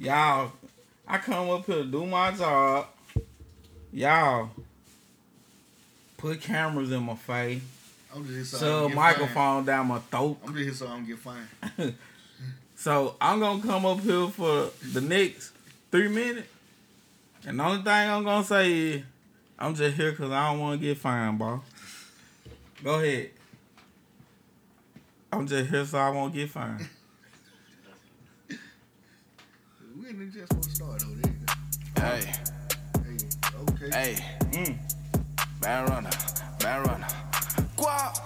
Y'all, I come up here to do my job. Y'all put cameras in my face. I'm just here so I Shove don't get microphone down my throat. fined. I'm just here so I don't get fined. So I'm gonna come up here for the next three minutes. And the only thing I'm gonna say is I'm just here because I don't want to get fined, bro. Go ahead. I'm just here so I won't get fined. We just gonna start though. There Hey. Hey, okay. hey, Mm. man runner, man runner. Guap.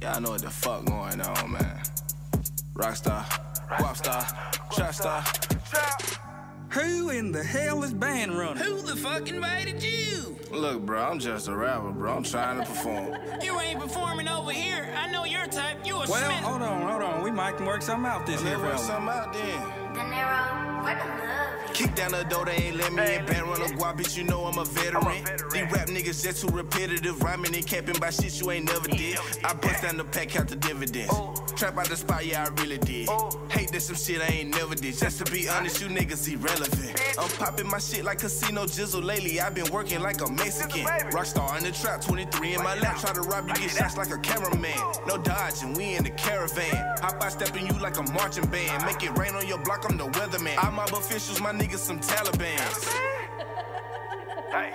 Y'all know what the fuck going on, man. Rockstar, guap star, trap star. Who in the hell is band running? Who the fuck invited you? Look, bro, I'm just a rapper, bro. I'm trying to perform. You ain't performing over here. I know your type. You a Well, Smith. hold on, hold on. We might can work something out this here, Let's work something out then. De Niro, where the love is? Kick down the door, they ain't let me in. Band runner, guap, bitch, you know I'm a veteran. These rap niggas just too repetitive, rhyming and capping by shit you ain't never did. I bust down the pack, count the dividends. Oh. Trap out the spot, yeah, I really did. Oh. Hate that some shit I ain't never did. Just to be honest, you niggas irrelevant. I'm popping my shit like casino jizzle lately. i been working like a Mexican. Rockstar in the trap, 23 in my lap. Try to rob you, get shots like a cameraman. No dodging, we in the caravan. Hop out stepping you like a marching band. Make it rain on your block, I'm the weatherman. All mob officials, my niggas some Talibans. Hey,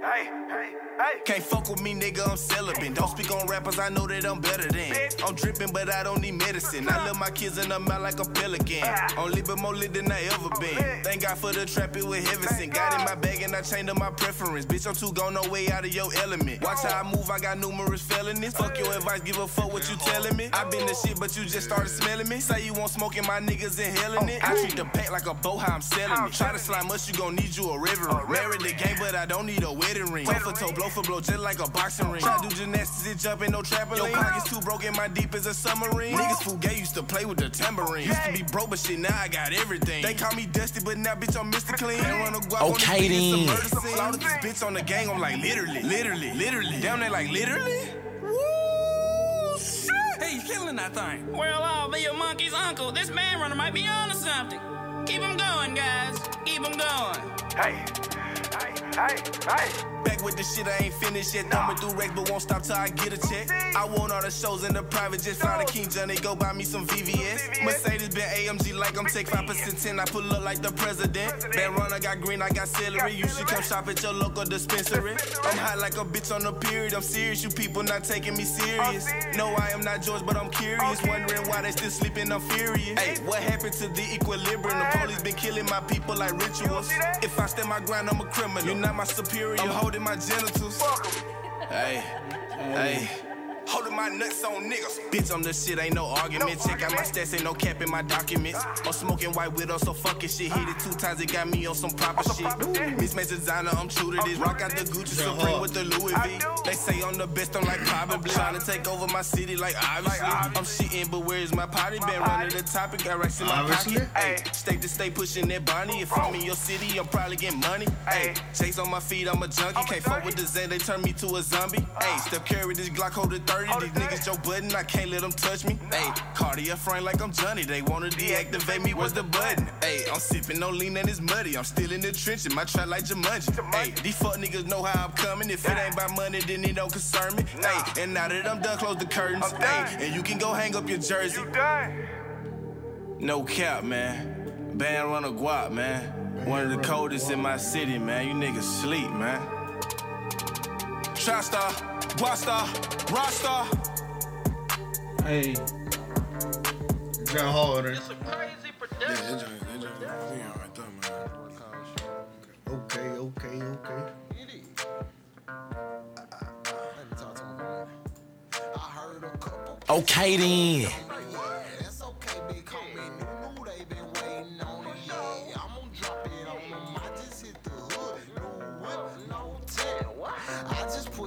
hey, hey, hey. Can't fuck with me, nigga, I'm celibate. Don't speak on rappers, I know that I'm better than. I'm dripping, but I don't need medicine. I love my kids in the mouth like a pelican. Only bit more lit than I ever been. Thank God for the trap, it was heaven sent. Got in my bag and I changed up my preference. Bitch, I'm too gone, no way out of your element. Watch how I move, I got numerous felonies. Fuck your advice, give a fuck what you telling me. I been the shit, but you just started smelling me. Say you want smoking, my niggas inhaling it. I treat the pack like a bow, how I'm selling it. Try to slime us, you gon' need you a reverend. Married the game, but I don't need a wedding ring. Toe for toe, blow for blow, just like a boxing ring. Try do gymnastics and jump in no trampoline. Your pockets too broken, my deep as a submarine. Niggas fool gay used to play with the tambourine. Used to be broke, but shit, now I got everything. They call me Dusty, but now bitch, I'm Mr. Clean. Ain't run a Okay, this beat, it's a then. murder scene. Slaughter this bitch on the gang, I'm like literally, literally, literally. Down there like literally. Woo, shit. Hey, he's killing that thing. Well, I'll be your monkey's uncle. This man runner might be onto something. Keep him going, guys. Keep him going. Hey, hey, hey, hey. Back with the shit, I ain't finished yet. Thumbing through Rex, but won't stop till I get a check. I want all the shows in the private jet. Fly a King Johnny, go buy me some VVS. Mercedes been AMG like I'm take 5% 10. I pull up like the president. Bad runner got green, I got celery. You should come shop at your local dispensary. I'm hot like a bitch on the period. I'm serious, you people not taking me serious. No, I am not George, but I'm curious. Wondering why they still sleeping, I'm furious. Hey, what happened to the equilibrium? The police been killing my people like rituals. If I stand my ground, I'm a criminal. You're my superior. I'm holding my genitals. Hey, hey. Holding my nuts on niggas. Bitch, I'm the shit, ain't no argument. Check out my stats, ain't no cap in my documents. I'm smoking white widow, so fucking shit. Hit it two times, it got me on some proper shit. Miss Mismatch designer, I'm true to this. Rock out the Gucci Supreme with the Louis V. They say I'm the best, I'm like probably. Trying to take over my city, like obviously. I'm shitting, but where's my potty? Been running the topic, got racks in my Obviously. pocket. Ay, state to state pushing that Bonnie. If I'm in your city, I'm probably getting money. Hey, chase on my feet, I'm a junkie. Can't fuck with the Zen, they turn me to a zombie. Hey, step carry this Glock holder 30. These niggas Joe Budden, I can't let them touch me. Hey, Cartier frame like I'm Johnny. They wanna deactivate me, where's the button? Hey, I'm sipping no lean and it's muddy. I'm still in the trenches, my trap like Jumanji. Hey, these fuck niggas know how I'm coming. If it ain't about money, then it don't concern me. Hey, and now that I'm done, close the curtains. Hey, and you can go hang up your jersey. No cap, man. Band run a guap, man. One of the coldest in my city, man. You niggas sleep, man. Trap star, guap star, rock star. Hey, John Harder. It's a crazy production. Okay, okay, okay. I heard a couple. Okay then.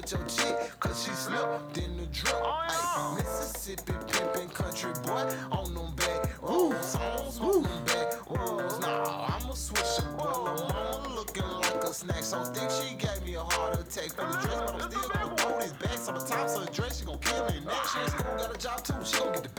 Put your chick, cause she slipped in the drip. Oh, Ay, Mississippi pimpin' country boy on them back roads. I don't them back roads. Nah, I'ma a switcher, boy. Mama looking like a snack. So think she gave me a heart attack for the dress, but I'm still gonna throw this back. Sometimes her dress, she gon' kill me next. She in school, got a job too, she gon' get the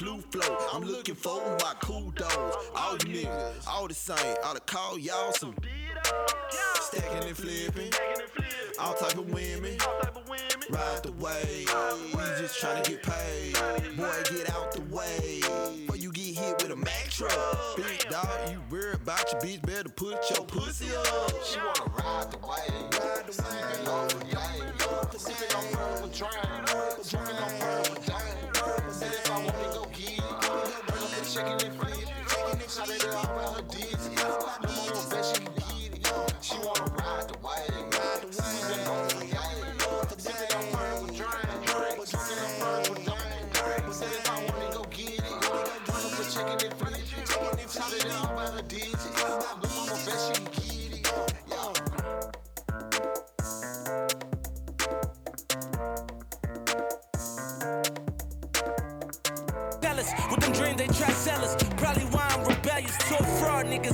flu flow. I'm looking for my cool dogs. All you niggas, all the same. I'll call y'all some stacking and flipping. All type of women. Ride the way. We just tryna get paid. With a Mack truck. Big dog, you worried about your bitch. Better put your pussy up. She wanna ride the wave. Ride the wave. on the game. Sipping on her with drain. Drinking on her with dime. Said if I wanna go get it, bring up the chicken and flip. Shout it out by her digits. No more bet she can get it. She wanna ride the wave. Ride the wave. on the game. Sipping on her with drain. Drinking on her with dime. Said if I wanna go get it, bring up the chicken and flip. Digits.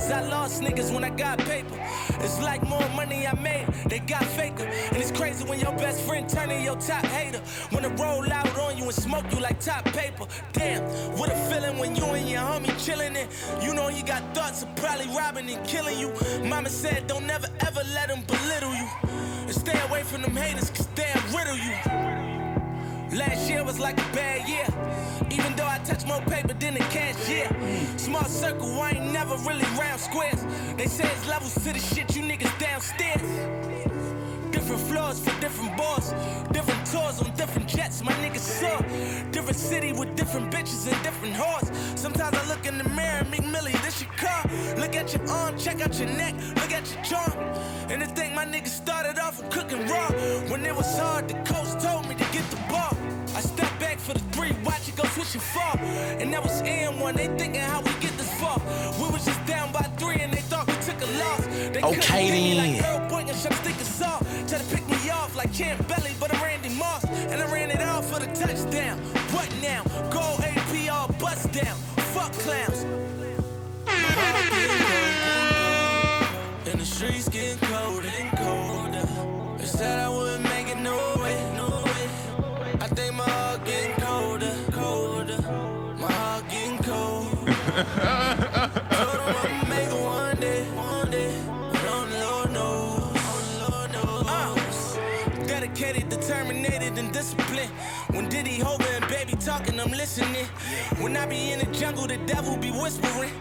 Niggas. I lost niggas when I got paper. It's like more money I made, they got faker. And it's crazy when your best friend turning your top hater. Wanna roll out on you and smoke you like top paper. Damn, what a feeling when you and your homie chilling it. You know you got thoughts of probably robbing and killing you. Mama said don't never ever let them belittle you. And stay away from them haters, cause they'll riddle you. Last year was like a bad year. Even though I touched more paper than the cashier. Small circle, I ain't never really round squares. They say it's levels to the shit, you niggas downstairs. Different floors for different boys. Different tours on different jets, my niggas saw. Different city with different bitches and different whores. Sometimes I look in the mirror, Meek Millie, this your car. Look at your arm, check out your neck, look at your jaw. And to think my niggas started off with cooking raw. When it was hard, the coach told me to back for the three, watch it go switch and fall. And that was M1, they thinking how we get this far. We was just down by three and they thought we took a loss. They Okay, me like then. Earl Boynton, shut stick us off. Try to pick me off like Champ Bailey, but I'm Randy Moss. And I ran it off for the touchdown. What now? Go AP all bust down. Fuck clowns. And the streets getting colder and colder. They said I wouldn't Dedicated, determined, and disciplined. When Diddy, Hova, and Baby talking, I'm listening. When I be in the jungle, the devil be whispering.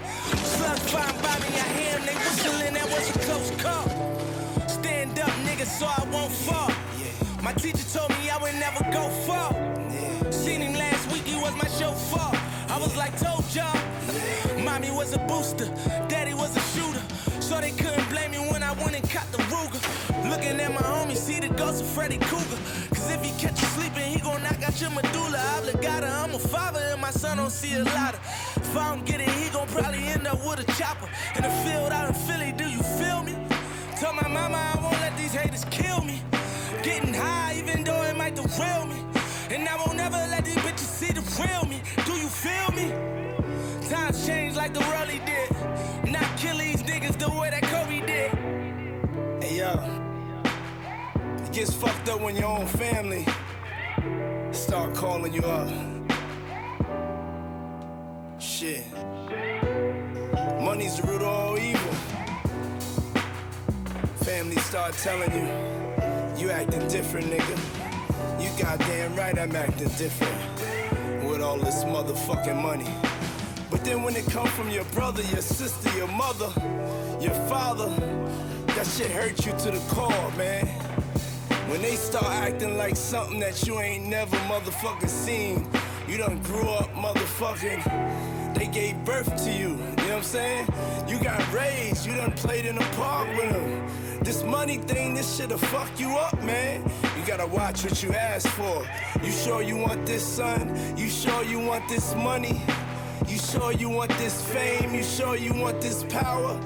Slugs find Bobby, I hear him, they whistling. That was a close call. Stand up, nigga, so I won't fall. My teacher told me I would never go far. Seen him last week, he was my chauffeur. I was like, told y'all. Mommy was a booster, daddy was a shooter. So they couldn't blame me when I went and caught the Ruger. Looking at my homie, see the ghost of Freddy Krueger. Cause if he catch you sleeping, he gon' knock out your medulla oblongata. I'm a father and my son don't see a lot of. If I don't get it, he gon' probably end up with a chopper. In the field out in Philly, do you feel me? Told my mama I won't let these haters kill me. Getting high, even though it might derail me. And I won't ever let these bitches see the real gets fucked up when your own family start calling you up. Shit. Money's the root of all evil. Family start telling you, you acting different, nigga. You goddamn right I'm acting different with all this motherfucking money. But then when it come from your brother, your sister, your mother, your father, that shit hurt you to the core, man. When they start acting like something that you ain't never motherfucking seen, you done grew up motherfucking. They gave birth to you, you know what I'm saying? You got raised, you done played in the park with them. This money thing, this shit'll fuck you up, man. You gotta watch what you ask for. You sure you want this, son? You sure you want this money? You sure you want this fame? You sure you want this power?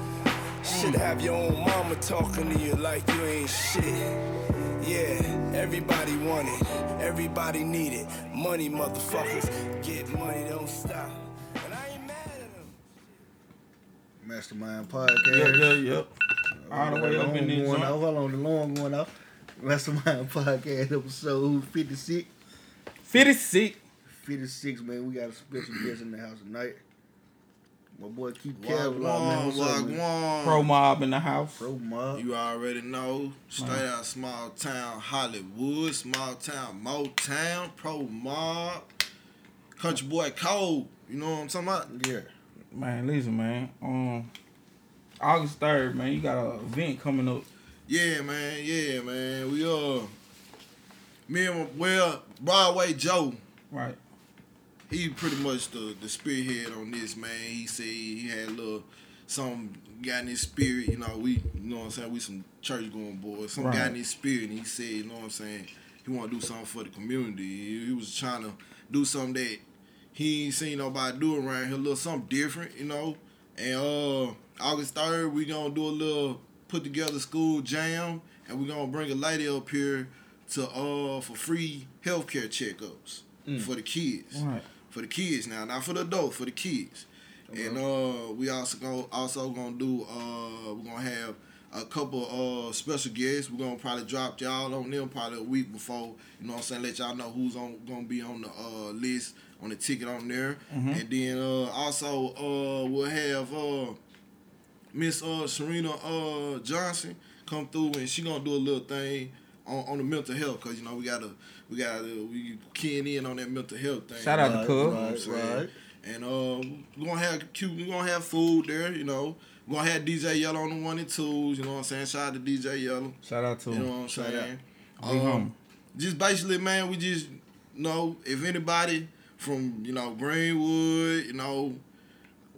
Should have your own mama talking to you like you ain't shit. Yeah, everybody want it, everybody need it. Money, motherfuckers, get money, don't stop. And I ain't mad Mastermind Podcast. Yep, yep, yep. Uh, All the way up in Alarm this going joint. Hold on, the alarm going off. Mastermind Podcast episode 56. 56. 56, man. We got a special guest in the house tonight. My boy keep Wagwan, Cavill, man. What's up, man? Wagwan. Pro mob in the house. Pro mob. You already know. Straight out small town Hollywood, small town Motown, pro mob, country boy Cole. You know what I'm talking about? Yeah. Man, listen, man. Um, August third, man. You got an event coming up. Yeah, man. Yeah, man. We uh, me and well Broadway Joe. Right. He pretty much the the spearhead on this, man. He said he had a little some got in his spirit. You know, we you know what I'm saying. We some church going boys. Some Right. got in his spirit, and he said, you know what I'm saying. He want to do something for the community. He, he was trying to do something that he ain't seen nobody do around here. A little something different, you know. And uh, August third, we gonna do a little put together school jam, and we gonna bring a lady up here to uh for free healthcare checkups Mm. for the kids. Right. For the kids now, not for the adults, for the kids. And uh, we also gonna also gonna do uh, we're gonna have a couple of uh special guests. We're gonna probably drop y'all on them probably a week before. You know what I'm saying? Let y'all know who's on gonna be on the uh list on the ticket on there. Mhm. And then uh also uh we'll have uh Miss uh Serena uh Johnson come through and she gonna do a little thing on, on the mental health because you know we gotta we gotta we keying in on that mental health thing. Shout out to You know Cub. what I'm Right, right. And uh, we're gonna have cute. We're gonna have food there. You know, we're gonna have DJ Yellow on the one and twos. You know what I'm saying? Shout out to DJ Yellow. Shout out to You know what I'm Shout saying? Big homie. Um, just basically, man, we just you know if anybody from you know Greenwood, you know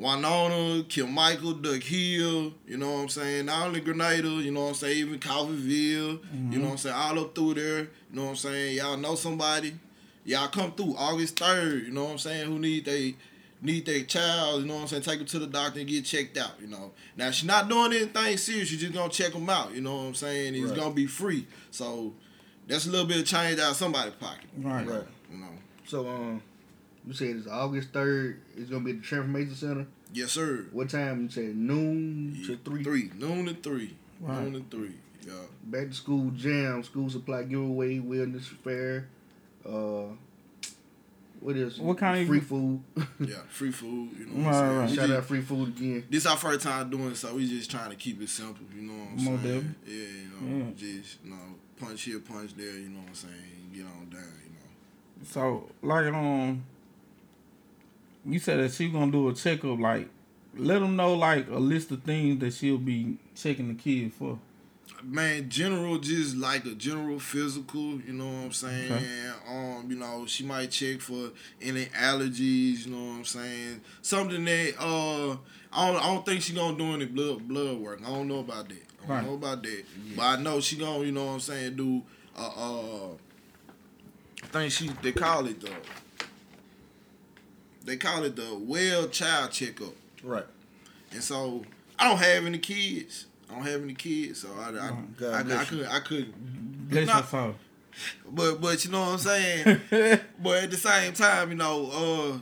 Winona, Kilmichael, Duck Hill, you know what I'm saying? Not only Grenada, you know what I'm saying, even Coffeeville, you know what I'm saying, all up through there, you know what I'm saying? Y'all know somebody, y'all come through August 3rd, you know what I'm saying, who need they need their child, you know what I'm saying, take them to the doctor and get checked out, you know. Now she's not doing anything serious, you just gonna check them out, you know what I'm saying? It's Right. gonna be free. So that's a little bit of change out of somebody's pocket. Right. Right. You know. So, um, you said it's August 3rd. It's going to be at the Transformation Center. Yes, sir. What time? You said noon to 3. Three. Noon to three. Right. Noon to three. Yeah. Back to school jam, school supply giveaway, wellness fair. Uh, what is What kind of- free food? Yeah. Free food. You know what Right, I'm saying? right. Shout just- out free food again. This our first time doing so we just trying to keep it simple. You know what I'm Most saying? Yeah, you know, Yeah. just you know, punch here, punch there. You know what I'm saying? Get on down. You know. So, like, um, you said that she gonna do a checkup. Like, let them know like a list of things that she'll be checking the kid for. Man, general, just like a general physical, you know what I'm saying? Okay. Um, you know, she might check for any allergies, you know what I'm saying? Something that uh I don't, I don't think she gonna do any blood blood work. I don't know about that. I don't Right. know about that. But I know she gonna, you know what I'm saying, do uh uh I think she they call it the they call it the well child checkup. Right. And so I don't have any kids. I don't have any kids, so I, I, God I, I, bless you. could I could Bless Nah. your soul. but but you know what I'm saying. but at the same time, you know, uh,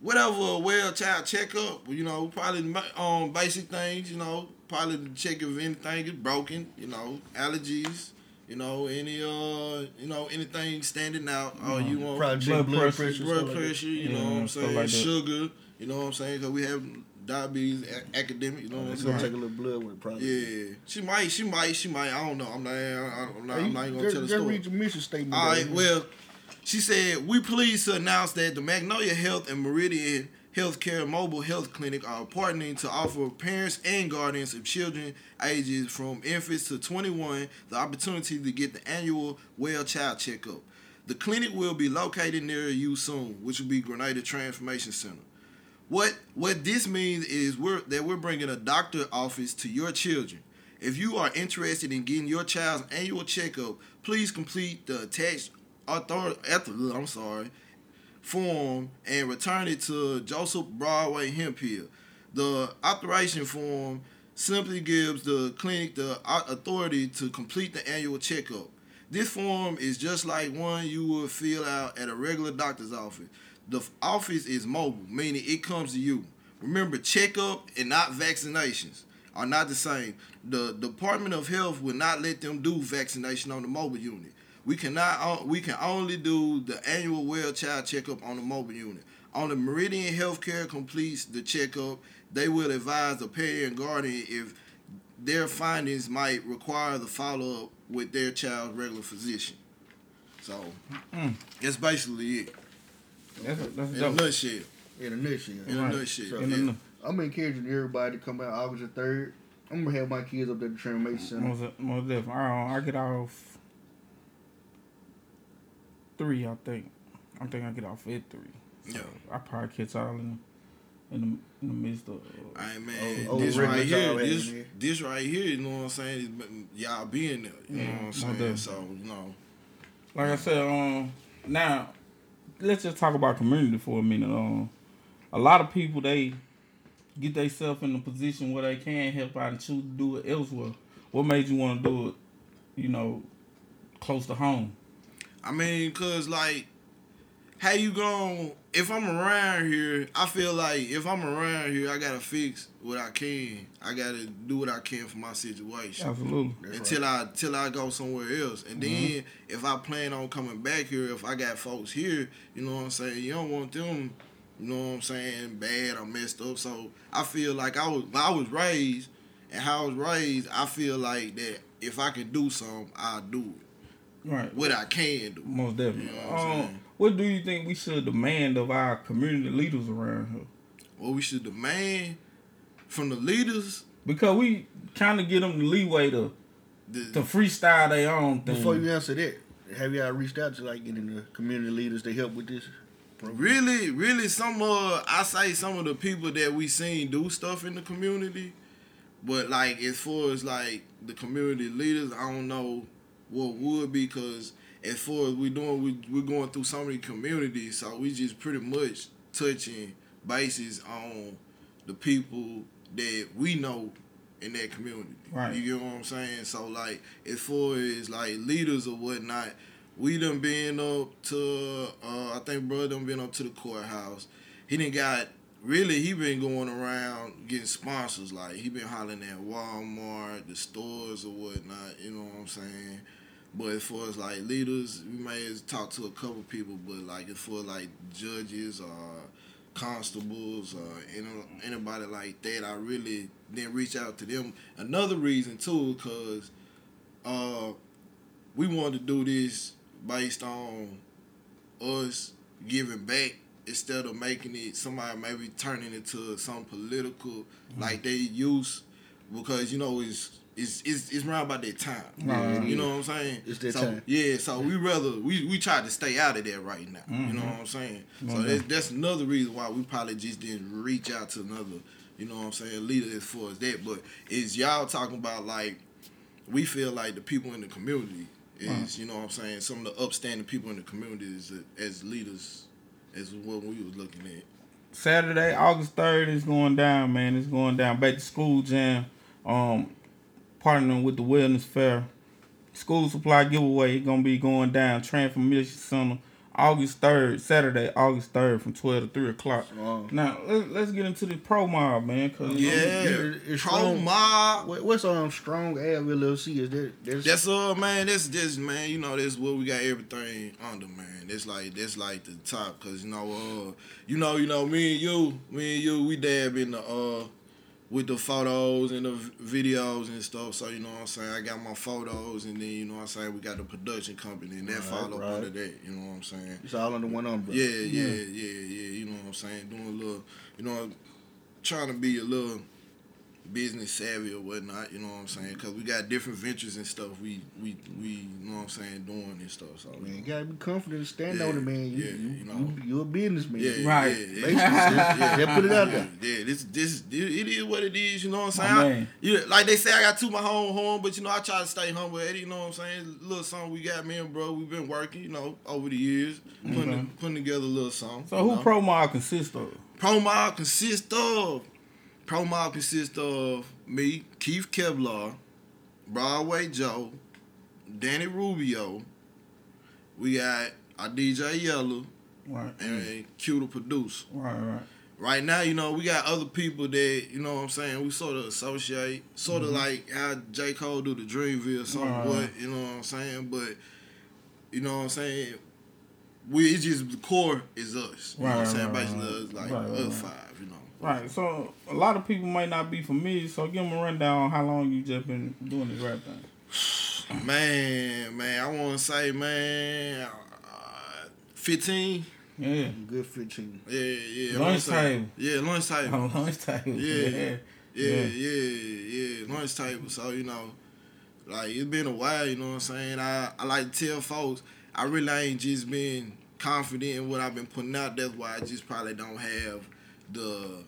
whatever a well child checkup, you know, probably on um basic things, you know, probably to check if anything is broken, you know, allergies, you know, any uh, you know, anything standing out. Oh, you want Probably check Blood blood, pressure, pressure. blood stuff like that. pressure, you Yeah, know what I'm saying, like sugar, you know what I'm saying, because we have diabetes, a- academic, you know what I'm saying. take a little blood with it, probably. Yeah, she might, she might, she might. I don't know. I'm not. I'm not, Hey, I'm not even gonna just, tell the just story. read your mission statement. All right. though. Well, she said we pleased to announce that the Magnolia Health and Meridian Healthcare Mobile Health Clinic are partnering to offer parents and guardians of children ages from infants to 21 the opportunity to get the annual Well Child Checkup. The clinic will be located near you soon, which will be Grenada Transformation Center. What what this means is we're that we're bringing a doctor office to your children. If you are interested in getting your child's annual checkup, please complete the attached author, I'm sorry form and return it to Joseph Broadway Hemphill. The authorization form simply gives the clinic the authority to complete the annual checkup. This form is just like one you would fill out at a regular doctor's office. The office is mobile, meaning it comes to you. Remember, checkup and not vaccinations are not the same. The Department of Health will not let them do vaccination on the mobile unit. We cannot. We can only do the annual well child checkup on the mobile unit. On the Meridian Healthcare completes the checkup, they will advise the parent and guardian if their findings might require the follow up with their child's regular physician. So Mm. that's basically it. That's a, that's In a nutshell. In a nutshell. In a nutshell. So, In a yeah. nu- I'm encouraging everybody to come out August the third. I'm gonna have my kids up there at the Transformation Center. Most, most definitely. I, I get off three, I think. I think I get off at three. So Yeah. I probably catch all in the, in the, in the midst of. Hey man, Oh, this right here, this ain't this right here, you know what I'm saying? Y'all being there, you know what I'm saying? doubt. So you know, Like I said, um, now let's just talk about community for a minute. Um, a lot of people they get themselves in a position where they can help out and choose to do it elsewhere. What made you want to do it? You know, close to home. I mean, cause like, how you gon' If I'm around here, I feel like if I'm around here, I gotta fix what I can. I gotta do what I can for my situation. Absolutely. until I till I go somewhere else. And then Mhm. if I plan on coming back here, if I got folks here, you know what I'm saying, you don't want them, you know what I'm saying, bad or messed up. So I feel like I was I was raised and how I was raised, I feel like that if I can do something, I'll do it. Right. What I can do. Most definitely. You know what um, what do you think we should demand of our community leaders around here? What we should demand from the leaders Because we kind of get them the leeway to the, to freestyle their own thing. Before you answer that, have y'all reached out to like getting the community leaders to help with this? Really, really, some uh, I say some of the people that we seen do stuff in the community, but like as far as like the community leaders, I don't know what would be because as far as we doing, we we're going through so many communities, so we just pretty much touching bases on the people that we know in that community. Right. You get what I'm saying? So like as far as like leaders or whatnot, we done been up to uh I think brother done been up to the courthouse. He done got really he been going around getting sponsors like he been hollering at Walmart, the stores or whatnot, you know what I'm saying? But as far as like leaders, we may talked to a couple people, but like as far as like judges or constables or any, anybody like that, I really didn't reach out to them. Another reason too, cause uh, we wanted to do this based on us giving back instead of making it somebody maybe turning it to some political like they use because you know it's it's it's, it's around about that time. Yeah, it you know what I'm saying? It's that so, time. Yeah, so we rather we we try to stay out of that right now. You know Mhm. what I'm saying? So Mhm. that's that's another reason why we probably just didn't reach out to another, you know what I'm saying, leader as far as that. But is y'all talking about like we feel like the people in the community is, Right. you know what I'm saying, some of the upstanding people in the community is as leaders as what we was looking at. Saturday, August third is going down, man. It's going down. Back to school jam. Um, partnering with the Wellness Fair. School supply giveaway gonna be going down. Transformation Center, August third, Saturday, August third, from twelve to three o'clock. Now let's, let's get into the pro mob, man. Cause you know, It- it's strong, What, what's um strong Ave LLC? Is that that's, That's uh man, that's this man, you know, that's what we got everything under, man. That's like that's like the top, cause you know, uh, you know, you know, me and you, me and you, we dab in the uh with the photos and the videos and stuff. So you know what I'm saying. I got my photos, and then you know what I'm saying. We got the production company, and that Right, follow right. under that. You know what I'm saying. It's all under one umbrella. Yeah, yeah, yeah, yeah, You know what I'm saying? Doing a little, you know, trying to be a little business savvy or whatnot. You know what I'm saying? Because we got different ventures and stuff. We we we, you know what I'm saying, doing and stuff. So Man, you gotta be confident and stand Yeah, on it, man. You, yeah, you, you know. you, you're a businessman. Yeah, Right. Yeah, yeah, Basically, yeah, yeah, put it out there. Yeah, this this it, it is what it is. You know what I'm saying? I- yeah, like they say, I got to my home home, but you know I try to stay humble. Eddie, you know what I'm saying? little song we got, me and bro, we've been working, you know, over the years, putting Okay. putting together a little song. So who know? pro mob consists of? Pro Mob consists of Pro Mob consists of me, Keith Kevlar, Broadway Joe, Danny Rubio. We got our DJ Yellow Right. and Q the producer. Right, right. right now, you know, we got other people that, you know what I'm saying, we sort of associate, sort of Mhm. like how J. Cole do the Dreamville somewhat, Right. you know what I'm saying? But, you know what I'm saying? We, it's just the core is us. You know what I'm Right, saying? right, Basically, right. us, like, Right, right, us right. five, you know. Right. So a lot of people might not be familiar. So give them a rundown on how long you just been doing this rap thing. Man, man, I want to say, man, uh, 15. Yeah. Good 15. Yeah, yeah. I Lunch wanna say- table. Yeah, lunch table. Oh, lunch table. Yeah, Yeah. yeah, Yeah. yeah, yeah, Lunch table. So you know, like it's been a while. You know what I'm saying? I I like to tell folks I really ain't just been confident in what I've been putting out. That's why I just probably don't have the.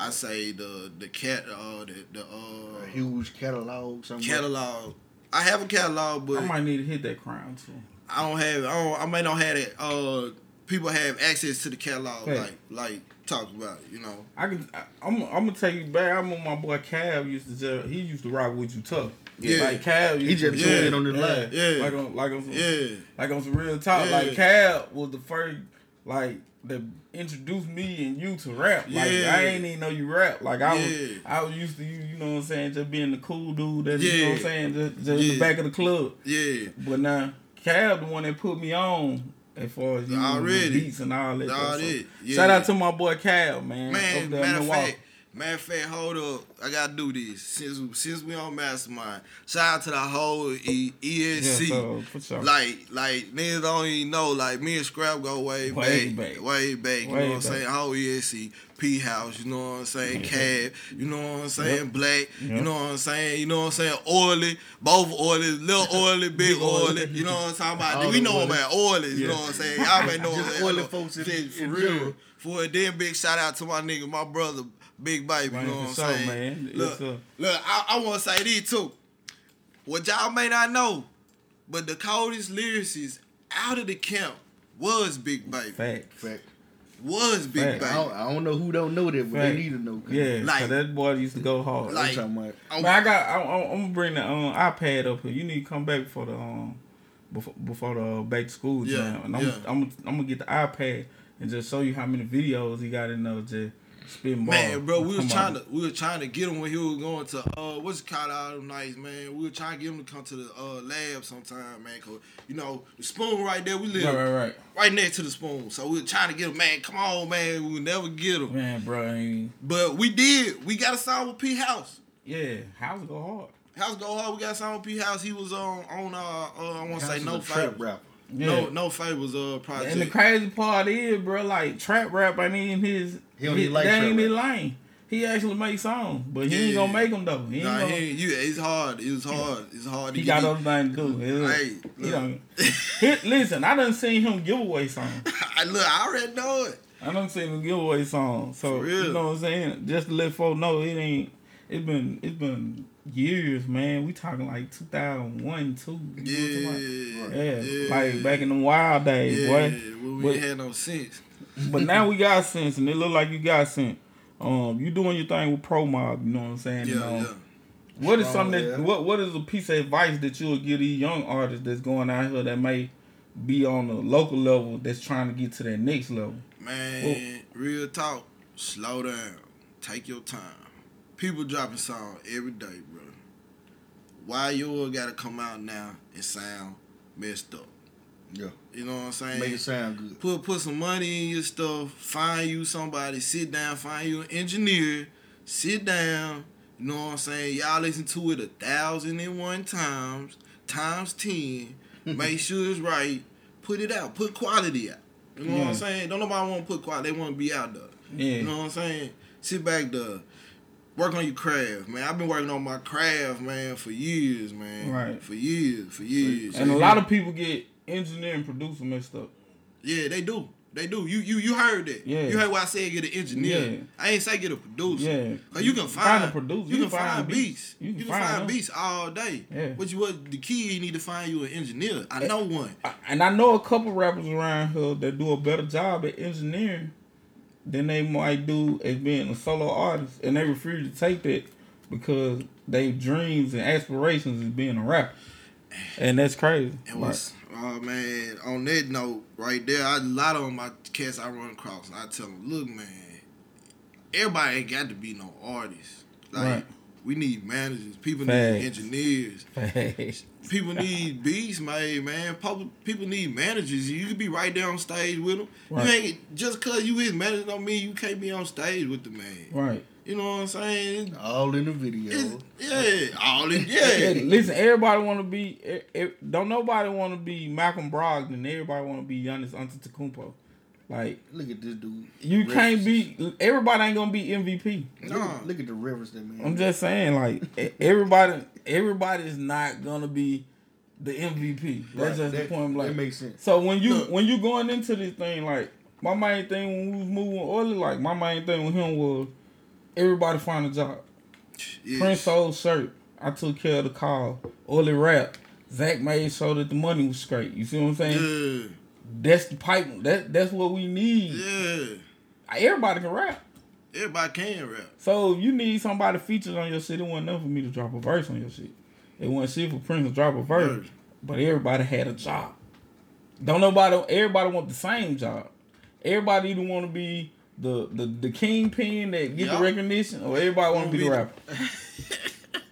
I say the the cat uh the the uh A huge catalog. Something catalog. I have a catalog, but I might need to hit that crown too. I don't have. I, don't, I may not have it. Uh, people have access to the catalog, Hey. like like talk about it. You know. I can. I, I'm. I'm gonna take you back. I remember my boy Cav used to. Just, he used to rock with you tough. Yeah. Like Cav. He just to, tuned in on the live. Yeah. Like on like on some, Yeah. like on some real talk. Yeah. Like Cav was the first like that introduced me and you to rap. Like Yeah. I ain't even know you rap. Like I was I was used to you. You know what I'm saying? Just being the cool dude. That you know what I'm saying? Just, just in the back of the club. Yeah. But now Cav the one that put me on. As far as you know, Already. beats and all that. All. So, yeah. Shout out to my boy Cav, man. Man, matter of fact, matter of fact, hold up. I gotta do this since since we on Mastermind. Shout out to the whole e- ESC. Yeah, so. Like like niggas don't even know. Like me and Scrap go way, Way back, back. way back. You Way know what I'm saying? Whole ESC, P House. You know what I'm saying? Cab. You know what I'm saying? Yep. Black. You know what I'm saying? You know what I'm saying? Oily, both oily, little oily, big oily. oily. You know what I'm talking about? All we know oily. about oilies. You Yeah. know what I'm saying? Y'all may know Just oily folks for real. For a damn big shout out to my nigga, my brother, Big Baby. Man, you know what I'm for sure, saying? man. Look, a- look, I, I want to say this too. What y'all may not know, but the coldest lyricist out of the camp was Big Baby. Fact. Fact. Was Big Fact. Baby. I don't, I don't know who don't know that, but Fact. they need to know. 'cause Yeah, Like- so that boy used to go hard. I'm like- talking about. I'm- Man, I got. I, I, I'm gonna bring the um, iPad up here. You need to come back for the um, before before the back to school Yeah, jam. And I'm, yeah. I'm, I'm gonna get the iPad and just show you how many videos he got in there just spitting bars. Man, bro, we was trying to we was trying to get him when he was going to uh what's it called out of nights, man. We were trying to get him to come to the uh lab sometime, man. Cause you know the spoon right there, we live Right, right, right. right next to the spoon. So we were trying to get him, man. Come on, man. We would never get him, Man, bro, I mean, but we did. We got a song with P House. yeah, house go hard. House go hard. We got a song with P House. He was on on uh, uh I want to say no a rapper. Yeah. No no favors uh project. And the crazy part is, bro, like trap rap ain't even his. He don't his, like that trap ain't his rap. lane. He actually makes songs, but he ain't gonna make them though. He ain't Nah, gonna. he, you, it's hard. It was hard. It's hard to He get. got it. other things to do. It- Hey, he look. don't- He- listen, I done seen him giveaway songs. I look, I already know it. I done seen him give away songs. So For real. you know what I'm saying? Just to let folks know it ain't it's been it's been years, man. We talking like 2001, two. You know what I'm talking about? Yeah, Yeah, like back in the wild days, yeah, boy. when we But- had no sense. But now we got sense, and it look like you got sense. Um, you doing your thing with Pro Mob, you know what I'm saying? Yeah, And, um, yeah. What is Strong, something that yeah. what what is a piece of advice that you would give these young artists that's going out here that may be on the local level that's trying to get to that next level? Man, real talk. Slow down. Take your time. People dropping songs every day, bro. Why yours gotta come out now and sound messed up? Yeah. You know what I'm saying? Make it sound good. Put put some money in your stuff. Find you somebody. Sit down. Find you an engineer. Sit down. You know what I'm saying? Y'all listen to it a thousand and one times, times ten. Make sure it's right. Put it out. Put quality out. You know what I'm saying? Don't nobody want to put quality. They want to be out there. Yeah. You know what I'm saying? Sit back there. Work on your craft, man. I've been working on my craft, man, for years, man. Right. For years, for years. And a lot of people get engineer and producer mixed up. Yeah, they do. They do. You you you heard that. Yeah. You heard what I said. Get an engineer. Yeah. I ain't say get a producer. Yeah. 'Cause you can Find find, a producer. You, can find, beats. You You can can, find find, beats all day. Yeah. But you what the key you need to find you an engineer. I eh, know one. And I know a couple rappers around here that do a better job at engineering than they might do as being a solo artist, and they refuse to take that because their dreams and aspirations is being a rapper, and that's crazy. It Like, oh man. On that note, right there, I, a lot of my cats I run across, I tell them, look, man, everybody ain't got to be no artist. Like Right. we need managers. People Facts. need engineers. Facts. People need beats made, man. People, people need managers. You could be right there on stage with them. Right. You ain't just cause you his manager don't mean you can't be on stage with the man. Right. You know what I'm saying? All in the video. Yeah, all in Yeah, yeah. listen, everybody want to be. don't nobody want to be Malcolm Brogdon. Everybody want to be Giannis Antetokounmpo. Like Look at this dude. you can't be. Everybody ain't gonna be MVP. Look, look at the rivers that man. I'm just saying, like everybody, everybody is not gonna be the MVP. That's Right, just that- the point. Like, that makes sense. So when you Look. when you going into this thing, like my main thing when we was moving early, like my main thing with him was everybody find a job. Yes. Prince sold shirt. I took care of the call. Early rap. Zach made sure that the money was straight. You see what I'm saying? Yeah, That's the pipe. That that's what we need. yeah. Everybody can rap. Everybody can rap. So if you need somebody featured on your shit, it wasn't enough for me to drop a verse on your shit. It wasn't shit for Prince to drop a verse. But everybody had a job. Don't nobody everybody want the same job. Everybody either want to be the the the kingpin that get Yup. the recognition, or everybody want to Wanna be the rapper.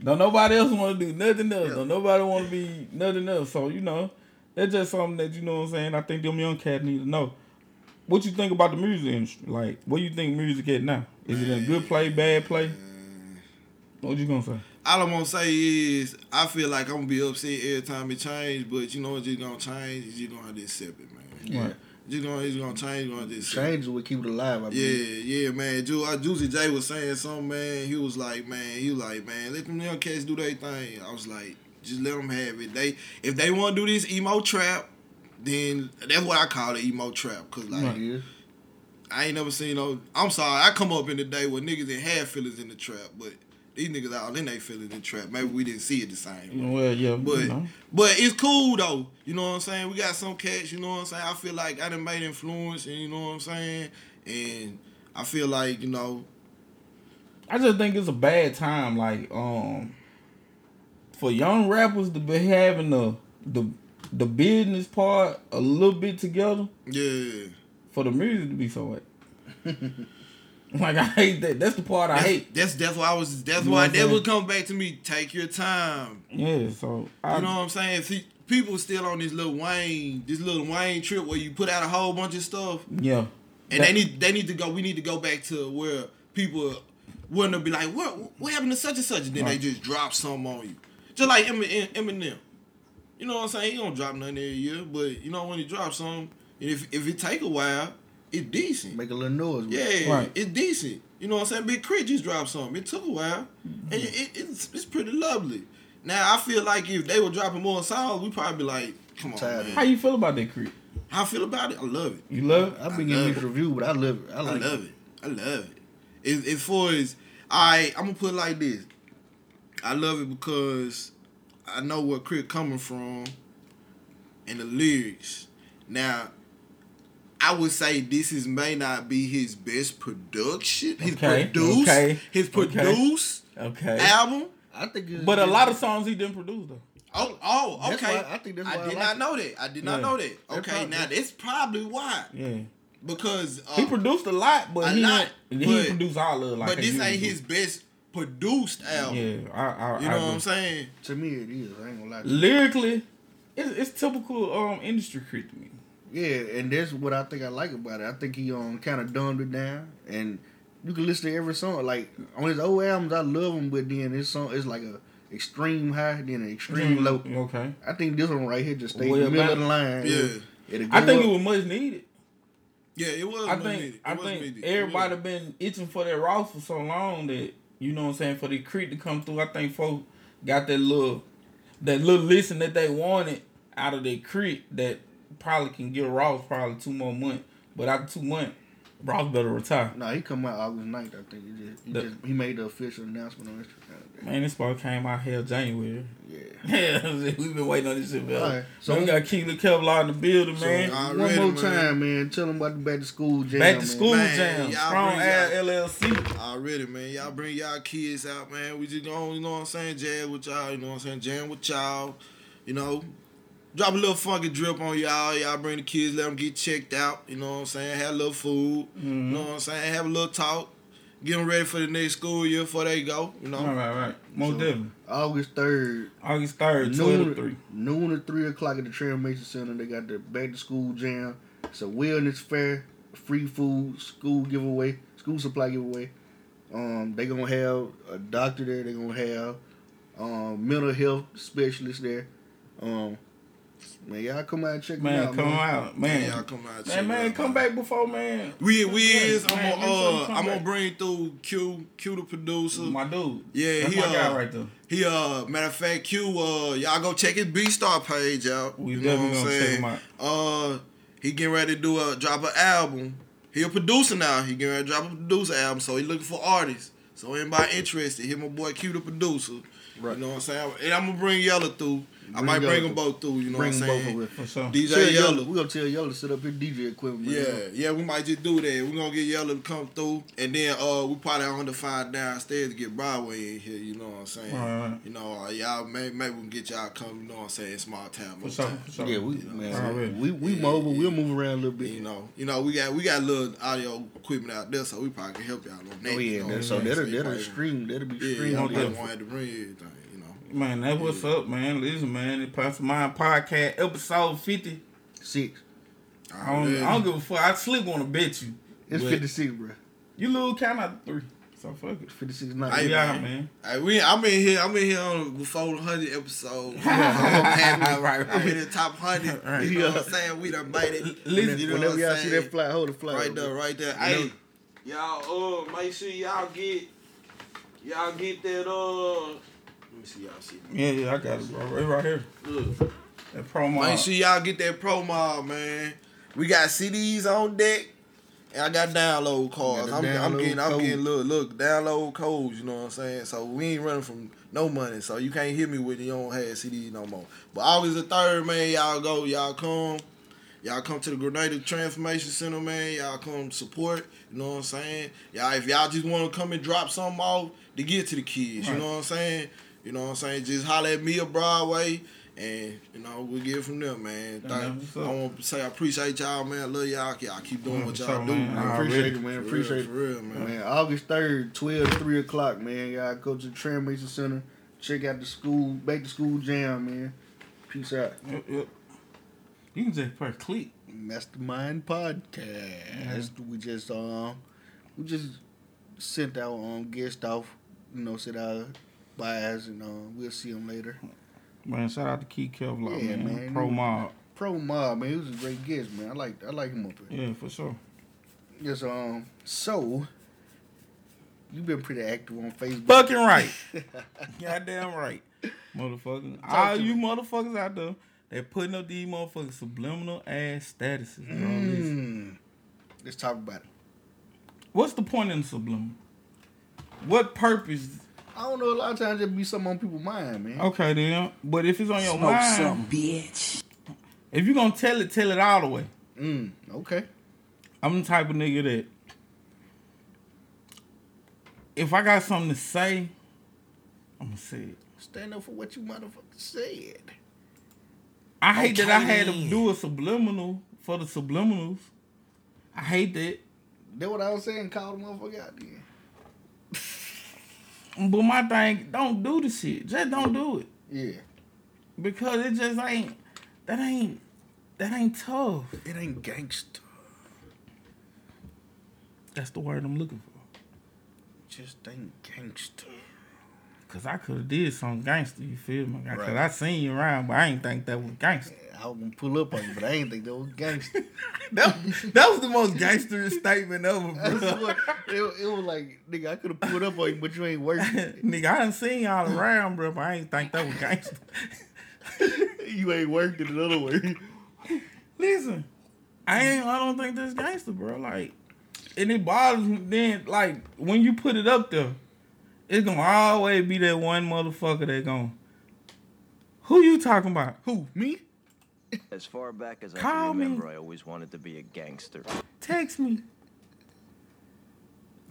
Don't nobody else want to do nothing else. Don't nobody want to be nothing else. So you know, that's just something that you know what I'm saying. I think them young cats need to know. What you think about the music industry? Like, what do you think music at now? Is it a good play, bad play? What you gonna say? All I'm gonna say is I feel like I'm gonna be upset every time it changes, but you know it's just gonna change? You just gonna have to accept it, man. Right. Just gonna it's gonna change, gonna have to accept it. Change is what keep it alive. I Yeah, believe. yeah, man. Ju- uh, Juicy J was saying something, man. He was like, man, he was like, man, let them young cats do their thing. I was like, just let them have it. They if they want to do this emo trap, then that's what I call it, emo trap. Cause like. I ain't never seen no. I'm sorry, I come up in the day where niggas didn't have feelings in the trap, but these niggas all in they feelings in the trap. Maybe we didn't see it the same. way. Well, yeah, But you know. but it's cool though. You know what I'm saying? We got some cats, you know what I'm saying? I feel like I done made influence and you know what I'm saying? And I feel like, you know, I just think it's a bad time, like um, for young rappers to be having the the the business part a little bit together. yeah. For the music to be so wet. like I hate that. That's the part I hate. that's that's why I was that's You why that would come back to me. Take your time. Yeah, so I, You know what I'm saying? See, people still on this Lil Wayne, this Lil Wayne trip where you put out a whole bunch of stuff. yeah. And That- they need they need to go. We need to go back to where people wouldn't be like, what what happened to such and such, and then Right. they just drop something on you, just like Eminem. You know what I'm saying? He don't drop nothing every year, but you know when he drops something, and if if it take a while, it's decent. Make a little noise. Yeah, Right. it's decent. You know what I'm saying? Big K.R.I.T. just dropped something. It took a while, and mm-hmm. it, it, it's it's pretty lovely. Now I feel like if they were dropping more songs, we probably be like, come on, man. How you feel about that creep? How I feel about it? I love it. You love it? I've been I getting love mixed it. review, but I love it. I I like love it. I love it. As, as far as I, I'm gonna put it like this. I love it because I know where K.R.I.T. coming from, and the lyrics. Now, I would say this is may not be his best production. His Okay, produce, okay, his okay. produce Okay. album. I think it's But a lot of songs he didn't produce though. Oh, oh, okay. why- I think that's why I did like not it. know that. I did not know that. That Okay, probably- now that's probably why. Yeah. Because uh, He produced a lot, but a he lot, didn't, he but- didn't all of it. Like but this ain't his best produced album. Yeah, I, I, You I know what. I'm saying? To me, it is. I ain't gonna lie. To you. Lyrically, it's, it's typical um industry K.R.I.T. to me. Yeah, and that's what I think I like about it. I think he um kind of dumbed it down, and you can listen to every song. Like on his old albums, I love them, but then this song is like a extreme high, then an extreme low. Okay. I think this one right here just stay in the middle of the line. Yeah. It'll I think up. it was much needed. Yeah, it was. I think needed. It I was think needed. Everybody was. been itching for that Ross for so long that you know what I'm saying for the K.R.I.T. to come through. I think folks got that little that little listen that they wanted out of their K.R.I.T. that probably can give Ross probably two more months. But after two months, Ross better retire. No, he come out August 9th, I think. He just he, The- just, he made the official announcement on Instagram. Man, this ball came out here January. Yeah. Yeah, we've been waiting on this shit, man. Alright, so so- we got Keely Kevlar in the building, man. Already, One more time, man. Tell them about the back to school jam. Back to school Man, jam, y'all strong bring LLC. Already, man. Y'all bring y'all kids out, man. We just going, you know what I'm saying, jazz with y'all, you know what I'm saying, jam with y'all, you know. Drop a little funky drip on y'all. Y'all bring the kids, let them get checked out, you know what I'm saying, have a little food, you mm-hmm. know what I'm saying, have a little talk. Get them ready for the next school year before they go. You know, Right, right, right. Most definitely. August third, August third, twelve to noon, three. noon to three o'clock at the Transformation Center. They got the back to school jam. It's a wellness fair, free food, school giveaway, school supply giveaway. Um, they gonna have a doctor there. They gonna have um mental health specialist there. Um, man, y'all come out and check Man, it out. come man. out, man. y'all come out. Man, man, come back before man. We we is. I'm gonna make sure you uh, I'm gonna bring through Q Q the producer. My dude. Yeah, That's he my uh, guy right there. He uh matter of fact Q uh y'all go check his B Star page out. We you know what I'm gonna saying? Uh he getting ready to do a drop an album. He a producer now. He getting ready to drop a producer album, so he looking for artists. So anybody interested, hit my boy Q the producer. Right. You know what I'm saying? And I'm gonna bring Yellow through. I Bring might bring them both through. You know Bring what I'm saying? of it. For sure. DJ Tell Yellow. We gonna tell Yellow to set up his DJ equipment. man. Yeah, yeah, we might just do that. We're gonna get Yellow to come through, and then uh, we probably on the find downstairs to get Broadway in here. You know what I'm saying? Right. You know, uh, y'all maybe, maybe we can get y'all come. You know what I'm saying? Small town, For more sure, time. for sure. Yeah, we You know, man, Already. we we mobile. We'll move around a little bit. You know, you know, we got we got a little audio equipment out there, so we probably can help y'all on that. Oh you yeah, know so I'm that'll that'll Probably- stream. That'll be Yeah, streamed. y'all no yeah. probably won't have to bring everything. You know. Man, that what's up, man. Listen, man, the Mastermind Podcast, episode 56. I don't, I don't give a fuck. I sleep on a bet you. It's fifty six, bro. You lose count out to three. So fuck it. Fifty six nine. Hey, We out, man. man. Hey, we, I'm in here. I'm in here on before the hundred episode. I'm happy. Right, right. I'm in the top hundred. Right. You know what I'm saying? We done made it. Listen, You know Whenever what y'all I'm see saying? that flag, hold the flag. Right there, right there. Hey, y'all, uh, make sure y'all get, y'all get that, uh, let me see y'all see. Yeah, yeah, I got it, bro. Right, right here. Look, That promo. make sure y'all get that pro mob, man. We got CDs on deck. And I got download cards. Got I'm, the I'm download getting, I'm code. getting look, look, download codes. You know what I'm saying? So we ain't running from no money. So you can't hit me with you don't have CDs no more. But August the third, man, y'all go, y'all come, y'all come to the Grenada Transformation Center, man. Y'all come support. You know what I'm saying? Y'all, if y'all just want to come and drop something off to get to the kids, you know what I'm saying? You know what I'm saying? Just holler at me or Broadway. And you know we get it from there, man. Thank- I up? want to say I appreciate y'all, man. I love y'all. Y'all keep doing what y'all do, man. man. I Appreciate it, man. For Appreciate real, it. for real, man. Man, August 3rd, 12 3 o'clock, man. Y'all go to the Transformation Center. Check out the school, back to school jam, man. Peace out. Yep, yep. You can just press click. Mastermind Podcast. We just um we just sent our um guest off, you know, sent our bias and um we'll see them later. Man, shout out to Key Kevlar, Yeah, man. man. Pro Mob. Pro Mob, man, he was a great guest, man. I like I like him up here. Yeah, for sure. Yes, um so you've been pretty active on Facebook. Fucking right. Goddamn right. Motherfucker. All you motherfuckers out there, they putting up these motherfucking subliminal ass statuses, bro. Mm. Let's talk about it. What's the point in the subliminal? What purpose? I don't know. A lot of times it be something on people's mind, man. Okay, then. But if it's on your Smoke mind, some, bitch. if you gonna tell it, tell it all the way. Mm, okay. I'm the type of nigga that if I got something to say, I'm gonna say it. Stand up for what you motherfucker said. I hate that I had to do a subliminal for the subliminals. I hate that. That what I was saying. Call the motherfucker out there. But my thing, don't do the shit. Just don't do it. Yeah. Because it just ain't that ain't that ain't tough. It ain't gangster. That's the word I'm looking for. Just ain't gangster. Cause I could have did some gangster, you feel me? Cause Right. I seen you around, but I ain't think that was gangster. I was gonna pull up on you, but I ain't think that was gangster. that, that was the most gangsterous statement ever, bro. it, it was like, nigga, I could have pulled up on you, but you ain't working. Nigga, I done seen y'all around, bro, but I ain't think that was gangster. you ain't working in other way. Listen, I ain't. I don't think that's gangster, bro. Like, and it bothers me. Then, like, when you put it up there, it's gonna always be that one motherfucker that gon' Who you talking about? Who? Me? As far back as I Call can me. remember, I always wanted to be a gangster. Text me.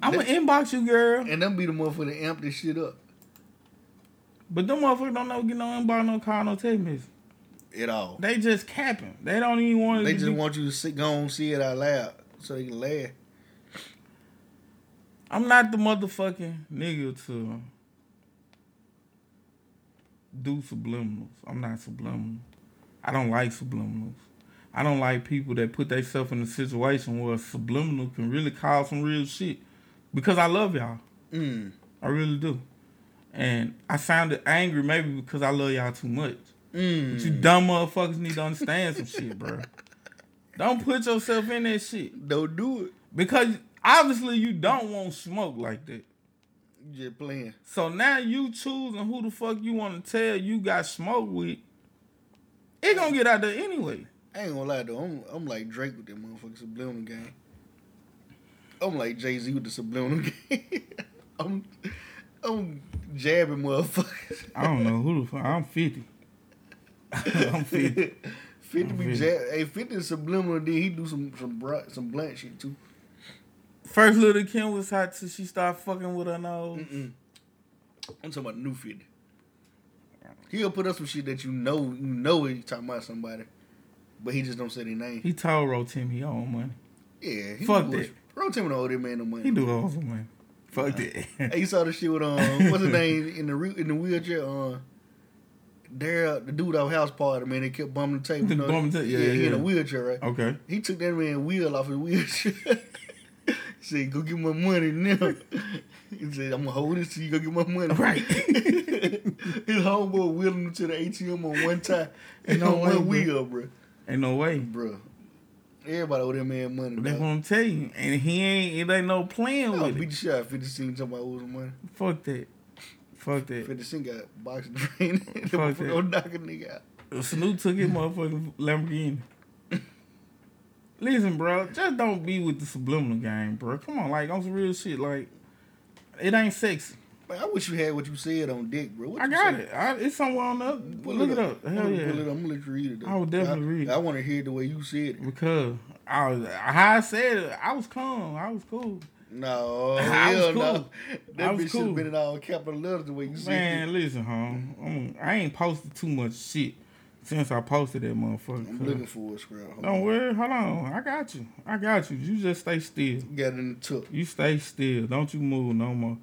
I'm gonna inbox you, girl. And them be the motherfucker that amp this shit up But them motherfuckers don't know get no inbox, no call, no text message. at all. They just capping. They don't even want. They to just be- want you to sit, go and see it out loud so they can laugh. I'm not the motherfucking nigga to do subliminals. I'm not subliminal. I don't like subliminals. I don't like people that put themselves in a situation where a subliminal can really cause some real shit. Because I love y'all. Mm. I really do. And I sounded angry maybe because I love y'all too much. Mm. But you dumb motherfuckers need to understand some shit, bro. Don't put yourself in that shit. Don't do it. Because obviously you don't want smoke like that. You just playing. So now you choosing who the fuck you want to tell you got smoke with. It gonna get out there anyway. I ain't gonna lie though, I'm I'm like Drake with that motherfucking subliminal game. I'm like Jay Z with the subliminal game. I'm I'm jabbing motherfuckers. I don't know who the fuck. I'm 50. I'm 50. 50 I'm be 50. jab. Hey, 50 is subliminal. Then he do some some br- some blunt shit too. First Lil Kim was hot till she started fucking with her nose. I'm talking about new 50. He'll put up some shit that you know you know he talking about somebody, but he just don't say their name. He told Rotimi he owe him money. Yeah, he Fuck that. Bro, don't owe that man no money. He do owe some money. Fuck that. Hey, you saw the shit with um, what's his name in the re- in the wheelchair? Uh, Daryl, the dude off house party, man, they kept bumming the table. The you know? bumming ta- yeah, he in a wheelchair, right? Okay. He took that man wheel off his wheelchair. said, "Go get my money now." he said, "I'm gonna hold this till you go get my money." Right. his homeboy wheeling him to the ATM on one time Ain't No on way, one wheel, bro. Ain't no way. Bro, everybody owe that man money. That's dog. what I'm telling you. And he ain't, it ain't no playing I'll with beat it. the of 50 Cent talking about owes him money. Fuck that. Fuck that. 50 Cent got boxing train. Fuck that. knock a nigga out. Snoop took his motherfucking Lamborghini. Listen, bro, just don't be with the subliminal game, bro. Come on, like on some real shit. Like, it ain't sexy. Man, I wish you had what you said on Dick, bro. What I got said? it. I, it's somewhere on the. Pull Look it up. I'm Hell gonna yeah. pull it up. I'm gonna let you read it. Though. I would definitely I, read it. I want to hear it the way you said it. Because I was, how I said it, I was calm. I was cool. No, I was hell cool. no. That I bitch should cool. have been in all capital letters the way you said Man, listen, home. I'm, I ain't posted too much shit since I posted that motherfucker. I'm looking for it, scrap. Hold Don't on. worry. Hold on. I got you. I got you. You just stay still. Got in the took. You stay still. Don't you move no more.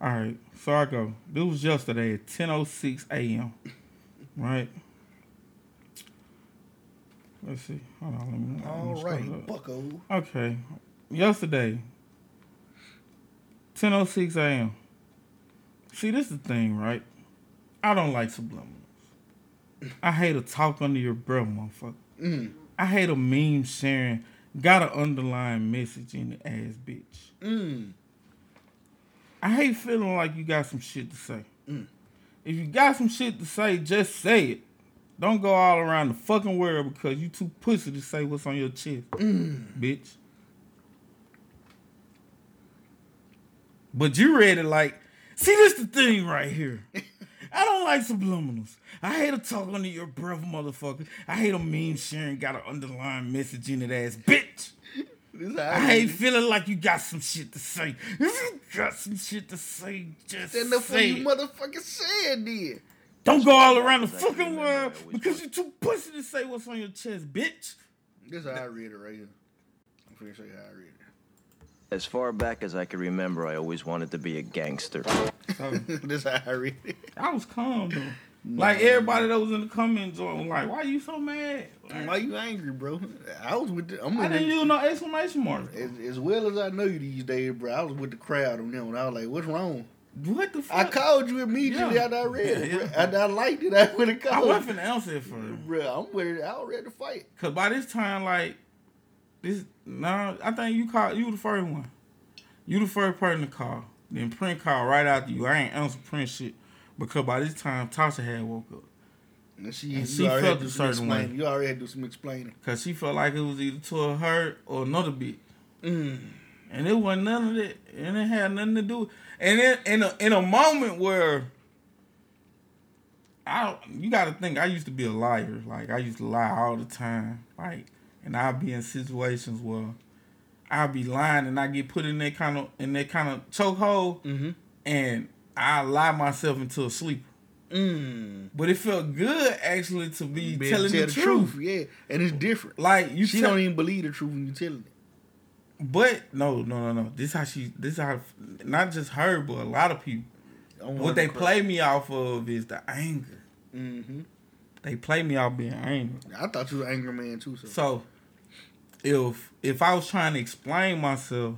All right. So I go. This was yesterday at 10.06 a.m. Right? Let's see. Hold on. Let me, let me All right, up. bucko. Okay. Yesterday, 10.06 a.m. See, this is the thing, right? I don't like subliminals. I hate a talk under your breath, motherfucker. Mm. I hate a meme sharing, got an underlying message in the ass bitch. Mm. I hate feeling like you got some shit to say. Mm. If you got some shit to say, just say it. Don't go all around the fucking world because you too pussy to say what's on your chest, Mm. bitch. But you read it like, see, this the thing right here. I don't like subliminals. I hate a talk under your breath, motherfucker. I hate a meme sharing, got an underlying message in it ass, bitch. This how I hate feeling like you got some shit to say. If you got some shit to say, just Stand up for say you it. motherfucking said then. Don't go all around the fucking world because you're too pussy to say what's on your chest, bitch. This how I read it right here. I'm finna show you how I read it. As far back as I can remember, I always wanted to be a gangster. this how I read it. I was calm though. Like everybody that was in the comments was like, "Why are you so mad?" Why are you angry, bro? I was with the. I'm I didn't the, use no exclamation mark. as, as well as I know you these days, bro. I was with the crowd on that one. I was like, "What's wrong?" What the fuck? I called you immediately Yeah. after I read it. Yeah, yeah. After I liked it, I would have I called. wasn't finna answer it for you. bro. I'm with it. I was ready to fight. Cause by this time, like this, no, I think you called. You the first one. You the first person to call. Then Prince called right after you. I ain't answer Prince shit because by this time Tasha had woke up. And she, And she felt a certain way. You already had to do some explaining. Cause she felt like it was either to her or another bitch. Mm. And it wasn't none of that. And it had nothing to do. And in in a in a moment where I you gotta think I used to be a liar. Like I used to lie all the time. Like and I'll be in situations where I'll be lying and I get put in that kind of in that kind of chokehold Mm-hmm. and I lie myself into a sleep. Mm. But it felt good actually to be Be telling tell the, truth. Yeah, and it's different. Like you she tell- don't even believe the truth when you telling it. But no, no, no, no. This is how she. This how not just her, but a lot of people. What they play me off of is the anger. Mm-hmm. They play me off being angry. I thought you were an angry man too. So, So if if I was trying to explain myself,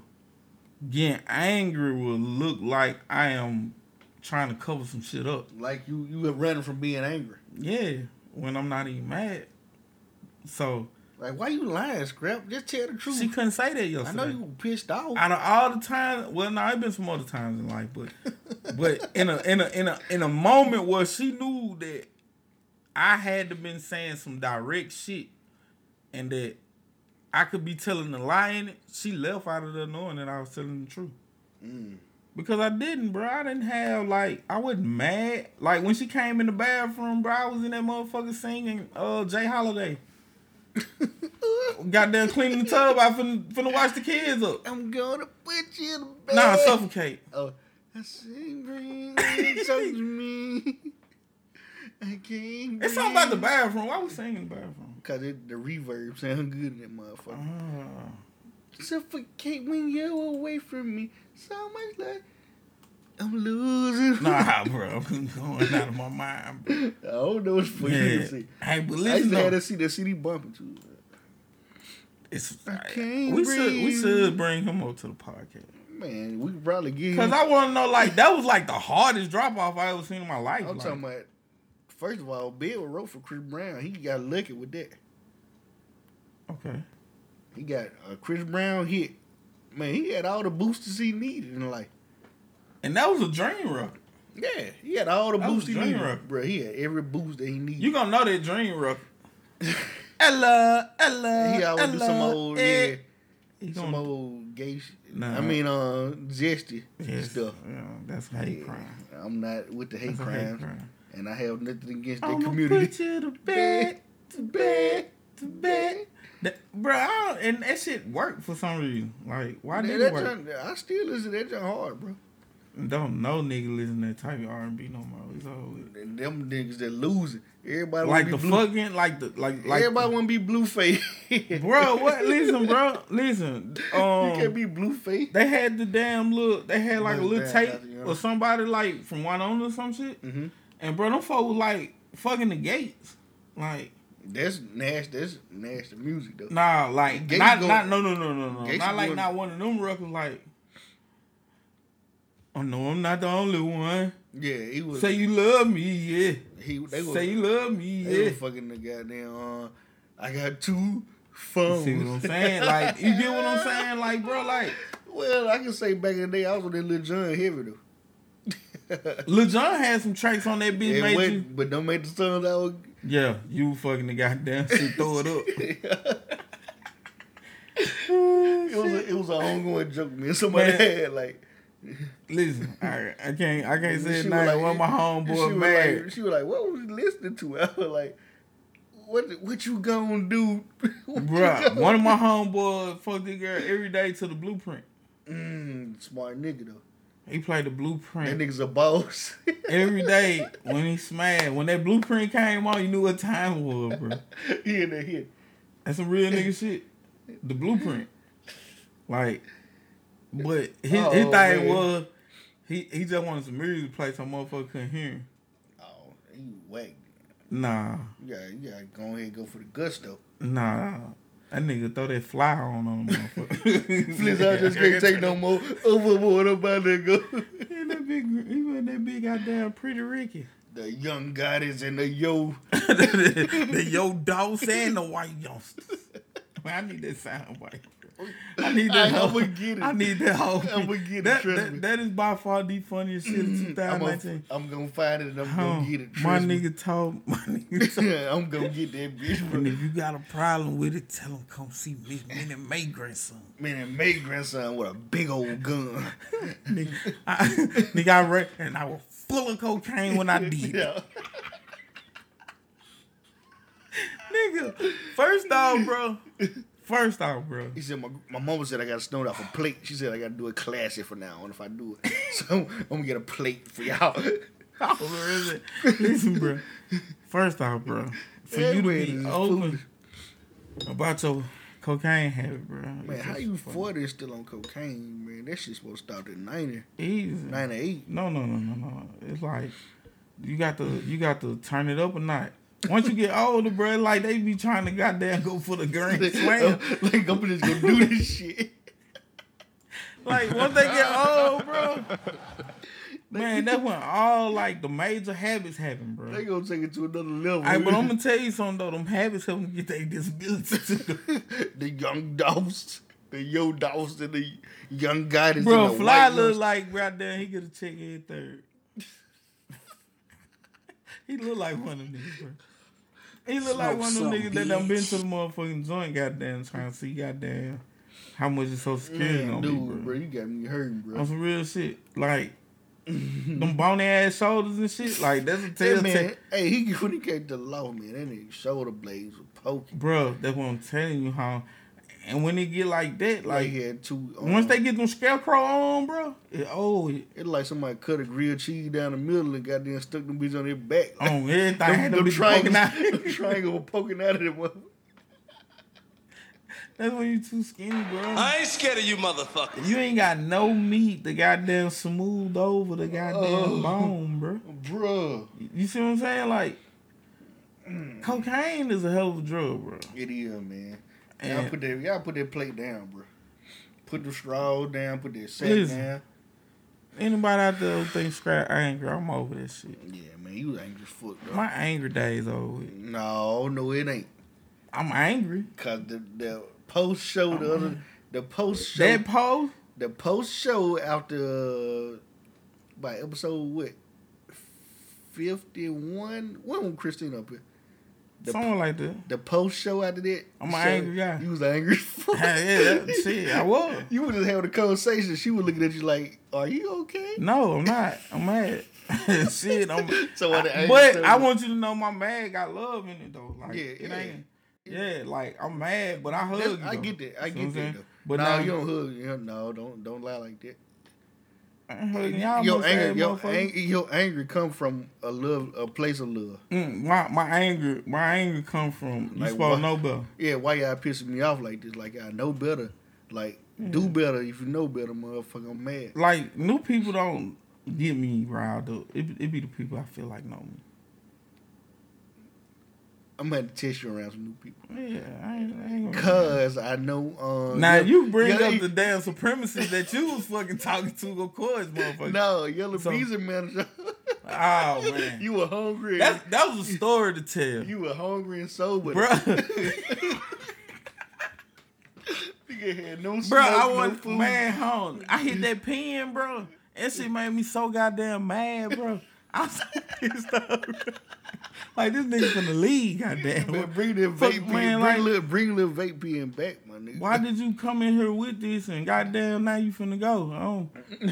getting angry would look like I am trying to cover some shit up. like you, you were running from being angry. Yeah, when I'm not even mad. So Like, why you lying, Scrap? Just tell the truth. she couldn't say that yourself. I know you were pissed off. out of all the time, well, no, I've been some other times in life, but but in a in a in a in a moment where she knew that I had to been saying some direct shit, and that I could be telling a lie in it, she left out of there knowing that I was telling the truth. Mm. Because I didn't, bro. I didn't have like I wasn't mad. Like when she came in the bathroom, bro, I was in that motherfucker singing uh J. Holiday. Goddamn cleaning the tub. I finna, finna watch the kids up. I'm gonna put you in the bed. Nah, suffocate. Oh, I see green, touch me. I can't. It's something about the bathroom. Why we singing in the bathroom? Cause it, the reverb sound good in that motherfucker. Ah. Suffocate when you're away from me. So much like I'm losing. Nah, bro. I'm going out of my mind, bro. I don't know what's for you to see. Hey, but listen, I used to have that CD, that CD bumping too. It's, can't we should we should bring him up to the podcast. Man, we could probably get him. Cause I want to know, like, that was like the hardest drop off I ever seen in my life. I'm like. talking about. First of all, Bill wrote for Chris Brown. He got lucky with that. Okay. He got a Chris Brown hit. Man, he had all the boosters he needed in life. And that was a dream record. Yeah, he had all the That was boosts he needed, record. bro. He had every boost that he needed. You gonna know that dream record. Ella, Ella, he always do some old eh. yeah, some gonna- old gay shit. Nah. I mean, uh, zesty Yes, stuff. yeah, that's hate crime. I'm not with the hate That's crime. And I have nothing against the I'ma community. put you to bed, to bed, to bed. That, bro, I don't, and that shit worked for some reason. Like, why did that it work? joint- I still listen to that joint hard, bro. Don't no nigga listen to that type of R and B no more. It's over. with. And them niggas that losing. Everybody Like wanna the blue. fucking, like the, like, like. Everybody want to be Blueface. bro, what? Listen, bro, listen. Um, you can't be Blueface. They had the damn look. They had like a little tape or somebody like from Winona or some shit. Mm-hmm. And bro, them folk was like fucking the gates. Like That's nasty. That's nasty music though. nah, like Gates not go- not no no no no no. Gates Not like going- not one of them records. Like oh no, I'm not the only one. Yeah, he was. Say you love me, yeah. he, they was, Say you love me, They yeah. was fucking the goddamn. Uh, I got two phones. See what I'm saying? Like you get what I'm saying? Like bro, like Well, I can say back in the day, I was with that Lil Jon Heavy though. Lil Jon had some tracks on that beat, made went- you. But don't make the songs that was. Yeah, you fucking the goddamn shit, throw it up. It was a, it was an ongoing joke, man. Somebody Man. had like. Listen, I, I can't I can't say it now. like- One of my homeboy was. Like, she was like, "What was you listening to?" I was like, "What? What you gonna do?" Bruh, gonna one of my homeboys fucked the girl every day to the blueprint. Mm, smart nigga though. He played the blueprint. That nigga's a boss. every day when he smashed. When that blueprint came on, you knew what time it was, bro. he in there hit. That's some real nigga shit. The blueprint. Like, but his, his Oh, thing man. was he he just wanted some music to play so motherfucker couldn't hear him. Oh, you whack. Nah, You gotta, you gotta go ahead and go for the gusto. nah. That nigga throw that fly on on him, motherfucker. Please, I just can't take no more overboard about that go. He that big, he was that big goddamn pretty Ricky. The young goddess and the yo. the, the yo dogs and the white youngsters. Man, I need that sound bite. I need that. I- whole, I'ma get it. I need that whole. I'ma get it, That, that, is by far the funniest shit mm-hmm. of I'm gonna, 2019. I'm gonna find it and I'm gonna get it. my me. nigga told my nigga told, I'm gonna get that bitch, bro. and if you got a problem with it, tell him come see Miss Minnie May grandson. Man, and May grandson with a big old gun. nigga, I, nigga, I and I was full of cocaine when I did. yeah. Nigga, first off, bro. First off, bro. He said my, my mama said I gotta stone off a plate. She said I gotta do it classy for now on if I do it. So I'm, I'm gonna get a plate for y'all. Oh, where is it? Listen, bro. First off, bro, for That you to be open about your cocaine habit, bro. Man, how you 40 and still on cocaine, man? That shit supposed to stop at 90. Easy. 98. No, no, no, no, no. It's like you got to you got to turn it up a notch. Once you get older, bro, like they be trying to goddamn go for the grand slam. like I'm just gonna do this shit. Like once they get old, bro. Man, that's when all like the major habits happen, bro. They gonna take it to another level. Hey, but I'm gonna tell you something though. Them habits help them get their disability the young dogs, the yo dogs, and the young guy that's Bro, in the Fly look like right there. He get a check every third. he look like one of them bro. He look like one of them niggas that done been to the motherfucking joint, goddamn, trying to see, goddamn, how much his social security Man, gonna dude, be, bro. bro, you got me hurting, bro. On some real shit, like them bony ass shoulders and shit. Like that's a That telltale. man, hey, he when he came to the law, man, that nigga shoulder blades were poking. Bro, that's what I'm telling you how. And when they get like that, like he had two. once uh, they get them scarecrow on, bro, it, oh, it, It's like somebody cut a grilled cheese down the middle and goddamn stuck them bitch on their back. on oh, everything. them, Them them bitches triangles, poking out. them triangle were poking out of them. mother- That's when you too skinny, bro. I ain't scared of you, motherfucker. You ain't got no meat The goddamn smooth over the goddamn Oh. bone, bro. Bruh. You see what I'm saying? Like, cocaine is a hell of a drug, bro. It is, man. Y'all put that, y'all put that plate down, bro. Put the straw down. Put that sack Listen. down. Anybody out there who think scrap anger, I'm over that shit. Yeah, man, you angry as fuck, though. My anger days over with. No, no, it ain't. I'm angry. Cause the the post show the other the post show That post, the post show after uh, by episode what fifty one. When was Christine up here? The, something like that. the post show after that. I'm an angry guy. You was angry. yeah, that, shit, I was. You was just having a conversation. She was looking at you like, "Are you okay?" No, I'm not. I'm mad. shit, I'm. So what I- but I want you to know my mad got love in it though. Like Yeah, it yeah. ain't. Yeah, like I'm mad, but I hug That's- you. I though. get that. I See get that. But no, now you don't hug. You no, don't don't lie like that. Hugging y'all. Your anger, your, ang- your anger come from a love, a place of love. Mm, my my anger, my anger come from you Like supposed know better. Yeah, why y'all pissing me off like this? Like I know better. Like do better if you know better, motherfucker. I'm mad. Like new people don't get me riled up. It, it be the people I feel like know me. I'm gonna test you around some new people. Yeah, I ain't, I ain't gonna. Cause I know. Um, Now you bring up the damn supremacists that you was fucking talking to, of course, motherfucker. No, Yellow So- Beezer manager. Oh man, you were hungry. That's, that was a story to tell, you were hungry and sober, bro. Nigga had no bro, smoke, I no want food. man home. I hit that pen, bro. That shit made me so goddamn mad, bro. I was pissed off. Like this nigga from the league, goddamn. Man, bring that vape pen. man, bring, like- little, bring little vape pen back, my nigga. Why did you come in here with this and goddamn now you finna go? I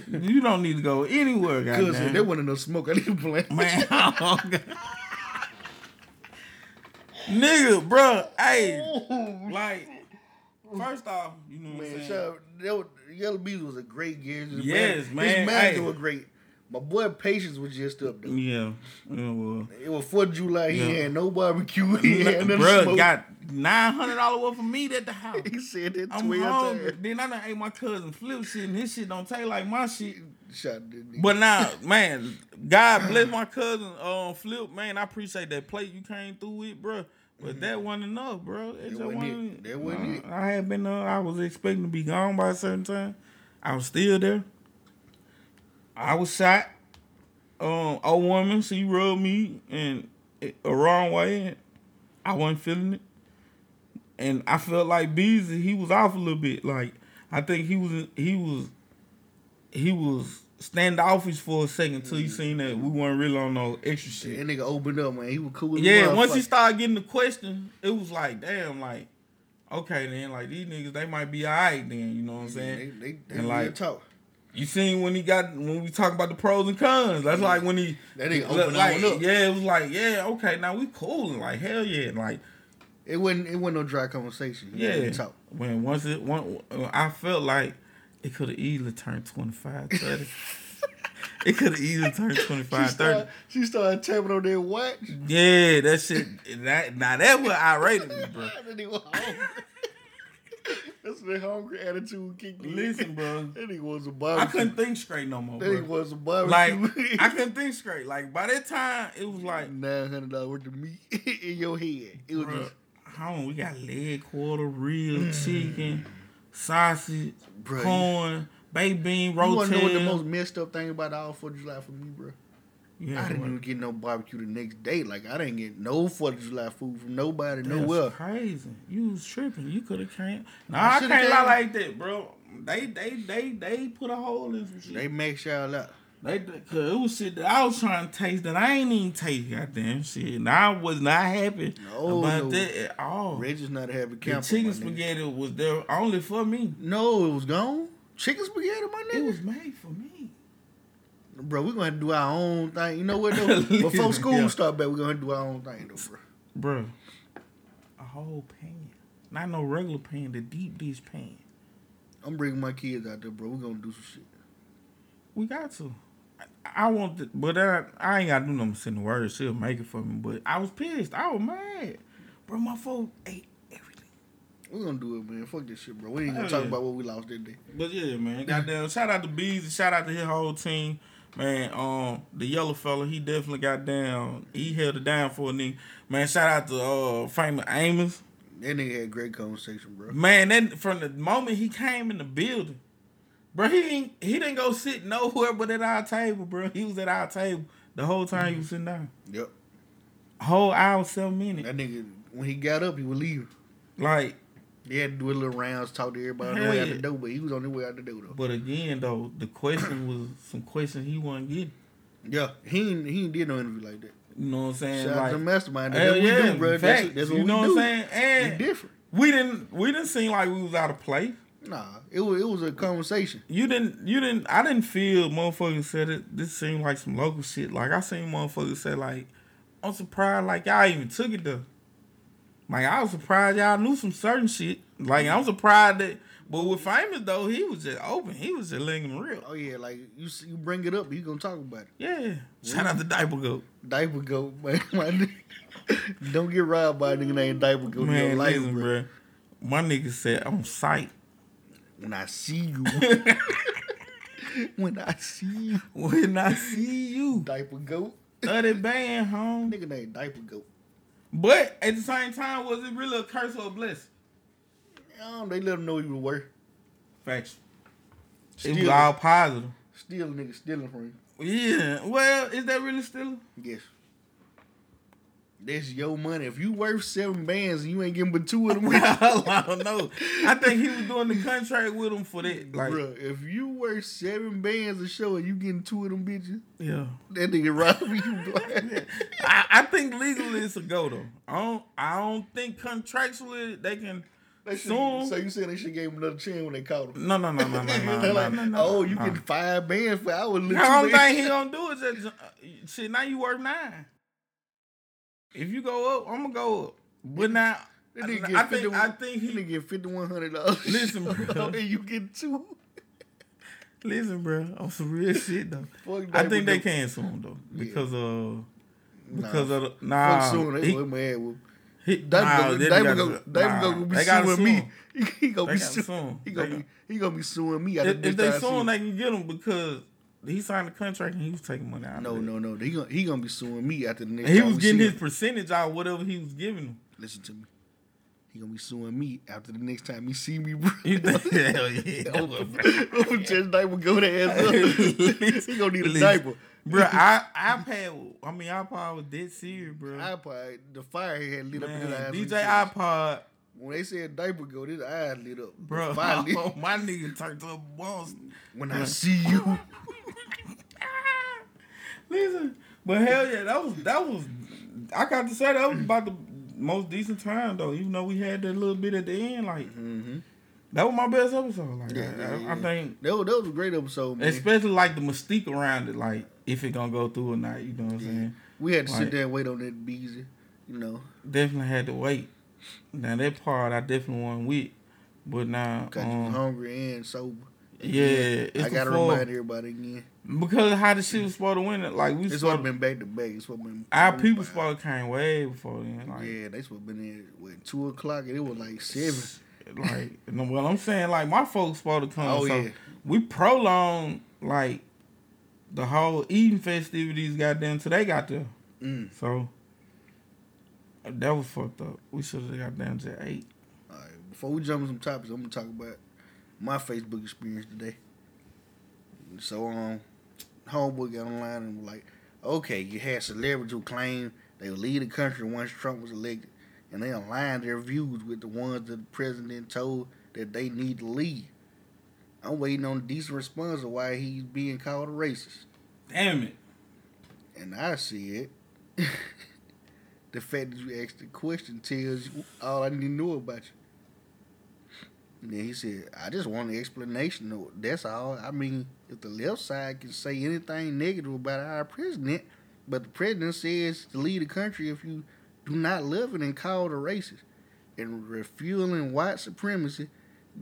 don't, you don't need to go anywhere, Cause goddamn. there wasn't no smoke. I didn't play. Man, oh, nigga, bro, hey, oh, like, first off, you know what I'm saying? shout out, that was, Yella Beezy was a great gear. His Yes, man- man, His manager hey. was great. My boy Patience was just up there. Yeah, yeah, well, It was 4th of July. He Yeah. had no barbecue. He had nothing bro, smoke. got nine hundred dollar worth of meat at the house. He said that I'm 12 hungry. times. Then I done ate my cousin flip shit, and his shit don't taste like my shit. Shot. But now, man, God bless my cousin um Flip, man. I appreciate that plate you came through with, bro. But that wasn't enough, bro. It just wasn't wasn't. it. That wasn't it. I had been. Uh, I was expecting to be gone by a certain time. I was still there. I was shot. Um, a woman she rubbed me in a wrong way, and I wasn't feeling it. And I felt like Beezy, he was off a little bit. Like I think he was he was he was standoffish for a second till he seen that we weren't really on no extra shit. That nigga opened up, man. He was cool. Yeah, once he started getting the question, it was like, damn, like, okay, then, like these niggas, they might be alright, then, you know what I'm saying? They, they, they and like, talk. You seen when he got when we talk about the pros and cons. That's like when he That nigga look, opened like, on up. yeah, it was like, yeah, okay, now we cool, and like hell yeah, like It wasn't. It wasn't no dry conversation. Yeah. talk. When once it one, I felt like it could have easily turned 25, 30. it could have easily turned 25, She 30. started, she started tapping on that watch. Yeah, that shit. That now that what I rated me, bro. That nigga was hungry. That's the hungry attitude kicked. Listen, bro. That nigga was a I barbecue. I couldn't think straight no more. That Bro. nigga was a Like. I couldn't think straight. Like by that time, it was like nine hundred dollars worth of meat in your head. It was Bruh, just on, we got leg quarter, real mm. chicken, sausage, Bruh, corn, baked bean, You wanna know what the most messed up thing about all Fourth of July for me, bro? Yeah, I didn't even get no barbecue the next day. Like I didn't get no Fourth of July food from nobody, That's nowhere. crazy. You was tripping. You could have came. Nah, I I, can't lie like that, bro. They they they they put a hole in some shit. They make y'all up. They, cause it was shit that I was trying to taste that I ain't even taste. Goddamn shit. And I was not happy No, about no. that at all. Reggie's not a happy the chicken nigga. spaghetti was there only for me. No, it was gone. Chicken spaghetti, my nigga. It was made for me. Bro, we're gonna have to do our own thing. You know what though? Before school Yeah. start back, we're gonna have to do our own thing though, bro. Bro, a whole pan. Not no regular pan, the deep dish pan. I'm bringing my kids out there, bro. We're gonna do some shit. We got to. I, I want to, but I, I ain't got to do nothing send the word. She'll make it for me. But I was pissed. I was mad. Bro, my phone ate. Everything. We're gonna do it, man. Fuck this shit, bro. We ain't gonna Hell talk yeah. about what we lost that day. But yeah, man. Goddamn. shout out to Bees and shout out to his whole team. Man, um, the yellow fella, he definitely got down. He held it down for a nigga. Man, shout out to uh famous Amos. That nigga had great conversation, bro. Man, then from the moment he came in the building, bro, he ain't he didn't go sit nowhere but at our table, bro. He was at our table the whole time he was sitting down. Yep. Whole hour, seven minutes. That nigga, when he got up, he would leave. Like, He had to do a little rounds, talk to everybody on the Hell way out yeah. the door, but he was on the way out the door though. but again though, the question was some questions he wasn't getting. Yeah, he ain't, he ain't did no interview like that. You know what I'm saying? Shout out like, to Mastermind. That's Hell what we do, bro. That's, facts. that's what you we know do. what I'm saying? And We different. we didn't we didn't seem like we was out of place. Nah, it was it was a conversation. You didn't you didn't I didn't feel motherfuckers said it this seemed like some local shit. Like I seen motherfuckers say like I'm surprised like y'all even took it there. Like I was surprised y'all knew some certain shit. Like I'm surprised that but with famous though, he was just open. He was just letting real. Oh yeah, like you see- you bring it up, he gonna talk about it. Yeah. Shout out to Diaper Goat. Diaper goat, man. My nigga. Don't get robbed by a nigga named Diaper goat your Man, life, listen, bro. bro. My nigga said on sight. When I see you, when I see you, When I see you. Diaper goat. Other band home. Nigga named Diaper goat. But at the same time, was it really a curse or a blessing? Um, they let him know he was worth. Facts. It Still, was all positive. still a nigga stealing from you. Yeah. Well, is that really still? Yes. That's your money. If you worth seven bands and you ain't getting but two of them, I don't know. I think he was doing the contract with him for that. Like, Bruh, if you worth seven bands a show and you getting two of them bitches, yeah. that nigga robbing you. I, I think legally it's a go though. I don't. I don't think contractually they can should, so you said they should gave him another chance when they caught him. No, no, no, no, no, no, They're no, like, no, no, oh, you no. get five bands for I would only you thing he gonna do is just uh, shit. Now you worth nine. If you go up, I'm gonna go up. But now, I, get I think 51 I think He he get fifty one hundred dollars. Listen, bro. and you get two. listen, bro. On some real shit though. Fuck I think they them- can sue him though because of because nah, of the, nah. Fuck soon, they he- mad with. he- David nah, they David David nah, gonna be suing sue me. He, he gonna They be suing. He They gonna got- be he gonna be suing me. If, if they him, they can get him because he signed a contract and he was taking money out. No, of no, no. He gonna he gonna be suing me after the next. And he was getting his him. percentage out of whatever he was giving him. Listen to me. He gonna be suing me after the next time he see me, bro. Hell yeah. I'm gonna just diaper go to ass up. he gonna need a Listen, diaper, Bro, I iPad. I mean, iPod was dead serious, bro. iPod, the fire had lit up his Man, eyes. DJ iPod, When they said diaper go, his eyes lit up. bro. Lit- my nigga turned to a boss. when I see you, Listen, but hell yeah, that was that was. I got to say that was about the most decent time though. Even though we had that little bit at the end, like that was my best episode. Like Yeah, I, yeah, I- I yeah. think, that was, that was a great episode, man. especially like the mystique around it, like if it gonna go through or not. You know what I'm saying? we had to like- sit there and wait on that Beezy, you know. Definitely had to wait. Now that part I definitely wasn't with, but now you um, hungry and sober. yeah, it's I gotta remind everybody again. Because of how the shit was supposed to win it. Like we It's supposed what been back to back. It's what been our people supposed to came way before then. Like Yeah, they supposed to been in with two o'clock and it was like seven. like no, well, I'm saying like my folks supposed to come. Oh, so yeah. we prolonged like the whole eating festivities. Goddamn, till they got there. Mm. So that was fucked up. We should have got down to eight. All right, before we jump on some topics, I'm gonna talk about my Facebook experience today. So um, homeboy got online and was like, okay, you had celebrities who claimed they would lead the country once Trump was elected, and they aligned their views with the ones that the president told that they need to leave. I'm waiting on a decent response of why he's being called a racist. Damn it. And I see it. the fact that you asked the question tells you all I need to know about you. And then he said, I just want an explanation. That's all. I mean, if the left side can say anything negative about our president, but the president says to leave the country if you do not love it and call it racist and refueling white supremacy,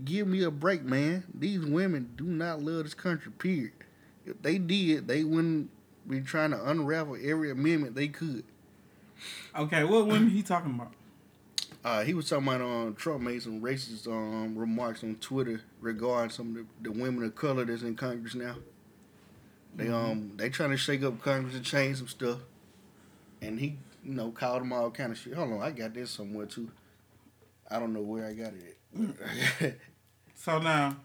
give me a break, man. These women do not love this country, period. If they did, they wouldn't be trying to unravel every amendment they could. Okay, what women he talking about? Uh, he was talking about um, Trump made some racist um, remarks on Twitter regarding some of the, the women of color that's in Congress now. They Mhm. um they trying to shake up Congress and change some stuff, and he you know called them all kind of shit. Hold on, I got this somewhere too. I don't know where I got it. So now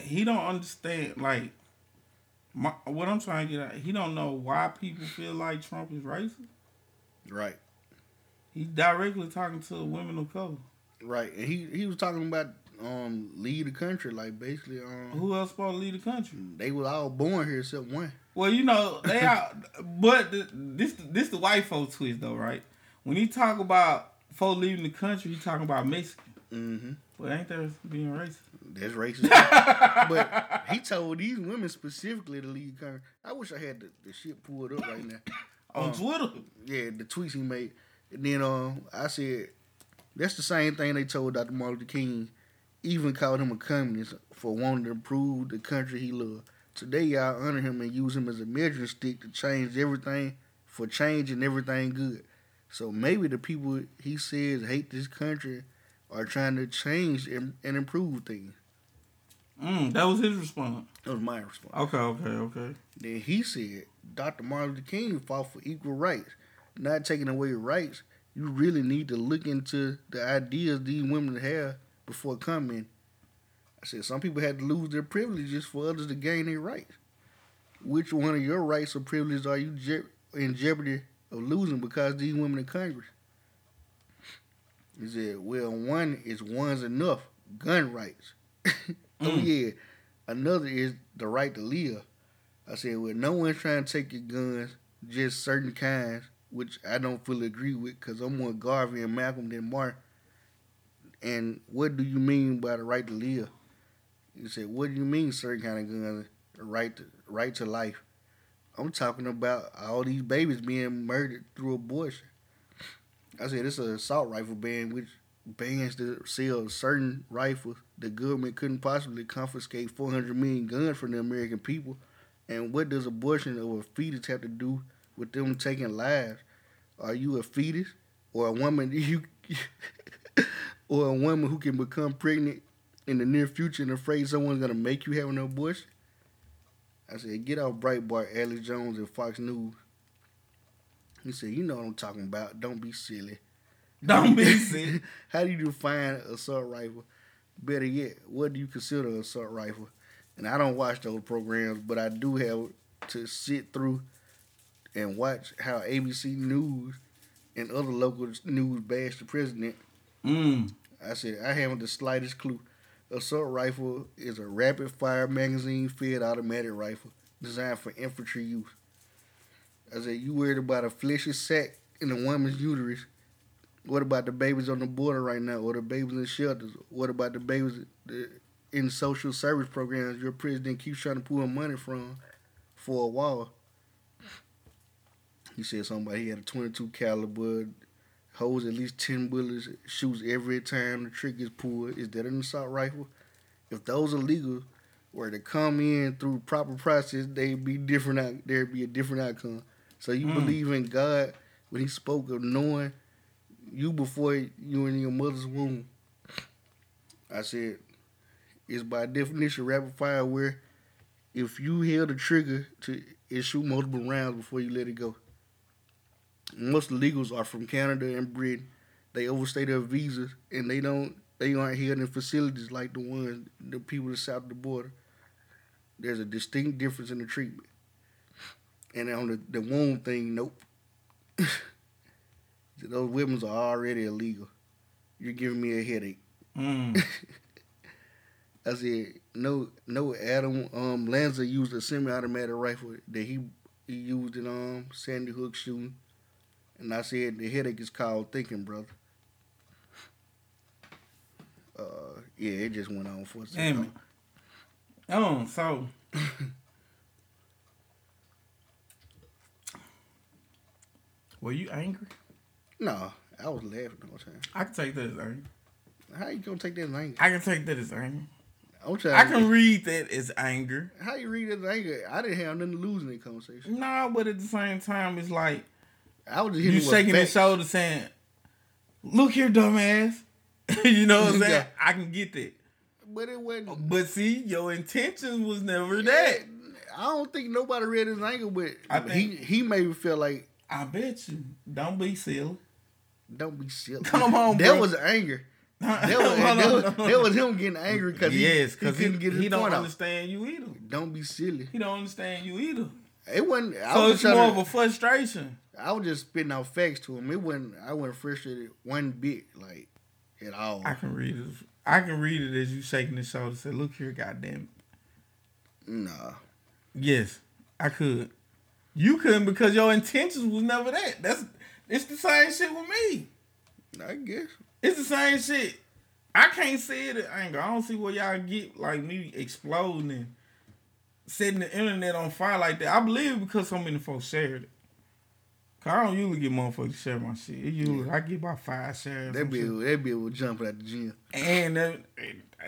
he don't understand like my, what I'm trying to get at. He don't know why people feel like Trump is racist. right, He's directly talking to women of color. right, and he he was talking about um lead the country like basically um Who else supposed to lead the country? they was all born here except one. Well, you know they are, but the, this this the white folks twist though, right? When he talk about folks leaving the country, he talking about Mexican. Mm-hmm. Well, ain't that being racist? That's racist. but he told these women specifically to leave country. I wish I had the, the shit pulled up right now. On Um, Twitter. Yeah, the tweets he made. And then um, I said, that's the same thing they told Dr. Martin Luther King. Even called him a communist for wanting to improve the country he loved. Today, y'all honor him and use him as a measuring stick to change everything for changing everything good. So maybe the people he says hate this country are trying to change and, and improve things. Mm, that was his response. That was my response. Okay, okay, okay. Then he said, Dr. Martin Luther King fought for equal rights, not taking away rights. You really need to look into the ideas these women have before coming. I said, some people had to lose their privileges for others to gain their rights. Which one of your rights or privileges are you je- in jeopardy of losing because these women in Congress? He said, well, one is one's enough, gun rights. oh, Mm. yeah. Another is the right to live. I said, well, no one's trying to take your guns, just certain kinds, which I don't fully agree with because I'm more Garvey and Malcolm than Martin. And what do you mean by the right to live? He said, what do you mean certain kind of guns, right to, right to life? I'm talking about all these babies being murdered through abortion. I said, it's an assault rifle ban, which bans the sale of certain rifles. The government couldn't possibly confiscate 400 million guns from the American people. And what does abortion of a fetus have to do with them taking lives? Are you a fetus or a woman you or a woman who can become pregnant in the near future and afraid someone's gonna make you have an abortion? I said, get off Breitbart, Alex Jones, and Fox News. He said, you know what I'm talking about. Don't be silly. Don't be silly. How do you define assault rifle? Better yet, what do you consider assault rifle? And I don't watch those programs, but I do have to sit through and watch how ABC News and other local news bash the president. Mm. I said, I haven't the slightest clue. Assault rifle is a rapid fire magazine fed automatic rifle designed for infantry use. I said, you worried about a fleshy sack in a woman's uterus. What about the babies on the border right now or the babies in shelters? What about the babies in social service programs your president keeps trying to pull money from for a while? He said somebody he had a 22 caliber, holds at least 10 bullets, shoots every time the trigger is pulled. Is that an assault rifle? If those illegal were to come in through proper process, they'd be different. Out, there'd be a different outcome. So you Mm. believe in God when He spoke of knowing you before you were in your mother's womb. I said, it's by definition rapid fire where if you held the trigger to it shoot multiple rounds before you let it go. Most illegals are from Canada and Britain. They overstay their visas and they don't they aren't held in facilities like the ones the people that's south of the border. There's a distinct difference in the treatment. And on the, the wound thing, nope. Those weapons are already illegal. You're giving me a headache. Mm. I said, no, no. Adam um, Lanza used a semi-automatic rifle that he he used in um Sandy Hook shooting, and I said the headache is called thinking, brother. Uh, yeah, it just went on for a second. Damn. Oh, so were you angry? No, I was laughing the whole time. I can take that as anger. How you gonna take that as anger? I can take that as anger. I'm trying I to- can read that as anger. How you read it as anger? I didn't have nothing to lose in that conversation. Nah, but at the same time, it's like I was just you shaking his shoulder saying, "Look here, dumbass." you know what I'm saying? Yeah. I can get that. But it wasn't. But see, your intentions was never that. I don't think nobody read his anger, but I think- he he made me feel like I bet you. Don't be silly. don't be silly. Come on, that bro. was anger. That was, on, that was, that was him getting angry because yes, he, because he he, couldn't get his he don't point out. understand you either. Don't be silly. He don't understand you either. It wasn't. I So was it's more to- of a frustration. I was just spitting out facts to him. It wasn't. I wasn't frustrated one bit, like at all. I can read it. I can read it as you shaking his shoulder. Say, "Look here, goddamn." it." Nah. Yes, I could. You couldn't because your intentions was never that. That's it's the same shit with me. I guess it's the same shit. I can't see it at anger. I don't see where y'all get like me exploding and setting the internet on fire like that. I believe it because so many folks shared it. I don't usually get motherfuckers to share my shit. It usually I get about five shares. that shit. that be was jumping at the gym. And that,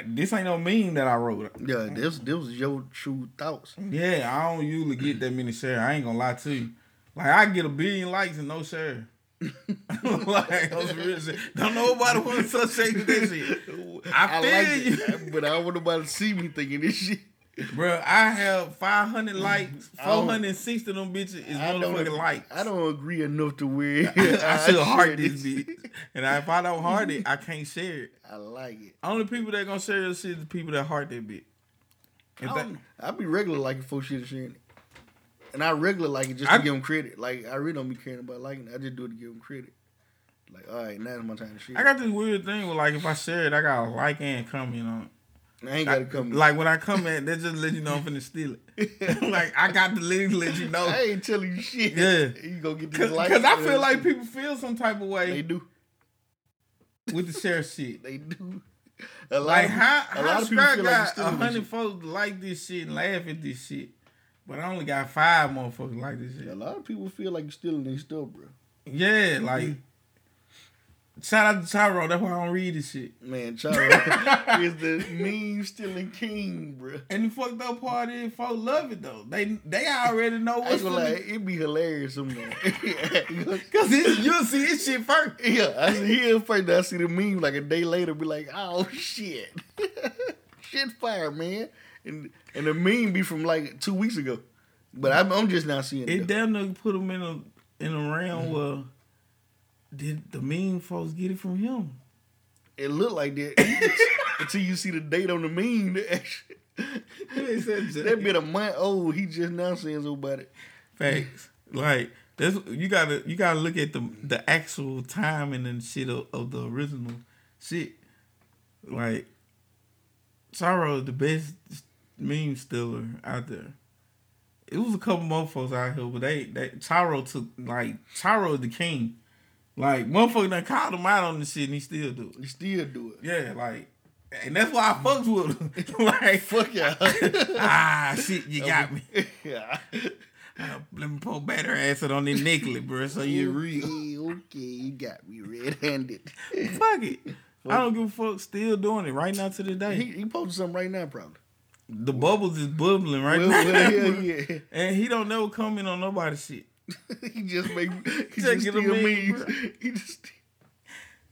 this ain't no meme that I wrote. Yeah, this this was your true thoughts. Yeah, I don't usually get that many shares. I ain't gonna lie to you. Like I get a billion likes and no share. like on some real shit. Don't nobody want to associate with this shit. I, feel like you, it, but I don't want nobody to see me thinking this shit. Bro. I have 500 mm-hmm. likes. 460 of them bitches is I motherfucking likes. I don't agree enough to where I should heart this bitch. And if I don't heart it, I can't share it. I like it. Only people that gonna share this shit is the people that heart that bitch. If I, I be regular liking folks shit and sharing it. And I regular like it just I- to give them credit. Like I really don't be caring about liking it. I just do it to give them credit. Like, all right, now's my time to share. I got this weird thing where, like if I share it, I gotta like and comment on it. I ain't gotta come. Like when I comment, they just let you know I'm finna steal it. like I got to let, let you know. I ain't telling you shit. Yeah. you go get this likes. 'cause I feel like people feel some type of way. They do. With the share shit. They do. A lot Like of- how a how lot of people Scrap feel like got a hundred folks like this shit and laugh at this shit, but I only got five motherfuckers like this shit. A lot of people feel like you're stealing their stuff, bro. Yeah, like mm-hmm. Shout out to Tyro. That's why I don't read this shit. Man, Charo is the meme stealing king, bro. And the fucked up part is, folks love it though. They they already know what's lie, finna- it'd be hilarious sometimes. Cause it's, you'll see this shit first. Yeah, I see here first. I see the meme like a day later. Be like, oh shit, shit fire, man. And and the meme be from like two weeks ago. But I'm, I'm just now seeing It it. though. damn near put him in a in a realm mm-hmm. where did the mean folks get it from him? It looked like that until you see the date on the meme. that been a month old. He just now saying so about it. Facts. Like that's you gotta you gotta look at the the actual timing and shit of, of the original shit. Like Sorrow is the best meme stealer out there. It was a couple more folks out here, but they they Charo took like is the king. Like motherfucker done called him out on the shit and he still do it. He still do it. Yeah, like and that's why I fucks with him. like fuck yeah. ah shit, you got me. Yeah. Uh, let me pull better acid on the nickel, bro, so you real. Okay, okay, you got me red-handed. Fuck it. I don't give a fuck. Still doing it right now to the day. He, he posted something right now, probably. the bubbles is bubbling right Well, now. well, yeah, yeah. And he don't never comment on nobody's shit. he just make he Just just steal meme, memes. bro. He just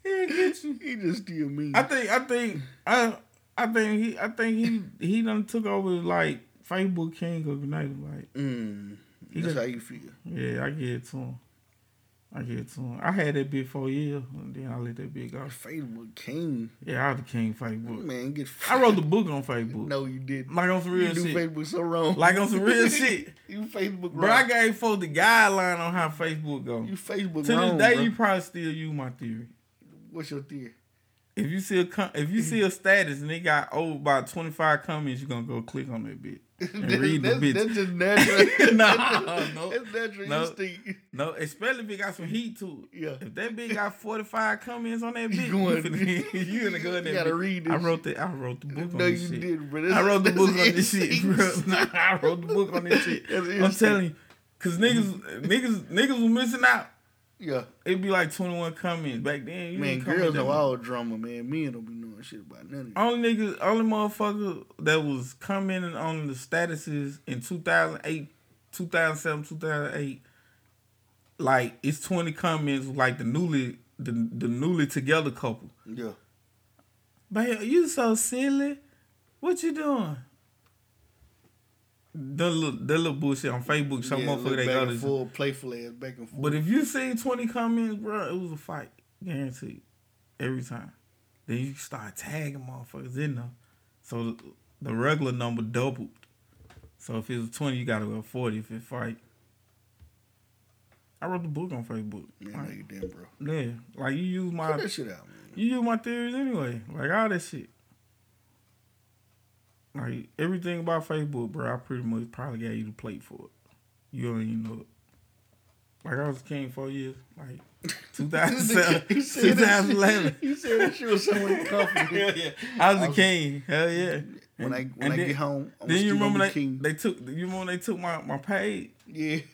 He'll get you. He just still mean. I think I think I I think he I think he he done took over like Facebook King of Grenada. Like Mm, he that's done- how you feel. Yeah, I get it to him. I get to him. I had that bit for a year, and then I let that bit go. Facebook King. Yeah, I was the king Facebook. Man, get. I wrote the book on Facebook. No, you didn't. Like on some real you do shit. Facebook so wrong. Like on some real shit. you Facebook Bro, wrong. I gave folks the guideline on how Facebook go. You Facebook to wrong, this day, bro. you probably still use my theory. What's your theory? If you see a if you see a status and it got over about twenty five comments, you're gonna go click on that bit and read the that's, bit. that's just natural. nah, no, That's natural no, instinct. no, especially if it got some heat to it. Yeah. If that bit got forty five comments on that bitch, going- you, finna, you gonna go in there. You gotta read I wrote the I wrote the book on No, this you shit. didn't, bro. I wrote the That's book on this shit, bro. Nah, I wrote the book on this shit. I'm telling you, cause niggas, niggas, niggas was missing out. Yeah. It'd be like 21 comments back then. You Man, girls know all drama, man. Men don't be knowing shit about nothing. Only niggas, only motherfucker that was commenting on the statuses in 2008, 2007, 2008. Like it's 20 comments like the newly the, the newly together couple. Yeah. But you so silly. What you doing? The little, little bullshit on Facebook. Some yeah, motherfucker they back go and to. forth, playful ass uh, back and forth. But if you see 20 comments, bro, it was a fight. Guaranteed. Every time. Then you start tagging motherfuckers in there. So the, the regular number doubled. So if it was 20, you gotta go 40 if it fight. I wrote the book on Facebook. Yeah, no, you did, bro. Yeah. Like you use my Put that shit out, man. you use my theories anyway. Like all that shit. Like everything about Facebook, bro, I pretty much probably got you to plate for it. You don't even know it. Like I was king four years, like 2007, He said that shit- 2011. He said that shit was somewhere confident. Hell yeah. I was the king. Hell yeah. When I- when and I get home, I'm then you remember they, king. they took you remember when they took my my page. Yeah.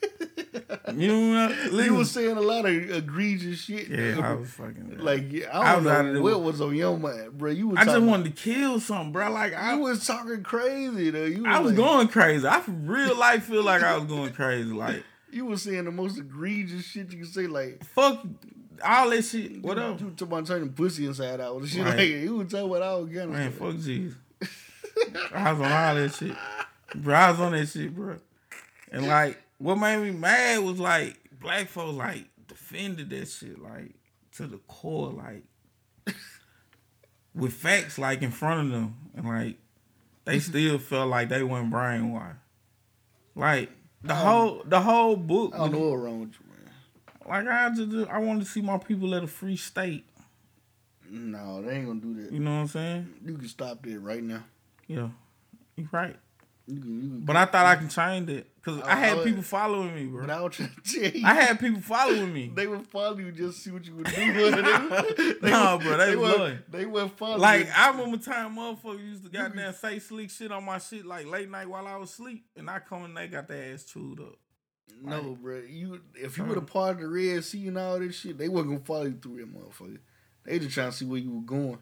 You know what? You was saying a lot of egregious shit. Yeah, I was fucking like yeah, I I don't out of know what was on your mind, bro. You was I just wanted to kill something, bro. Like I you was talking crazy though. You I was like- going crazy. I for real life feel like I was going crazy. Like You was saying the most egregious shit you can say, like fuck all that shit. What up? You talking about turning pussy inside out and shit. Right. Like you was talking about all kind of Man, fuck Jesus. I was on all that shit. Bro, I was on that shit, bro. And like, what made me mad was like, black folks like defended that shit like to the core, like with facts like in front of them, and like they still felt like they weren't brainwashed. Like the Um, whole the whole book. I don't know what wrong with you, man. Like I just I want to see my people at a free state. No, they ain't gonna do that. You know what I'm saying? You can stop it right now. Yeah, you right. You can, you can, But I thought I can change it because I, I- had I- people following me, bro. I. I had people following me. They would follow you just to see what you would do. they, they, Nah, bro, they was weren't- They weren't. Like you. I remember time motherfuckers used to goddamn say slick shit on my shit like late night while I was asleep, and I come and they got their ass chewed up. No, bro. You if you would have part of the Red Sea and all this shit, they wasn't gonna follow you through that motherfucker. They just trying to see where you were going.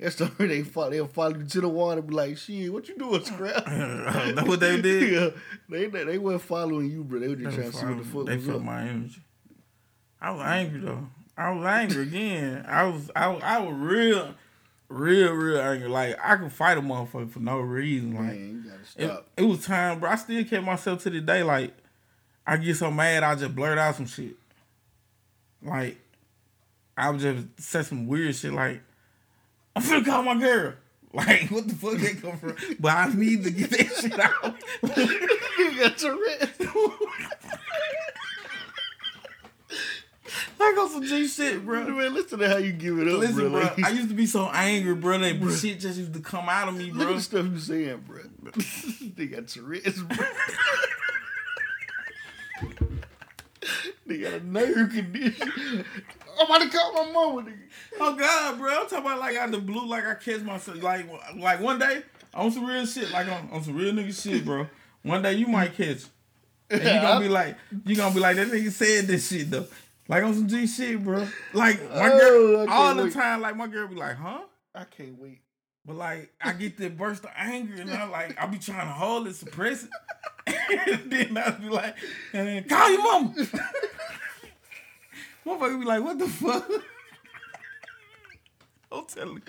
That's the way they follow. They'll follow you to the water, be like, "Shit, what you doing, scrap?" That what they did? yeah, they they, they weren't following you, bro. They were just They trying to see what the fuck they was up. my energy. I was angry though. I was angry again. I was I, was- I was real, real, real angry. Like I could fight a motherfucker for no reason. Like Man, you gotta it, it was time, bro. I still kept myself to the day. Like I get so mad, I just blurt out some shit. Like I would just say some weird shit. Like I'm finna call my girl. Like what the fuck that come from? But I need to get that shit out. you got Tourette's. I got some G shit, bro. Man, listen to how you give it up, Listen, bro. I used to be so angry, bro. That shit just used to come out of me, Look at bro. the stuff you saying, bro. they got Tourette's, bro. They got a nerve condition. I'm about to call my mama, nigga. Oh God, bro. I'm talking about like out of the blue, like I catch myself, like like one day on some real shit, like on, on some real nigga shit, bro. One day you might catch, and you gonna be like, you gonna be like that nigga said this shit though, like on some G shit, bro. Like my Oh, girl, can't all the wait. time, like my girl be like, huh? I can't wait. But like I get that burst of anger and I'm like I be trying to hold it, suppress it. And then I'd be like, and then call your mama. Motherfucker be like, what the fuck? I'm telling you,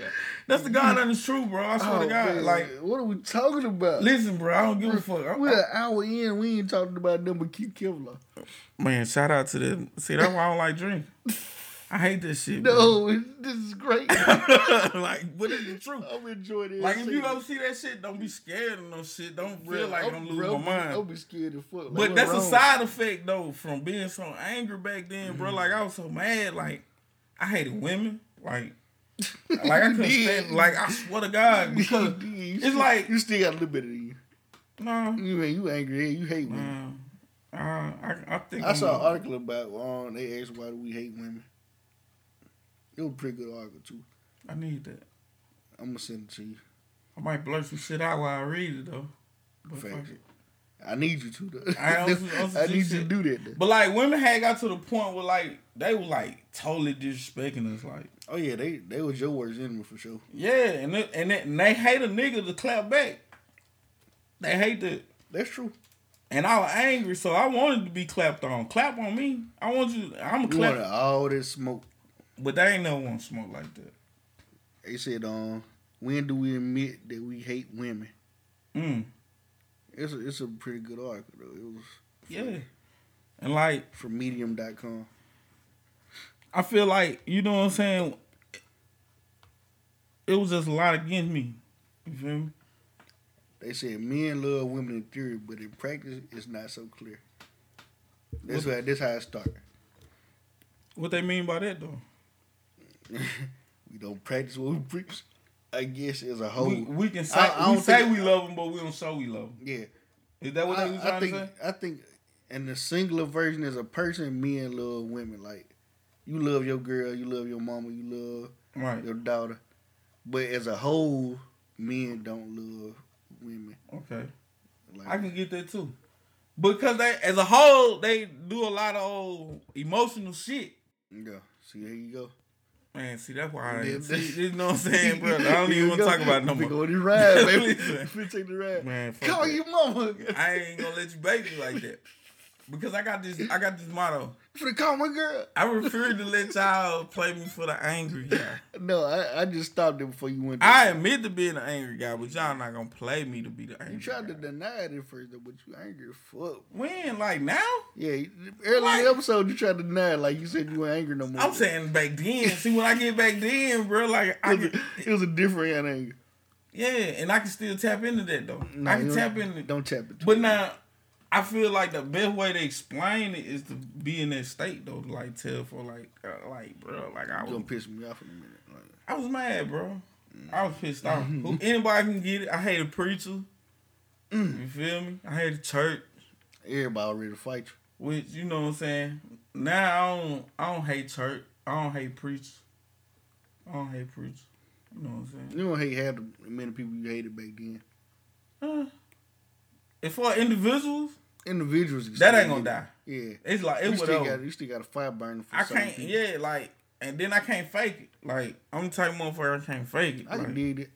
that's the God honest truth, bro. I swear Oh, to God, man, like, what are we talking about? listen, bro, I don't give a fuck. I'm- We're an hour in. We ain't talking about number Q Kevlar. Man, shout out to them. See, that's why I don't like drink. I hate this shit. No, this is great. bro. like, what is the truth? I'm enjoying it. Like, if you don't see that shit, don't be scared of no shit. Don't feel like I'm, losing bro, my mind. Don't be scared as fuck. Like, But that's a side effect though from being so angry back then, bro. Mm-hmm. Like I was so mad, like I hated women, like like I couldn't did. stand, like I swear to God, because it's still- like you still got a little bit of you. no, You ain't you angry. You hate women. uh, I, I think I saw an article about um, they asked why do we hate women. It was a pretty good article too. I need that. I'm gonna send it to you. I might blurt some shit out while I read it though. But fuck it. I need you to. Though. I, also, also I need you to do that. Though. But like women had got to the point where like they were like totally disrespecting us, like. Oh yeah, they they was your worst enemy for sure. Yeah, and they, and, they, and they hate a nigga to clap back. They hate that. That's true. And I was angry, so I wanted to be clapped on. Clap on me. I want you. I'm a You clap. wanted all this smoke. But they ain't never want to smoke like that. They said, um, when do we admit that we hate women? Mm. It's a, it's a pretty good article though. It was Yeah. And like from medium.com. I feel like you know what I'm saying. It was just a lot against me. You feel me? They said men love women in theory, but in practice it's not so clear. That's What- how that's how it started. What they mean by that though? we don't practice what we preach. I guess as a whole. We, we can say I- I we say think- we love them, but we don't show we love them. Yeah. Is that what they I, was I trying think to say? I think in the singular version is a person, men love women. Like you love your girl, you love your mama, you love Right. your daughter. But as a whole, men don't love women. Okay. Like, I can get that too. Because they as a whole, they do a lot of old emotional shit. yeah. See, there you go. Man, see that's why I Yeah, see, you know what I'm saying, bro. I don't even want to talk about it no more. go this ride, baby. We take the ride. Man, Call that. your mama. I ain't gonna let you baby like that. Because I got this I got this motto. For the call my girl. I refuse to let y'all play me for the angry guy. No, I, I just stopped it before you went. I admit to being an angry guy, but y'all not gonna play me to be the angry You tried guy. to deny it at first, but you angry as fuck. When? Like now? Yeah, early the episode, you tried to deny it, like you said you weren't angry no more. I'm saying back then. See, when I get back then, bro, like I it was, get, a, it was a different kind of anger. yeah, and I can still tap into that though. No, I can tap into. Don't tap it. But now, I feel like the best way to explain it is to be in that state though, to like tell for like, uh, like bro, like I was gonna piss me off in a minute. Like, I was mad, bro. I was pissed off. Who, anybody can get it. I hate a preacher. You feel me? I hate a church. everybody ready to fight you. Which you know what I'm saying. Now I don't. I don't hate church. I don't hate preachers. I don't hate preachers. You know what I'm saying. You don't hate half the many people you hated back then. Uh, as for individuals, Individuals, you that ain't gonna die. Yeah, It's like you it still whatever. got you still got a fire burning for I can't. people. Yeah, like, and then I can't fake it. Like I'm the type of motherfucker I can't fake it. I like, can it.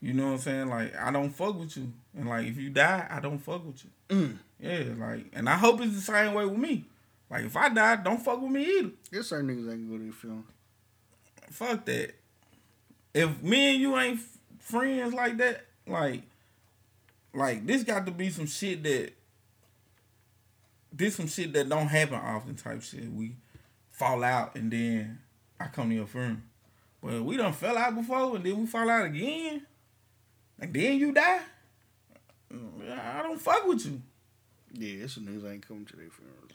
You know what I'm saying? Like I don't fuck with you, and like if you die, I don't fuck with you. Mm. Yeah, like, and I hope it's the same way with me. Like if I die, don't fuck with me either. There's certain niggas ain't gonna go to the film. Fuck that. If me and you ain't f- friends like that, like, like this got to be some shit that this some shit that don't happen often type shit. We fall out and then I come to your firm. But we done fell out before and then we fall out again. Like then you die. I don't fuck with you. Yeah, there's some niggas I ain't coming to their funerals.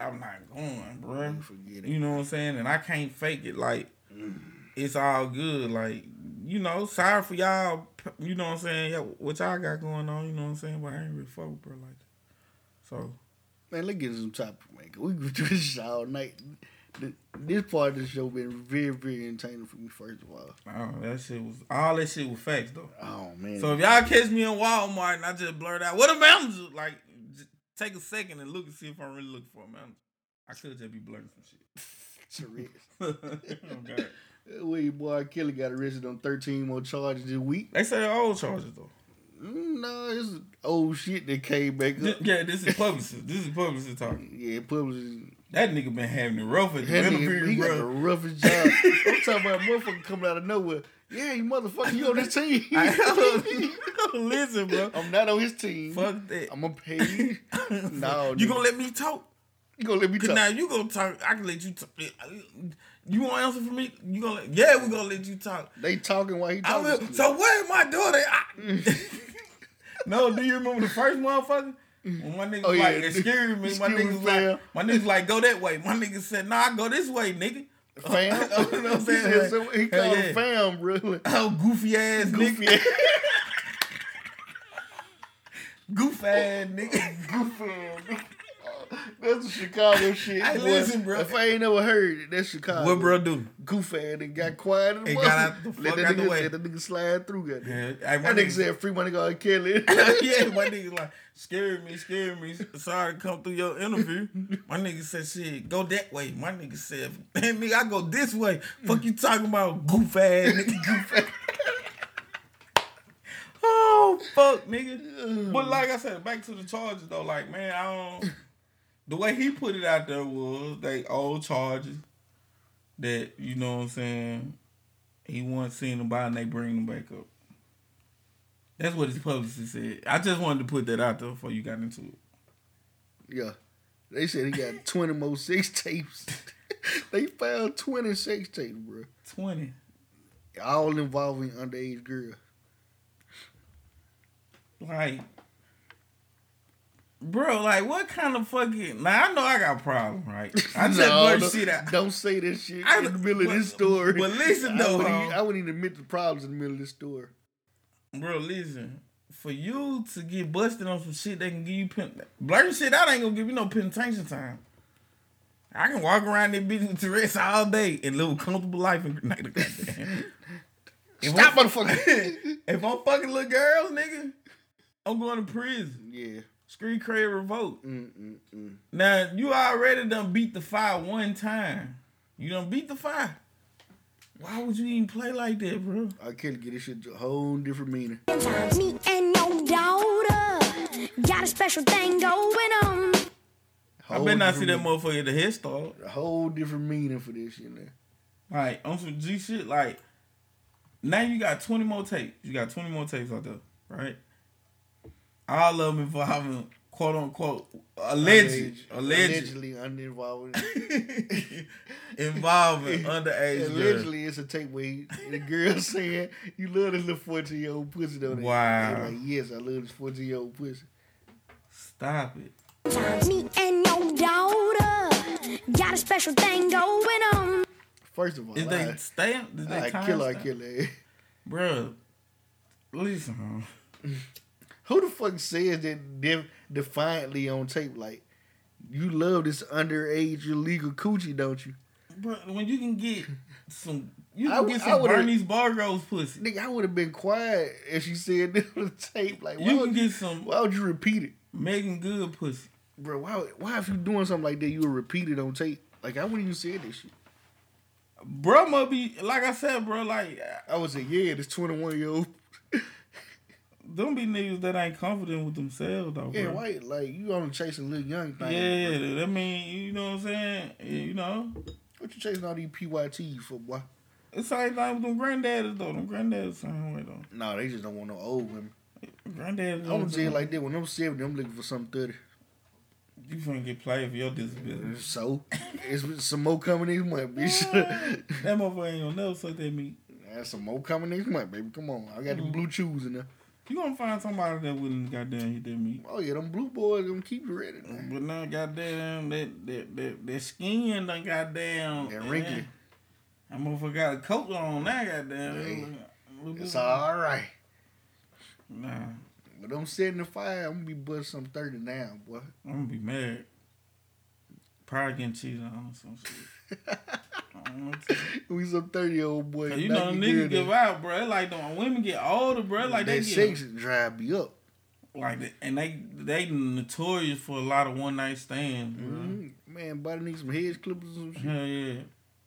I'm not going, bro. Forget it. You know what I'm saying? And I can't fake it. Like, mm. it's all good. Like, you know, sorry for y'all. You know what I'm saying? Yeah, what y'all got going on? You know what I'm saying? But I ain't really fuck with bro like that. So, Man, let's get some topic, man. We could do this all night. This part of the show been very, very entertaining for me. First of all, oh, that shit was all that shit was facts though. oh man. So if y'all catch me in Walmart and I just blurt out, what a manager? Like, take a second and look and see if I'm really looking for a manager. I could just be blurting some shit. okay. Oh, William Boy Kelly got arrested on 13 more charges this week. They say old charges though. No, it's old shit that came back up. Yeah, this is publicist. This is publicist talking. Yeah, publicist That nigga been having the rough at the That nigga, interview, he got the roughest job. I'm talking about a motherfucker coming out of nowhere. Yeah, you motherfucker, you on this team. Listen, bro. I'm not on his team. Fuck that. I'm gonna pay you. no, You nigga. gonna let me talk? You gonna let me talk? now you gonna talk. I can let you talk. You want to answer for me? You gonna? Let, yeah, we gonna let you talk. They talking while he I talking. will, so where's my daughter? I, no, do you remember the first motherfucker? When my nigga Oh, yeah. like excuse me, my Excuse me, niggas like my niggas like go that way. My nigga said, nah, I go this way, nigga. Fam? you know what I'm He saying? said so- he called yeah. him fam, really. Oh, goofy ass Goofy nigga. ass. Goof ass nigga. Goofy ass nigga. That's the Chicago shit. Hey, boy. listen, bro. If I ain't never heard it, that's Chicago. What bro do? Goof ass and got quiet. in the It got out the motherfucker. Let fuck that out the way. Let that nigga slide through. Goddamn. Yeah, hey, that my nigga nigga- said free money go Kelly. yeah, my nigga like scared me, scared me. Sorry to come through your interview. My nigga said, "Shit, go that way." My nigga said, "Man, nigga, I go this way." Fuck you talking about, goof ass nigga. Goof ass. oh fuck, nigga. But like I said, back to the charges though. Like man, I don't. The way he put it out there was they old charges that you know what I'm saying. He wasn't seeing them by and they bring them back up. That's what his publicist said. I just wanted to put that out there before you got into it. yeah. They said he got 20 more sex tapes. they found 20 sex tapes, bro. 20. All involving underage girls. Like, bro, like what kind of fucking? Now I know I got a problem, right? I just No, blurt don't- shit out. Don't say this shit I- in the middle of this story. but listen, I though, wouldn't, I wouldn't even admit the problems in the middle of this story. Bro, listen. For you to get busted on some shit, they can give you pen. Blurting shit out ain't gonna give you no penitentiary time. I can walk around that bitch with Tourette's all day and live a comfortable life in Grenada. Goddamn. If Stop, I'm- motherfucker. if I'm fucking little girls, nigga, I'm going to prison. Yeah. Street cred revolt. Mm-mm-mm. Now you already done beat the fire one time. You done beat the fire. Why would you even play like that, bro? I can't get this shit to a whole different meaning. Me and your daughter got a special thing going on. I better not see that motherfucker at the head start. A whole different meaning for this shit, man. Like on some G shit, like now you got 20 more tapes. You got 20 more tapes out there, right? All of them involving quote unquote alleged, alleged, Allegedly uninvolved. involving underage girls. Allegedly, it's a tape where he, the girl saying, "You love this little fourteen year old pussy, don't you?" Wow. Like, yes, I love this fourteen year old pussy. Stop it. Me and your daughter got a special thing going on. First of all, Is they stamp? Is they I time kill, I kill it. Bruh, listen, huh? Who the fuck says that de- defiantly on tape? Like, you love this underage illegal coochie, don't you? Bro, when you can get some, you can would- get some Bernice Burgos pussy. Nigga, I would have been quiet if she said this on the tape. Like, why You would can get some Why would you repeat it, Meagan Good pussy. bro? Why? Why if you doing something like that, you would repeat it on tape? Like, I wouldn't even say this shit. Bro, must be like I said, bro. Like I would say, yeah, this twenty one year old. Them be niggas that ain't confident with themselves, though. Yeah, bro. why? Like, you only chasing little young things. Yeah, that mean you know what I'm saying. You know, What you chasing all these PYTs for, boy? it's the same thing with them granddaddies though. Them granddaddies same way though. No, they just don't want no old women. Granddaddies. I'm gonna tell you like that. When I'm seventy, I'm looking for something thirty. you finna get played for your disability. So, it's some more coming next month, bitch. that motherfucker ain't gonna never suck that meat. There's some more coming next month, baby. Come on, I got the mm-hmm. blue chews in there. You gonna find somebody that wouldn't goddamn hit that meat. Oh yeah, them blue boys gonna keep you ready. Man. But now, goddamn, that that that, that skin done goddamn. That wrinkly. That motherfucker got a coat on now, goddamn. It's all right. Nah, But I'm seventy five. I'm gonna be busting some thirty now, boy. I'm gonna be mad. Probably getting cheated on or some shit. I don't know what to- We some thirty year old boy. you know, niggas give out, bro. Like, them women get older, bro. Like, they get sex drive me up. like, they- and they they notorious for a lot of one night stands, bro. Mhm. Man, body need some head clippers and shit. Hell yeah.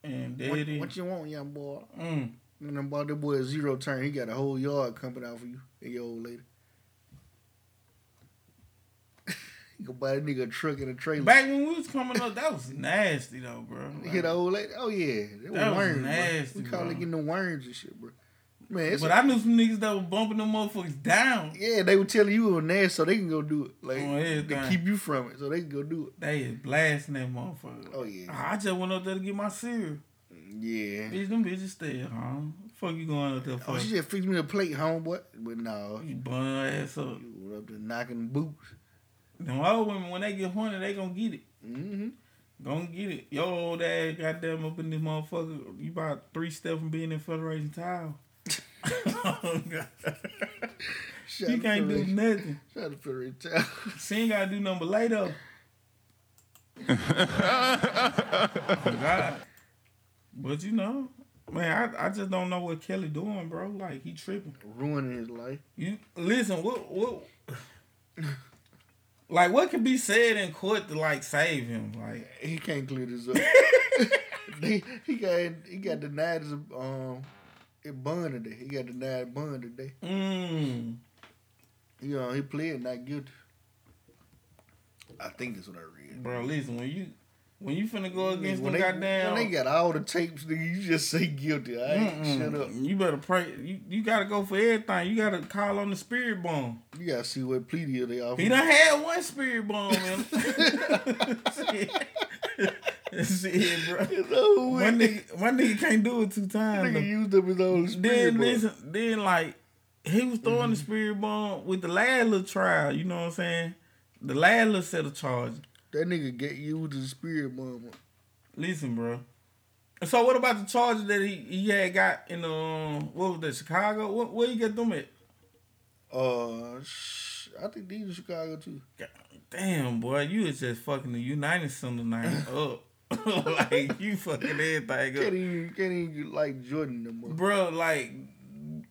And What, daddy, what you want, young boy? mm, And then bought that boy a zero turn. He got a whole yard coming out for you and your old lady. He could buy a nigga a truck and a trailer. Back when we was coming up, that was nasty though, bro. hit the old lady. Oh yeah, That was worms. nasty, bro. We call it getting the worms and shit, bro. Man, it's But I knew some niggas that were bumping them motherfuckers down. yeah, they were telling you it was nasty, so they can go do it. Like oh, On they keep you from it, so they can go do it. They is blasting that motherfucker. Oh yeah, I just went up there to get my cereal. yeah. Bitch, them bitches stay at home. Fuck you going up there oh, for? Oh, she just fixed me a plate, homeboy. But no, you bun her ass up. you went up there knocking boots. Them old women, when they get horny, they gonna get it. Mm-hmm. Gonna get it. Your old ass goddamn up in this motherfucker. You about three steps from being in Federation Tile. oh, God. Shout You can't to do Federation- nothing. Shout out to Federation Town. She ain't gotta do nothing but lay though. oh God. But you know, man, I, I just don't know what Kelly doing, bro. Like he tripping. Ruining his life. You listen, what what like what can be said in court to like save him? Like He can't clear this up. he, he got he got denied his um it bond today. He got denied bond today. mm, You know, he pled not guilty. I think that's what I read. bro, listen, when you when you finna go against when them they, goddamn when they got all the tapes, nigga, you just say guilty. I ain't Mm-mm. shut up. You better pray. You, you gotta go for everything. You gotta call on the spirit bomb. You gotta see what plea deal they offer. He done had one spirit bomb man. Shit. Bro. with. One nigga, one nigga can't do it two times. Nigga though. used up his own spirit. Then bomb. listen, then like he was throwing Mm-hmm. the spirit bomb with the last little trial. You know what I'm saying? The last little set of charges. That nigga get used as a spirit bomb. Listen, bro. So what about the charges that he, he had got in um what was that Chicago? What where you get them at? Uh, sh- I think these in Chicago too. Damn, boy, you was just fucking the United Center name up. like you fucking everything up. Can't even can't even like Jordan no more. Bro, like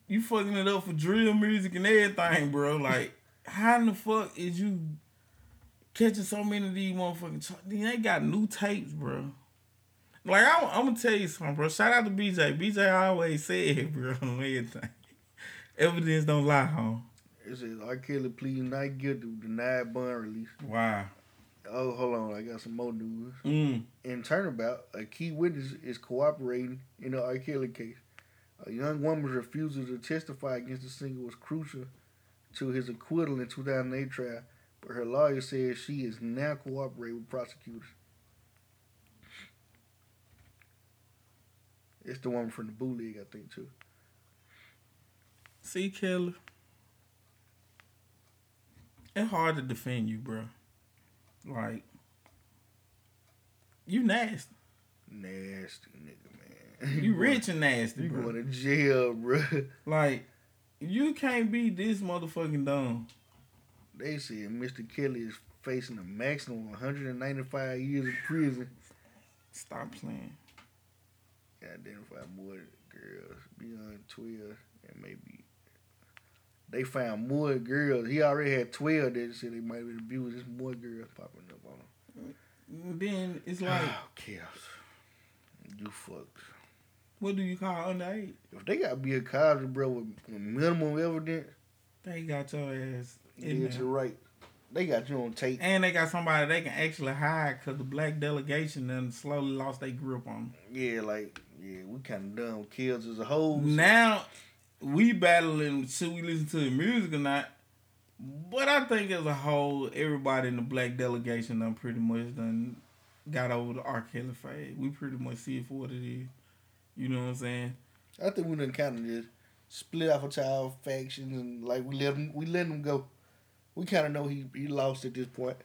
you fucking it up for drill music and everything, bro. Like, how in the fuck is you catching so many of these motherfucking char- They ain't got new tapes, bro. Like I'm, I'm gonna tell you something, bro. Shout out to BJ. BJ always said, bro, on everything. Evidence don't lie, home. It says R. Kelly pleading not guilty, denied bond release. Wow. Oh, hold on, I got some more news. Mm. In turnabout, a key witness is cooperating in the R. Kelly case. A young woman's refusal to testify against the singer was crucial to his acquittal in 2008 trial, but her lawyer says she is now cooperating with prosecutors. It's the woman from the bootleg, I think, too. See, Kelly. It's hard to defend you, bro. Like, you nasty. Nasty nigga, man. You rich and nasty, You bro. going to jail, bro. Like, you can't be this motherfucking dumb. They said Mr. Kelly is facing a maximum of 195 years in prison. Stop playing. Identify more girls beyond 12 and maybe. They found more girls. He already had 12 that said they might have been abused. There's more girls popping up on him. Then it's like, Oh, chaos. You fucked. what do you call underage? If they got to be a college, bro, with, with minimum evidence, They got your ass you're right. They got you on tape. And they got somebody they can actually hide because the black delegation then slowly lost their grip on them. Yeah, like, yeah, we kind of done with Kells as a whole. Now we battling should we listen to the music or not? But I think as a whole, everybody in the black delegation done pretty much done got over the R. Kelly phase. We pretty much see it for what it is. You know what I'm saying? I think we done kind of just split off into our factions and like we let them, we let him go. We kind of know he he lost at this point.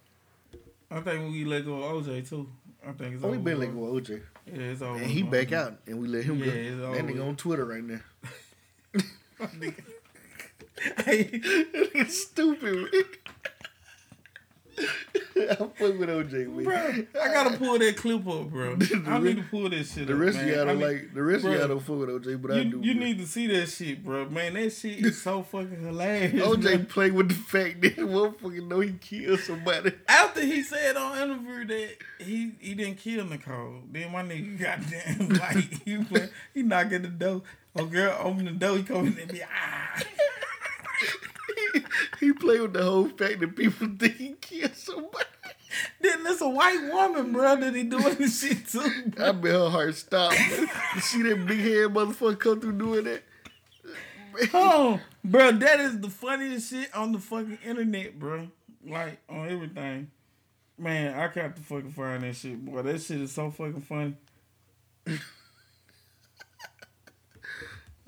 I think we let go of OJ too. I think it's Oh, we over. been let go of OJ. Yeah, it's over. And he back out, and we let him Yeah, go. That nigga on Twitter right now. Hey, stupid. I fuck with OJ, bro, I gotta pull that clip up, bro. I need to pull that shit The up. rest man. of y'all don't like. The rest bro, of y'all don't fuck with OJ, but I you, do. you bro. need to see that shit, bro. Man, that shit is so fucking hilarious. OJ man. play with the fact that motherfucker know he killed somebody. After he said on interview that he he didn't kill Nicole, then my nigga goddamn like he play, he knock at the door. Oh girl, open the door. He come in and be ah. he played with the whole fact that people think he killed somebody. Then there's a white woman, bro, that he doing this shit too. I bet her heart stopped. you see that big head motherfucker come through doing that? Oh, bro, that is the funniest shit on the fucking internet, bro. Like on everything. Man, I got to fucking find that shit, boy. That shit is so fucking funny.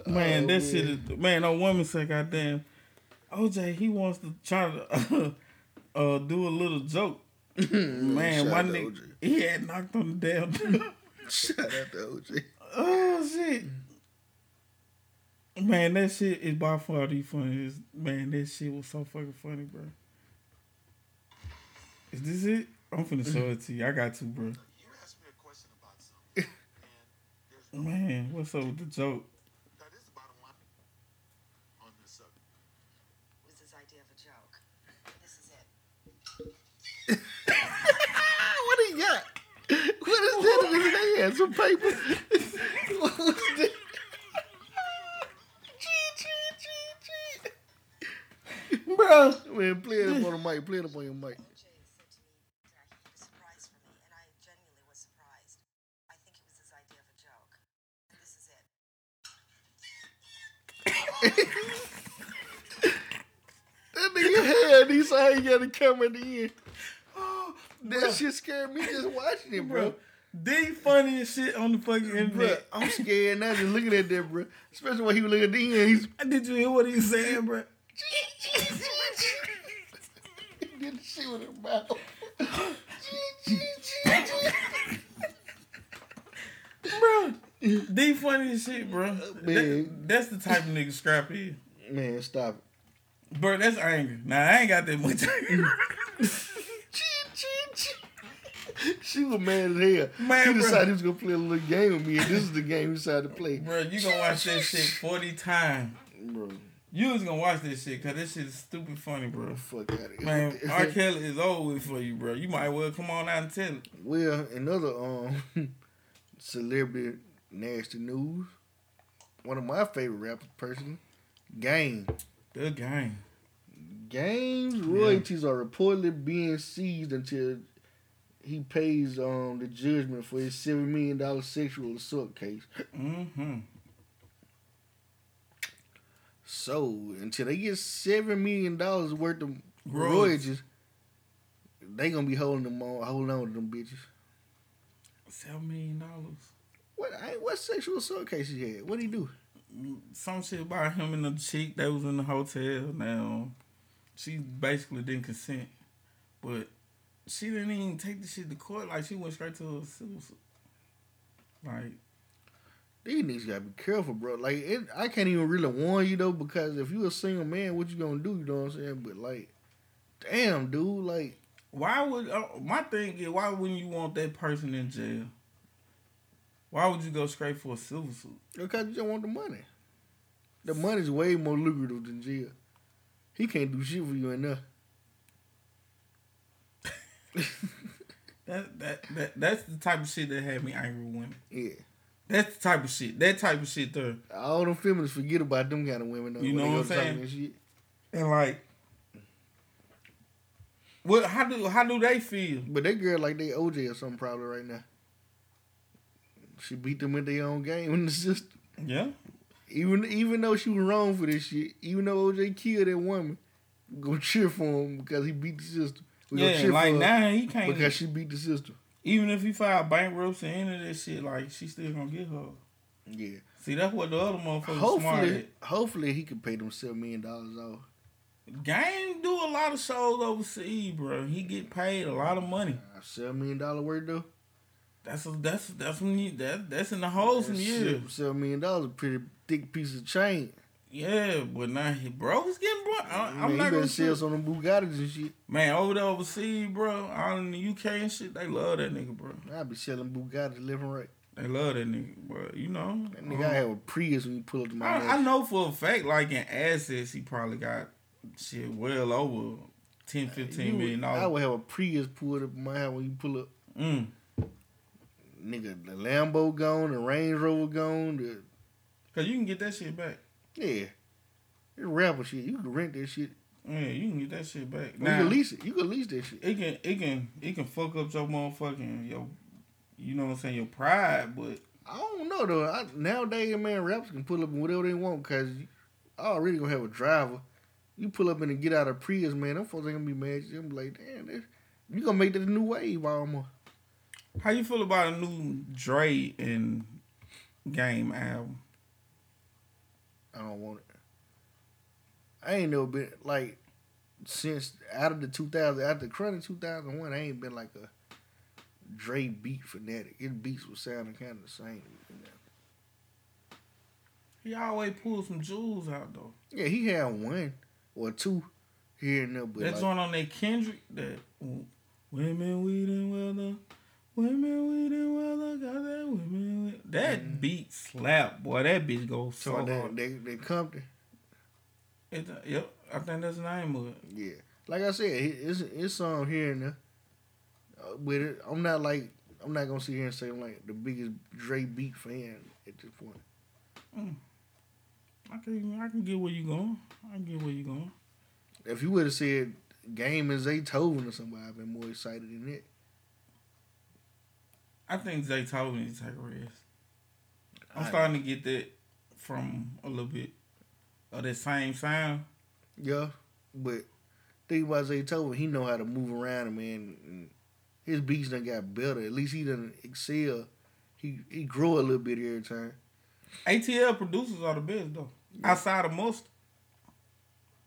man, Oh, that shit man. is man. No woman say, goddamn, OJ, he wants to try to uh, do a little joke. man, Shout my nigga, he had knocked on the damn door. Shout out to OJ. Oh shit. Man, that shit is by far the funniest. Man, that shit was so fucking funny, bro. Is this it? I'm finna show it to you. I got to, bro. Man, what's up with the joke? was his idea of a joke. This is it. what he got? What is that in his hand? Some paper? what was that? Bro, man, play it up on the mic. Play it up on your mic. I think it was of a joke. This is it. That nigga had he saw he got the camera at oh, the end. That shit scared me just watching it, bro. Bro, the funniest shit on the fucking internet. I'm scared now just looking at that, bro. Especially when he was looking at the end. He's Did you hear what he was saying, bro? did the shit with his mouth. bro, the funniest shit, bro. Man. That- that's the type of nigga Scrap is. Man, stop it. Bro, that's anger. Nah, I ain't got that much anger. She was mad as hell. Man, he bro. decided he was gonna play a little game with me, and this is the game he decided to play. Bro, you gonna watch that shit 40 times. Bro, You was gonna watch this shit, cause this shit is stupid funny, bro. fuck out of here. Man, R. Kelly is always for you, bro. You might well come on out and tell it. Well, another um celebrity nasty news. One of my favorite rappers, personally, Game. Good game. Game's royalties are reportedly being seized until he pays um the judgment for his seven million dollar sexual assault case. Mm-hmm. So until they get seven million dollars worth of Royalties. they gonna be holding them on, holding on to them bitches. Seven million dollars. What? I, what sexual assault case he had? What he do? Some shit about him and the chick that was in the hotel. Now, she basically didn't consent, but she didn't even take the shit to court. Like she went straight to a civil. suit. Like These niggas gotta be careful, bro. Like, it, I can't even really warn you though, because if you a single man, what you gonna do? You know what I'm saying? But like, damn, dude, like, Why would uh, my thing is why wouldn't you want that person in jail? Why would you go straight for a civil suit? because you don't want the money. The money's way more lucrative than jail. He can't do shit for you enough. That that that that's the type of shit that had me angry with women. Yeah. That's the type of shit. That type of shit there. All them feminists forget about them kind of women. Though, You know what I'm saying? And like, what? How do how do they feel? But that girl like they OJ or something probably right now. She beat them in their own game in the system. Yeah. Even even though she was wrong for this shit, even though OJ killed that woman, go cheer for him because he beat the system. We Yeah, like now he can't because she beat the system. Even if he filed bankruptcy and any of that shit, like she still gonna get her. Yeah. See, that's what the other motherfuckers smart Hopefully, at. hopefully he can pay them seven million dollars off. Game do a lot of shows overseas, bro. He get paid a lot of money. Uh, seven million dollar worth though. That's a, that's that's when you that that's in the hole some years. Seven- Seven million dollars, a pretty thick piece of chain. Yeah, but now he bro was getting bro. I, Man, I'm not gonna sell some them Bugattis and shit. Man, over there overseas, bro, out in the UK and shit, they love that nigga, bro. I be selling Bugattis living right. They love that nigga, bro. You know, That nigga, I have a Prius when you pull up to my. I, I know for a fact, like in assets, he probably got shit well over 10, 15 You million would- I would have a Prius pulled up my house when you pull up. Mm. Nigga, the Lambo gone, the Range Rover gone, the Cause you can get that shit back. Yeah, it's rapper shit. You can rent that shit. Yeah, you can get that shit back. you can lease it. You can lease that shit. It can it can it can fuck up your motherfucking your you know what I'm saying, your pride, but I don't know though. I, nowadays, man, rappers can pull up in whatever they want because I already gonna have a driver. You pull up in and get out of Prius, man. Them folks ain't gonna be mad. You gonna be like, damn, this, you gonna make that a new wave almost. how you feel about a new Dre and Game album? I don't want it. I ain't never been like since out of the 2000 after Chronic 2001. I ain't been like a Dre beat fanatic. His beats was sounding kind of the same. He always pulled some jewels out though. Yeah, he had one or two here and there, but That's like, joint on that Kendrick, that women weed and weather, women weed and weather, got that women. Weed. That beat slap, boy. That bitch goes so so hard. that they they Compton. It, yep, I think that's the name of it. Yeah, like I said, it- it's it's song here and there. Uh, but it, I'm not like I'm not gonna sit here and say I'm like the biggest Dre beat fan at this point. Mm. I can I can get where you going. I can get where you going. If you would have said Game and Zaytoven or somebody, I'd been more excited than that. I think Zay told me to take a rest. I'm I- starting to get that from a little bit of that same sound. Yeah, but think about Zaytoven, he know how to move around and man. And his beats done got better. At least he done excel. He he grow a little bit every time. ATL producers are the best though. Outside of most,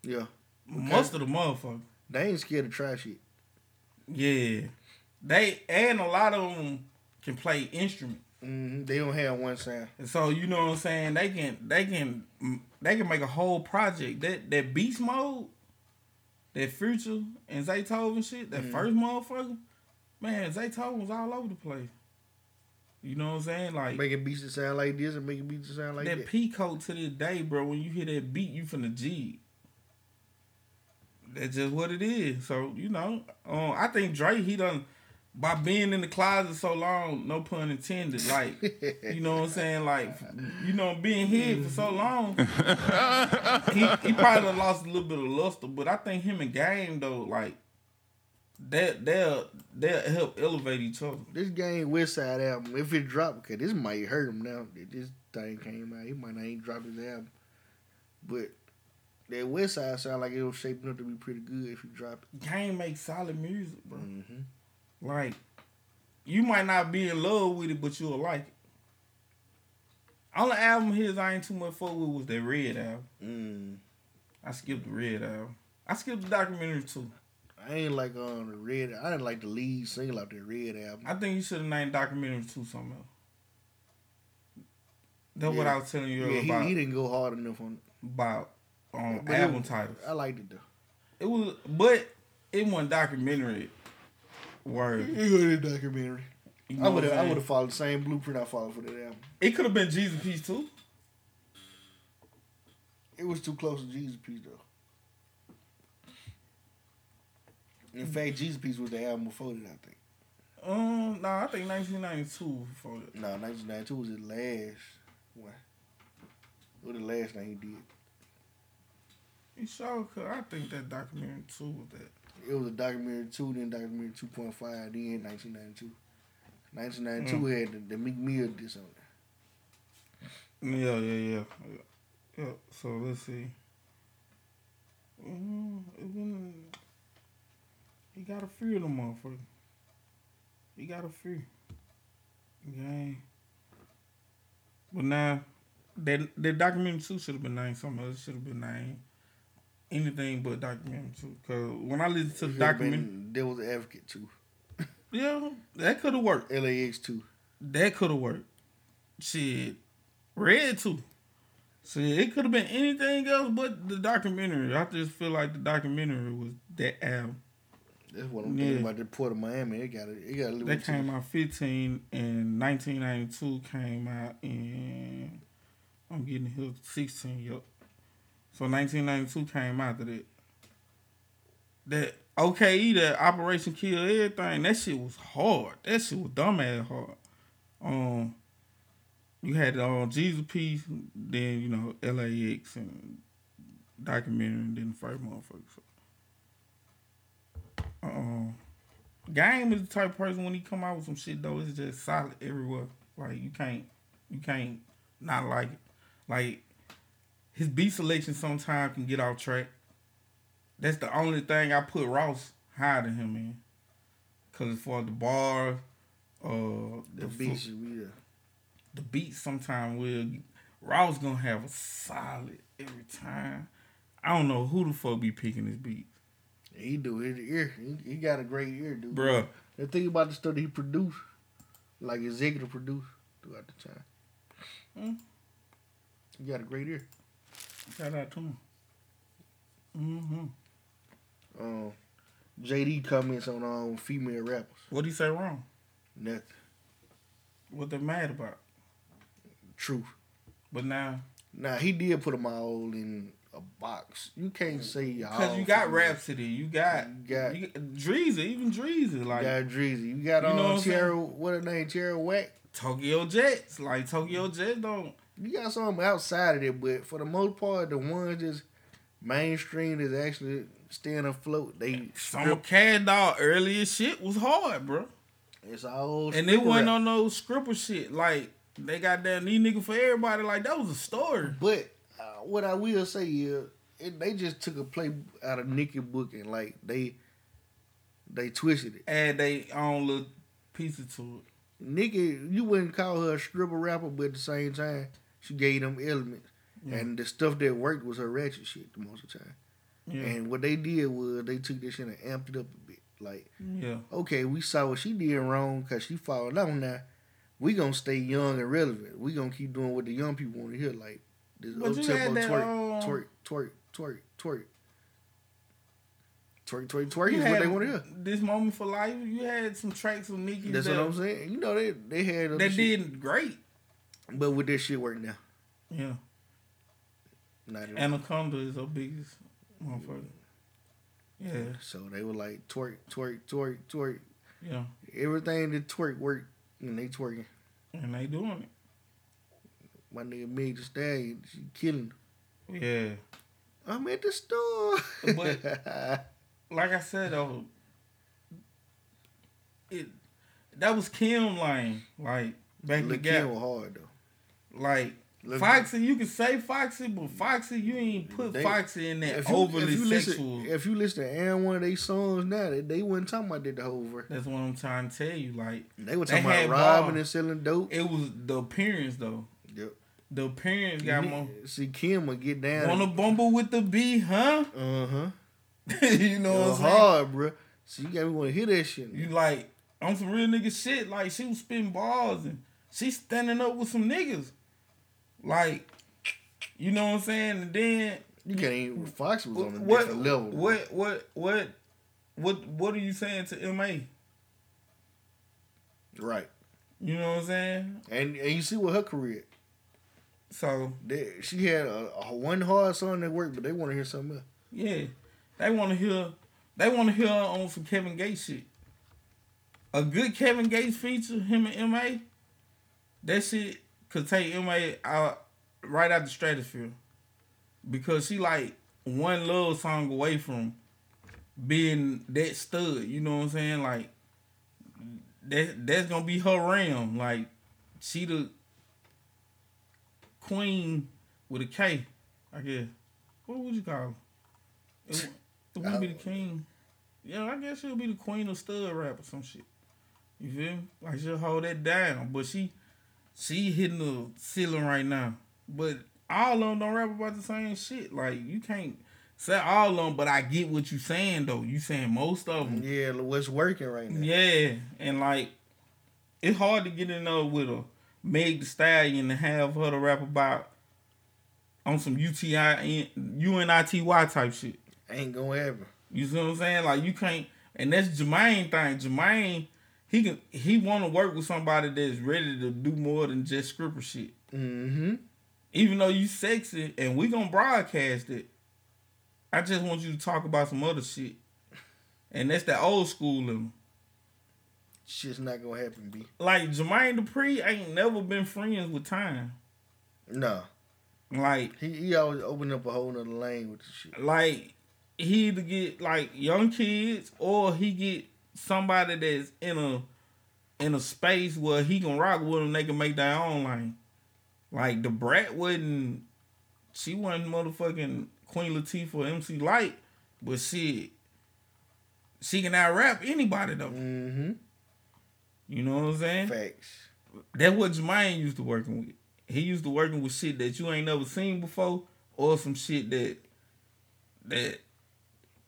Yeah, most of the motherfuckers. they ain't scared to try shit. Yeah, they and a lot of them can play instruments. hmm They don't have one sound. And so you know what I'm saying? They can they can they can make a whole project. That that beast mode, that future and Zaytoven shit, that Mhm. first motherfucker, man, Zaytoven was all over the place. You know what I'm saying? Like Making beats that sound like this and making beats that sound like that that. peacoat to this day, bro. When you hear that beat, you finna G. That's just what it is. So you know, um, I think Dre he done by being in the closet so long, no pun intended. Like you know what I'm saying? Like you know, being hid for so long, he he probably lost a little bit of luster. But I think him and Game though, like that they'll they'll help elevate each other. This game West Side album, if it dropped, cause this might hurt him now. that This thing came out, he might not even drop his album. But that West Side sound like it was shaping up to be pretty good if he drop it. Game makes solid music, bro. Mm-hmm. Like, you might not be in love with it, but you'll like it. Only album his I ain't too much fuck with was that Red album. Mm. I skipped the Red album. I skipped the documentary too. I ain't like on the red. I didn't like the lead single out the red album. I think you should have named documentary too something else. That's what I was telling you Yeah, about. he, he didn't go hard enough on about um, it album was- titles. I liked it though. It was, but it wasn't documentary. Word. It was a documentary. You I would have. I would have followed the same blueprint I followed for that album. It could have been Jesus Piece too. It was too close to Jesus Piece though. In fact, Jesus Piece was the album before that. I think. Um, no, I think 1992 for it. No, 1992 was his last one. It was the last thing he did. You sure? Cause I think that documentary too was that. It was a documentary two, then documentary two point five, then 1992. 1992 Mm. had the, the Meek Mill diss on it. Yeah, yeah, yeah, yeah. yeah. So let's see. Mm, been, he got a few of them motherfuckers. He got a few. Okay. But now, that that documentary two should have been named something else. Should have been named anything but documentary two. Cause when I listened to the documentary, been Devil's Advocate too. yeah, that could have worked. LAX too. That could have worked. Shit. Red too. Shit, it could have been anything else but the documentary. I just feel like the documentary was that album. That's what I'm Yeah. thinking about the Port of Miami. It got it. It got a little. That came out 15 and 1992 came out in I'm getting here 16, yup. So 1992 came after that. That OKE, that Operation Kill Everything, that shit was hard. That shit was dumbass hard. Um, you had um Jesus piece, then you know LAX and documentary than the first motherfucker. So. Um, Game is the type of person when he come out with some shit though, it's just solid everywhere. Like you can't, you can't not like it. Like his beat selection sometimes can get off track. That's the only thing I put Ross higher than him in. Cause for the bar, uh, The beats, yeah. the beat sometimes will Ross gonna have a solid every time. I don't know who the fuck be picking his beats. He do his ear. He, he got a great ear, dude. Bruh. The thing about the stuff that he produced, like executive produce throughout the time. Mm. He got a great ear. Shout out to him. Mm-hmm. Um, JD comments on um, female rappers. What he say wrong? Nothing. What they mad about? Truth. But now, Now he did put them all in a box. You can't say all. Cause you got. Rapsody, you got You got you got Dreezy, even Dreezy, you like got Dreezy. You got You um, know what I'm? Tierra. What her name? Tierra Whack. Tokyo Jetz, like Tokyo Jetz don't. You got some outside of it, but for the most part, the ones that's mainstream is actually staying afloat. They Some strip. Cat Dog earlier shit was hard, bro. It's all And it wasn't rap. on no scripper shit. Like they got that knee nigga for everybody. Like that was a story. But uh, what I will say is, it, they just took a play out of Nicki book and like they they twisted it. Add they own little pieces to it. Nicki, you wouldn't call her a stripper rapper, but at the same time, she gave them elements. Yeah. And the stuff that worked was her ratchet shit the most of the time. Yeah. And what they did was they took this shit and amped it up a bit. Like, Yeah. okay, we saw what she did wrong because she followed on now. We gonna stay young and relevant. We gonna keep doing what the young people want to hear, like this But up tempo twerk, um, twerk, twerk, twerk, twerk, twerk, twerk, twerk is what they want to hear. This moment for life, you had some tracks with Nicki That's that, what I'm saying. You know they they had that shit. did great. but with this shit work now, Yeah. not. Anaconda is her biggest motherfucker. Yeah. So they were like twerk, twerk, twerk, twerk. Yeah. Everything that twerk work, and they twerking. And they doing it. My nigga Meg Thee Stallion, she killing. Yeah. I'm at the store. But like I said though, it that was Kim Lane. Like back in the gap. Kim was hard though. Like Lil' Foxy, you can say Foxy, but Foxy, you ain't put They- Foxy in that if you, overly if you sexual. Listen, if you listen to Aaron one of their songs now, they, they wasn't talking about that the whole verse. That's what I'm trying to tell you. Like They were they talking about robbing bars. and selling dope. It was the appearance though. Yep. The appearance got more. See, Kim would get down. Wanna bumble with the B, huh? Uh huh. you know what I'm saying? hard, bro. So you got me want to hear that shit. You like on some real nigga shit. Like she was spitting balls and she standing up with some niggas. Like, you know what I'm saying? And then You can't even. Fox was on a what, different level. bro. What what what what what are you saying to MA? Right. You know what I'm saying? And and you see what her career. So They, she had a, a one hard song that worked, but they want to hear something else. yeah, they want to hear they want to hear on some Kevin Gates shit. A good Kevin Gates feature, him and Ma, that shit could take Ma out right out the stratosphere because she like one love song away from being that stud. You know what I'm saying? Like that that's gonna be her realm. Like she the queen with a K, I guess. What would you call her? It, wouldn't be the uh, king. Yeah, I guess she'll be the queen of stud rap or some shit. You feel me? Like she'll hold that down. But she she hitting the ceiling right now. But all of them don't rap about the same shit. Like you can't say all of them, but I get what you saying though. You saying most of them. Yeah, what's working right now? Yeah, and like it's hard to get in there with a Meg Thee Stallion and have her to rap about on some UTI UNITY type shit. Ain't gonna happen. You see what I'm saying? Like you can't, and that's Jermaine thing. Jermaine, he can he want to work with somebody that's ready to do more than just scripper shit. Mm-hmm. Even though you sexy and we gonna broadcast it, I just want you to talk about some other shit, and that's that old school in. Shit's not gonna happen, B. Like Jermaine Dupri ain't never been friends with Time. No. Like he, he always open up a whole nother lane with the shit. like he either get like young kids or he get somebody that's in a in a space where he can rock with them. They can make their own lane. Like Da Brat wasn't. She wasn't motherfucking Queen Latifah or MC Lyte, but shit, she can out rap anybody though. Mm-hmm. You know what I'm saying? Facts. That's what Jermaine used to working with. He used to working with shit that you ain't never seen before, or some shit that that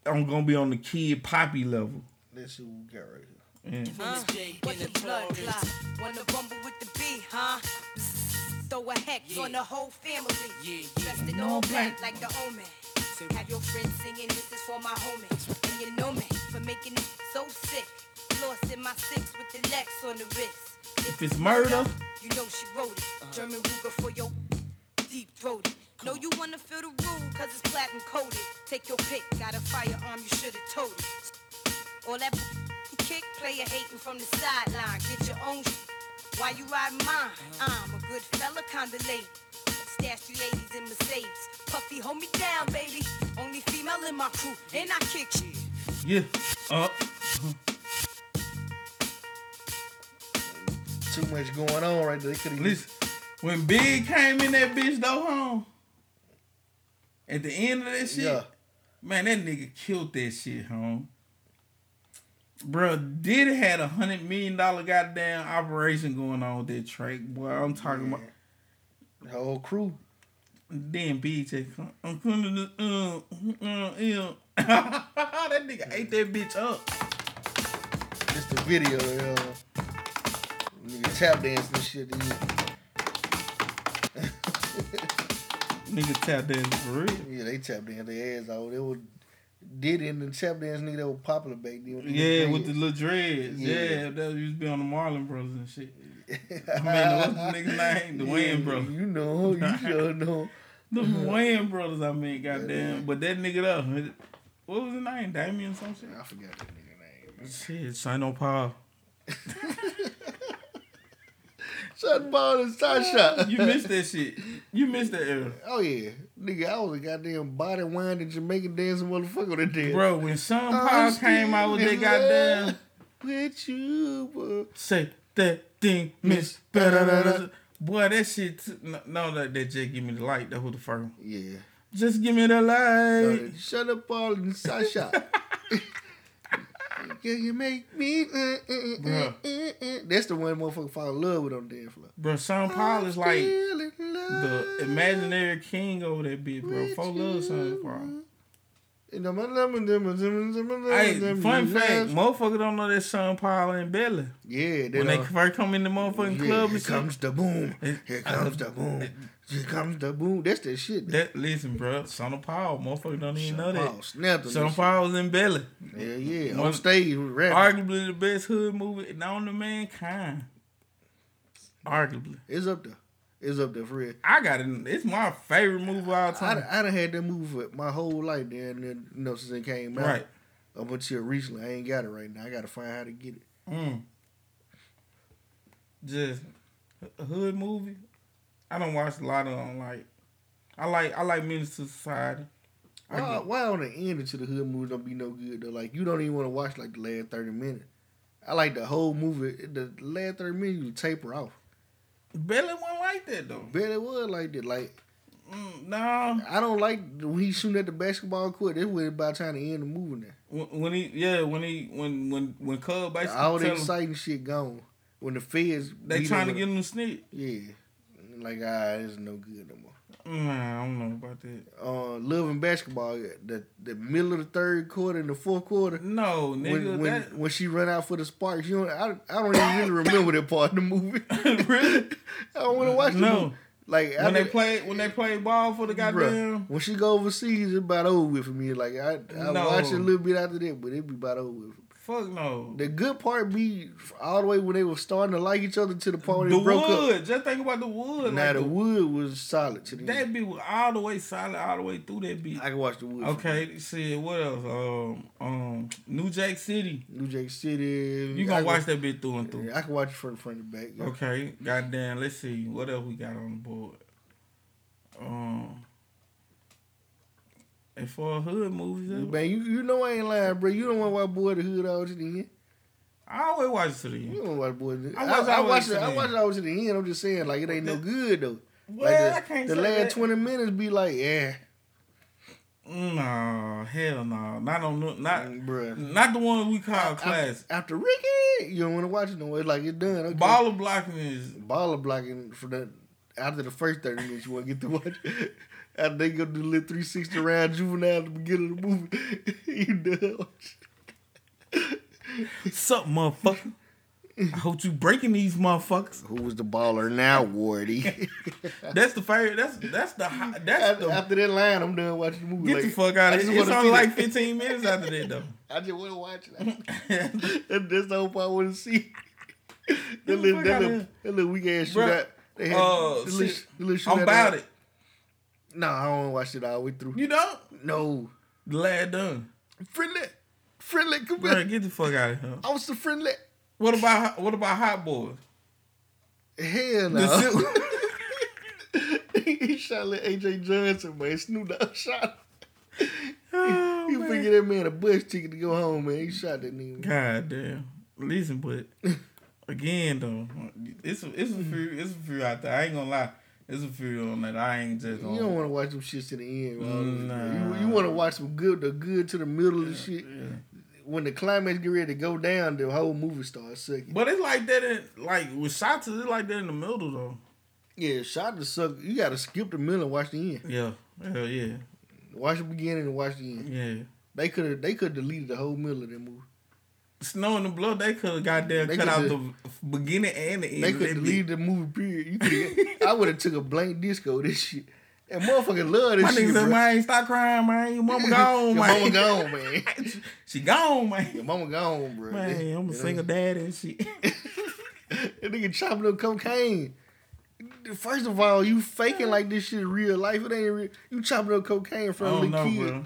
I'm gonna be on the kid poppy level. Let's see what we got right here. And Uh, what the blood clot? Wanna bumble with the B, huh? Throw a hex on the whole family. Dressed in all black like the omen. Have your friends singing, this is for my homies. And you know me for making it so sick. Lost in my six with the Lex on the wrist. If it's murder, You know she wrote it. German Ruger for your deep throated. Know you wanna feel the rule, cause it's platinum coated. Take your pick, got a firearm, you should've told it. All that you kick, player hating from the sideline. Get your own sh- Why you ride mine? I'm a good fella, kinda late. Stash three ladies in Mercedes. Puffy, hold me down, baby. Only female in my crew, and I kick shit. yeah, uh, Too much going on right there. They could listen. When Big came in that bitch though home, at the end of that shit, Yeah. man, that nigga killed that shit home. Bruh, did had a hundred million dollar goddamn operation going on with that track. Boy, I'm talking about the whole crew. Then BJ I'm coming to the, uh, uh, yeah. that nigga ate that bitch up. Just the video, uh, nigga tap dance and shit. Nigga tap dance for real. Yeah, they tap dance their ass off. They were did in the tap dance nigga that was popular back then. Yeah, with the little dreads. Yeah. Yeah, that used to be on the Marlon Brothers and shit. I mean, what's the nigga name? The Wayans Brothers. You know, you sure know. The Wayans Brothers, I mean, goddamn. But that nigga though, what was his name? Damien or some shit? I forgot that nigga name. Shit, Shino Paul. Shot ball and shot. You missed that shit. You missed that era. Oh yeah, nigga, I was a goddamn body winding Jamaican dancing motherfucker that day. Bro, when Sean Paul came out with that goddamn with you, bro. say that thing, Miss. Boy, that shit. t- No, no, that that just give me the light. That was the first one. Yeah. Just give me the light. Shut up, all and side Can you make me? uh, uh, uh, uh. That's the one motherfucker fall in love with on the dance floor. Bro, Sean Paul is like in the imaginary king over that bitch, bro. For love, Sean Paul. Hey, fun fact, motherfucker don't know that Sean Paul and Belly. Yeah, When they first come in the motherfucking Yeah, club here comes the boom. Here comes the boom. Here comes the boom. That's that shit. That listen, bro. Son of Paul, motherfucker don't even know Paul that. Son of Paul was in Belly. Yeah, yeah. One- On stage rapping. Arguably the best hood movie known to mankind. Arguably, It's up there. It's up there for real. I got it. It's my favorite movie of all I, time. I done had that movie for my whole life there, and then, you know, since it came out. Right. Up until recently, I ain't got it right now. I got to find how to get it. Mm. Just a hood movie. I don't watch a lot of them. Like, I like I like Menace to Society. I Why, get- why on the end into the hood movies don't be no good though? Like you don't even want to watch like the last thirty minutes. I like the whole movie. The last thirty minutes you taper off. Belly wasn't like that though. It was like that. Like Mm, no, I don't like when he shooting at the basketball court. This was about time to end the movie now. when, when he yeah when he when when when Cub basically All the tell him exciting shit gone. When the feds they trying to get him to snitch. Yeah. Like ah, it's no good no more. Nah, I don't know about that. Uh, Love and basketball. The the middle of the third quarter and the fourth quarter. No, nigga, when when, that- when she run out for the sparks, you don't, I, I don't even really remember that part of the movie. really? I don't want to watch the No. movie. Like I when they did- play when they play ball for the Bruh, goddamn. when she go overseas, it's about over with for me. Like I, I No. watch it a little bit after that, but it be about over with. Fuck no. The good part be all the way when they were starting to like each other to the point The they broke wood. up. Just think about the wood. Now like the the- wood was solid to the That be was all the way solid, all the way through that beat. I can watch the wood. Okay, see what else? Um, um, New Jack City. New Jack City. You gonna can- watch that bit through and through? Yeah, I can watch it from the front to back. yeah. Okay, goddamn. Let's see what else we got on the board. Um, and for a hood movies, Man, you, you know I ain't lying, bro. You don't want to watch Boy the Hood all to the end. I always watch it to the end. You don't watch Boy the Hood. I I, watch I, all the watch it. I watch it all to the end. I'm just saying, like it ain't no good though. Well, like I can't the last that. twenty minutes be like, eh. yeah, No, hell no, not on not bruh. not the one we call class. After Ricky, you don't want to watch it no way. Like it's done. Okay. Baller blocking is baller blocking for that. After the first thirty minutes, you want to get to watch. They go do the little three sixty round juvenile at the beginning of the movie, you done. Sup, motherfucker. I hope you breaking these motherfuckers. Who was the baller now, Wardy? That's the favorite. That's that's the that's after, the after that line, I'm done watching the movie. get like, the fuck out of here. It's only like the- 15 minutes after that though. I just want to watch it. That- That's the whole part I want to see. that little, that little, that little weak ass shootout. They had uh, the little, shit. the little I'm about it. No, I don't want to watch it all the way through. You don't? No. Glad done. Friendly. Friendly, come Bro, here. get the fuck out of here. I was the friendly. What about what about Hot Boyz? Hell no. he shot little AJ Johnson, man. Snoop Dogg shot him. Oh, he man. figured that man a bus ticket to go home, man. He shot that nigga. God damn. Listen, but again though, it's a, it's a few it's a few out there. I ain't gonna lie. It's a few on that. I ain't just You on. don't want to watch them shits to the end. Nah. You, you want to watch some good, the good to the middle of the shit. When the climax get ready to go down, the whole movie starts sucking. But it's like that in like with shots. It's like that in the middle though. Yeah, shot to suck. You got to skip the middle and watch the end. Yeah, hell yeah, Watch the beginning and watch the end. yeah. They could have, they could deleted the whole middle of that movie. Snow on tha Bluff. They could have goddamn They cut out the beginning and the end. They could that delete the movie. Period. You. I would have took a blank disco. This shit. And motherfucking love bitch. My this shit. nigga said, bro. man, stop crying, man. Your mama gone, Your man. mama gone, man. she gone, man. Your mama gone, bro. Man, I'm a single dad and shit. That nigga chopping up cocaine. First of all, you faking like this shit real life. It ain't real. You chopping up cocaine front the know, kid. bro.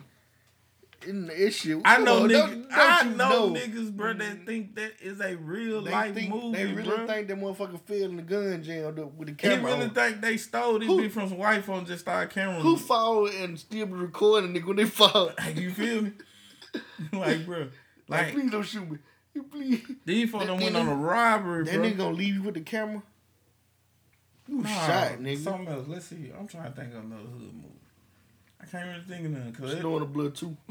That shit. I know on, niggas. don't- don't I you know, niggas, bro, that mm-hmm. think that is a real They life think, movie, They really bro. think that motherfucker fell in the gun jam with the- with the He camera. really on. think they stole this bitch from some white phone just started camera. Who fall and still be recording nigga when they fall? You feel me? like, bro, Like, like please don't shoot me. You please. these folks That done went on a robbery, That bro. nigga gonna leave you with the camera? You Nah, shot, nigga. Something else. Let's see. I'm trying to think of another hood movie. I can't really think of none. Cause Snow on tha Bluff too.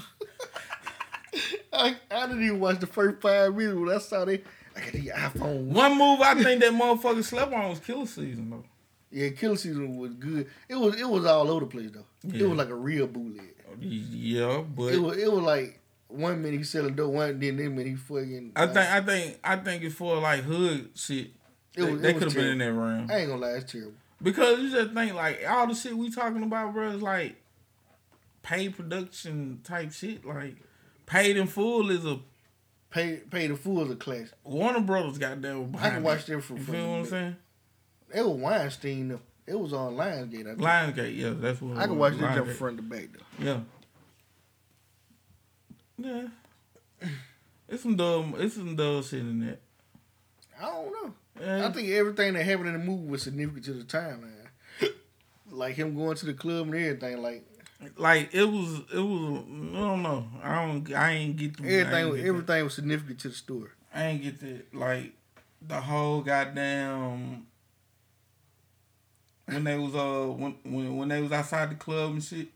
I, I didn't even watch the first five minutes when I saw they. I got the iPhone. one move I think that motherfucker slept on was Killa Season though. Yeah, Killa Season was good. It was it was all over the place though. Yeah. It was like a real bootleg. Yeah, but It was it was like one minute he selling dope, one then then minute he fucking. I think I think I think it's for like hood shit. It was- they could have been in that round. I ain't gonna lie, it's terrible. Because you just think like all the shit we talking about, bro, is like paid production type shit. Like paid in full is a Pay pay the fool as a class. Warner Brothers goddamn. I can watch them for You feel what I'm saying? It was Weinstein though. It was on Lionsgate. I think. Lionsgate, yeah, that's what. it I can watch this jump front to back though. Yeah. Yeah. It's some dumb. It's some dumb shit in that. I don't know. I think everything that happened in the movie was significant to the timeline. like him going to the club and everything. Like Like it was. It was. I don't know. I don't. I ain't get the everything, get everything was significant to the story. I ain't get that like the whole goddamn when they was uh when when when they was outside the club and shit.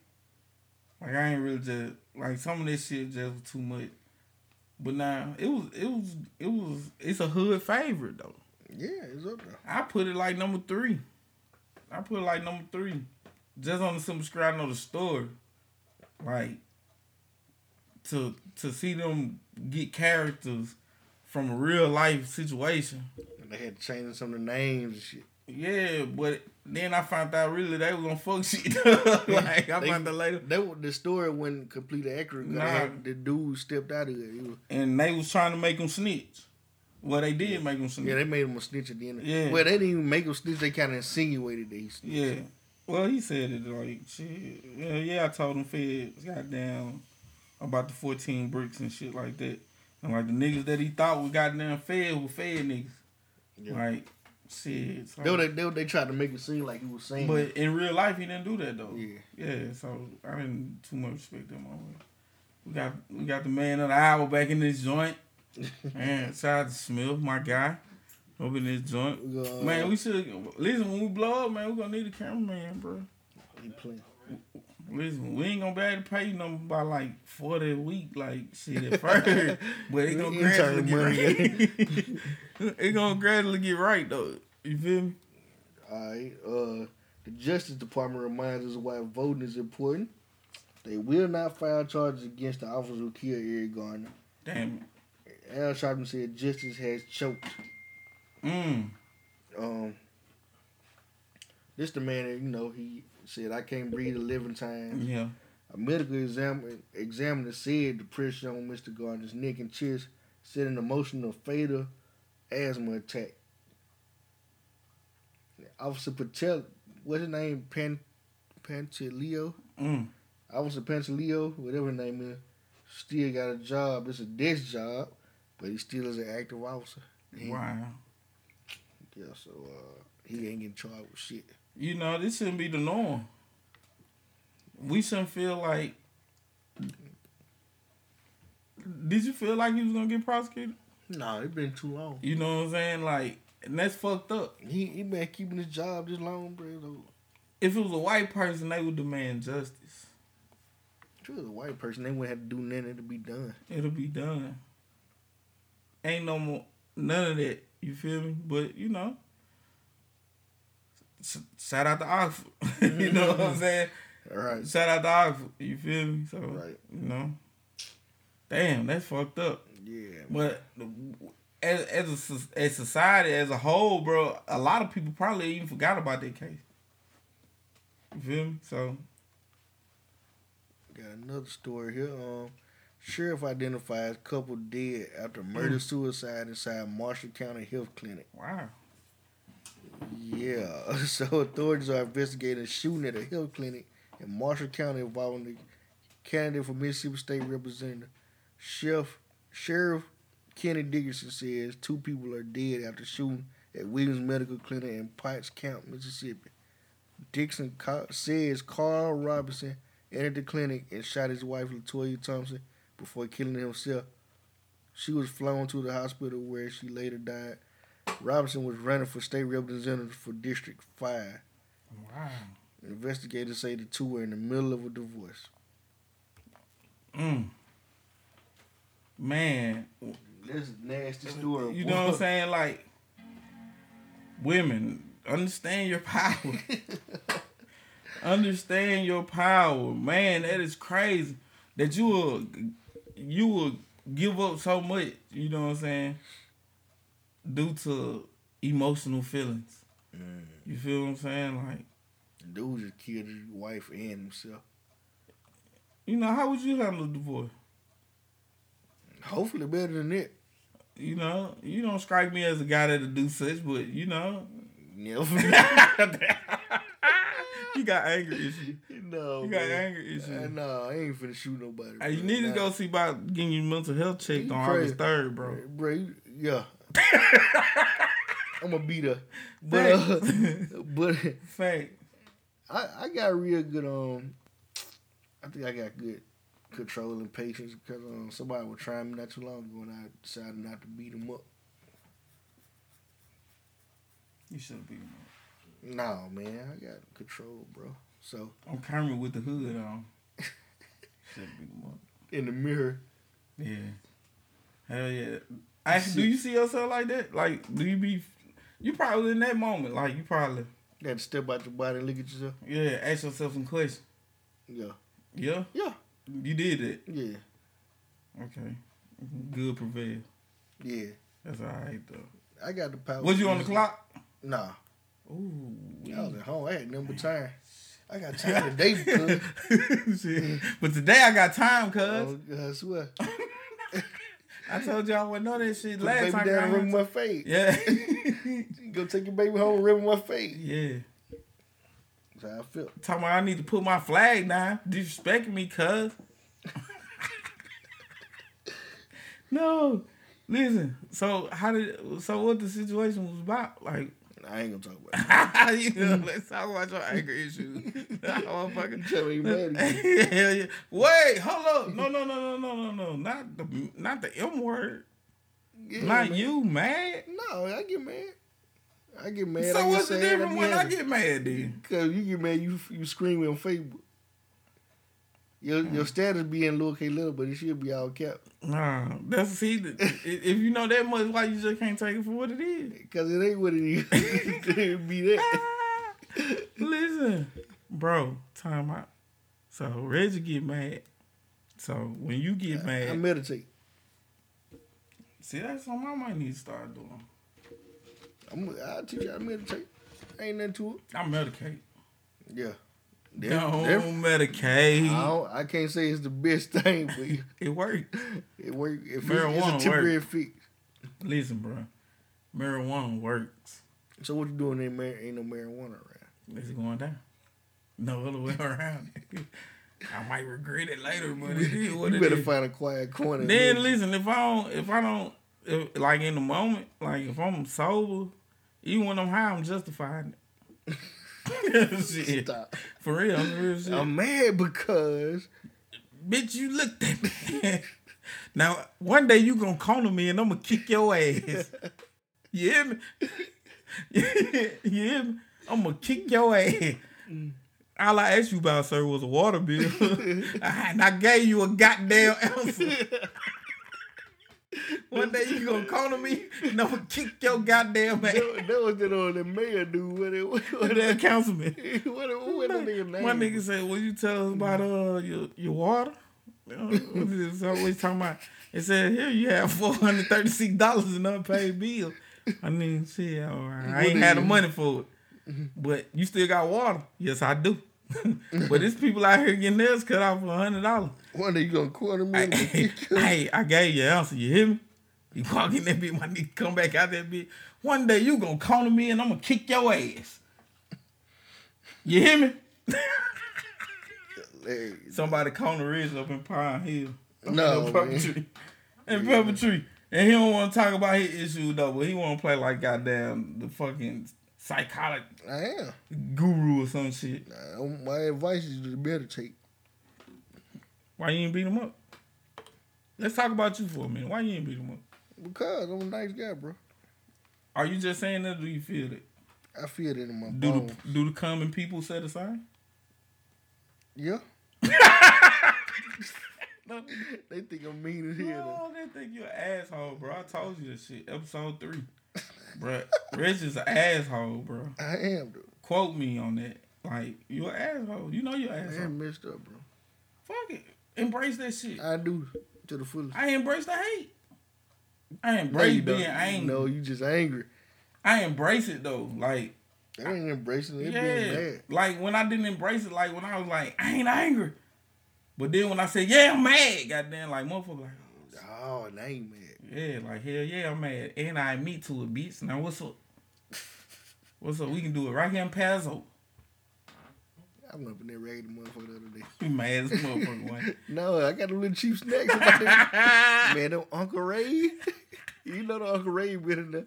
Like I ain't really just like some of this shit just was too much. But now it was it was it was it's a hood favorite though. Yeah, it's up there. I put it like number three. I put it like number three. Just on the simple screen, I know the story. Like to to see them get characters from a real life situation. And they had to change some of the names and shit. Yeah, but then I found out really they were gonna fuck shit. like I They- found out later. They, were- the story wasn't completely accurate. Nah. had- the dude stepped out of it. Was, And they was trying to make him snitch. Well, they did make him snitch. yeah, they made him a snitch at the end. Yeah. Well, they didn't even make him snitch. They kind of insinuated that he snitched. Yeah. Well, he said it like shit. Yeah, yeah. I told him feds goddamn about the fourteen bricks and shit like that. And like the niggas that he thought was goddamn fed were fed niggas. Yeah. Like Shit. So. They, they, they, tried to make it seem like he was saying. But in real life, he didn't do that though. Yeah. Yeah. So I didn't too much respect him on. We got we got the man of the hour back in this joint. man, shout out to Smith, my guy. Up in this joint. Uh, man, we should listen when we blow up, man. we're gonna need a cameraman, bro. playing. Listen, we ain't gonna be able to pay you no by like forty a week, like shit at first, but it gonna gradually get right. it gonna gradually get right though. You feel me? Alright, uh, the Justice Department reminds us why voting is important. They will not file charges against the officer who killed Eric Garner. Damn Al Sharpton said justice has choked. Mm. Um, this the man that you know he said I can't breathe eleven times. Yeah. A medical exam- examiner said the pressure on Mr. Garner's neck and chest set an emotional fatal asthma attack. Officer Patel, what's his name? Pan Pantaleo? Mm. Officer Pantaleo, whatever his name is, still got a job. It's a desk job, but he still is an active officer. Wow. Yeah, so uh, he ain't getting charged with shit. You know, this shouldn't be the norm. We shouldn't feel like. Did you feel like he was gonna get prosecuted? No, it been too long. You know what I'm saying? Like, and that's fucked up. He he been keeping his job this long, bro. So, If it was a white person, they would demand justice. if he was a white person, they wouldn't have to do nothing to be done. It'll be done. Ain't no more none of that. You feel me? But you know, shout out to Oxford. you know what I'm saying? All right. Shout out to Oxford. You feel me? So Right. you know, damn, that's fucked up. Yeah. But as as a, as society as a whole, bro, a lot of people probably even forgot about that case. You feel me? So Got another story here. Um, sheriff identifies couple dead after murder Mm. suicide inside Marshall County Health Clinic. wow. Yeah. So authorities are investigating a shooting at a health clinic in Marshall County involving the candidate for Mississippi State Representative. Sheriff Sheriff Kenny Dickerson says two people are dead after shooting at Williams Medical Clinic in Potts Camp, Mississippi. Dixon says Carl Robinson entered the clinic and shot his wife Latoya Thompson before killing himself. She was flown to the hospital where she later died. Robinson was running for state representative for District 5. Wow. Investigators say the two were in the middle of a divorce. Mm. Man, This is nasty story. you know what I'm saying? Like, women, understand your power. understand your power, man. That is crazy. That you will, you will give up so much. You know what I'm saying? Due to emotional feelings. Mm. You feel what I'm saying? Like, Dude just killed his wife and himself. you know, how would you handle a divorce? Hopefully better than that. You know, you don't strike me as a guy that'll do such, but you know, Never. you got anger issues. no, You got man. anger issues. No, I ain't finna shoot nobody. Hey, you need to go see about getting your mental health checked You on crazy. August third, bro. Bro, you, yeah. I'm gonna beat her. But, uh, but Fact. I, I got real good um I think I got good control and patience because um, somebody was trying me not too long ago and I decided not to beat him up. You should have been. No, man, I got control, bro. So On camera with the hood on. should have been more. in the mirror, Yeah. Hell yeah. Do you see yourself like that? Like, do you be? You probably in that moment. Like, you probably. you got to step out your body and look at yourself. Yeah. Ask yourself some questions. Yeah, Yeah. yeah, You did it. yeah, Okay. Good prevail. yeah. That's all right though. I got the power. Was you on the clock? Nah, Ooh. I was at home. I had number time. I got time today, cuz. But today I got time, cuz. Oh, I swear. I told y'all I wouldn't know that shit Put last baby time. down I and came rim my face. Yeah. Go take your baby home and rim my face. yeah. That's how I feel. Talking about I need to put my flag down. Disrespecting me, cuz. no. Listen. So how did so what the situation was about? Like I ain't gonna talk about it. you know, let's talk about your anger issues. Motherfucker. Tell me you mad at me. Hell yeah. Wait, hold up. No, no, no, no, no, no, no. Not the not the M word. Yeah, not man. you mad. No, I get mad. I get mad. So what's the difference when I get mad then? Cause you get mad, you you screaming on Facebook. Your your status be in little K little, but it should be all kept. Nah, that's see. the- if if you know that much, why you just can't take it for what it is? Cause it ain't what it is. it be that. Listen, bro, time out. So Reggie get mad. So when you get mad, I meditate. see that's something I might need to start doing. I'm, I'll teach you how to meditate. Ain't nothing to it. I medicate. Yeah. Don't Def- medicate. I, don't, I can't say it's the best thing, but It works. it work. If it's, Marijuana it's a temporary work. fix. Listen, bro, marijuana works. So what you doing? Ain't, mar- ain't no marijuana around. It's going down. No other way around. it. I might regret it later, but it is what you better is. find a quiet corner. Then listen, if I don't, if I don't, if, like in the moment, like if I'm sober, even when I'm high, I'm justifying it. Stop. For real, I'm real shit. I'm mad because Bitch, you looked at me. now, one day you gonna corner me and I'm gonna kick your ass. You hear me? you hear me? I'm gonna kick your ass. Mm. All I asked you about, sir, was a water bill. and I gave you a goddamn answer. One day you gonna corner me and I'm gonna kick your goddamn ass. that, that was that the mayor dude. What it what, What that councilman? what, what, what that nigga name? One nigga said, "Will you tell us about uh your your water?" What this always talking about? It said, "Here you have four hundred thirty six dollars in unpaid bill." I mean, shit, all right. I What ain't had the money for it, but you still got water. Yes, I do. but there's people out here getting theirs cut off for hundred dollars. One day you gonna corner me? Hey, I gave you an answer. You hear me? You walk in that bitch, my nigga come back out that bitch. One day you gonna corner me and I'm gonna kick your ass. You hear me? Somebody corner Ridge up in Pine Hill. No, in Pepper. Tree. In Pepper Tree. And he don't want to talk about his issue though, but he want to play like goddamn the fucking psychotic I am. guru or some shit. Uh, My advice is to meditate. Why you ain't beat him up? Let's talk about you for a minute. Why you ain't beat him up? Because I'm a nice guy, bro. Are you just saying that or do you feel it? I feel it in my Do bones. the do the common people say the same? Yeah. they think I'm mean as hell. No, they think you're an asshole, bro. I told you this shit. Episode three. Bro, Rich is an asshole, bro. I am, though. Quote me on that. Like, you an asshole. You know you're an I am messed up, bro. Fuck it. Embrace that shit. I do to the fullest. I embrace the hate. I No, embrace don't. being angry. No, you just angry. I embrace it though. Like, I ain't embracing it. Yeah. being mad. Like when I didn't embrace it, like when I was like, I ain't angry. But then when I said, yeah, I'm mad, goddamn, like motherfucker, like, Oh, ain't mad. Yeah, like hell yeah, I'm mad, and I admit to it, bitch. Now what's up? What's up? We can do it right here in Pazzo. I went up in there raggedy motherfucker the other day. You mad as a motherfucker, man. No, I got them little cheap snacks. in my thing. Man, them Uncle Ray. you know the Uncle Ray been in there.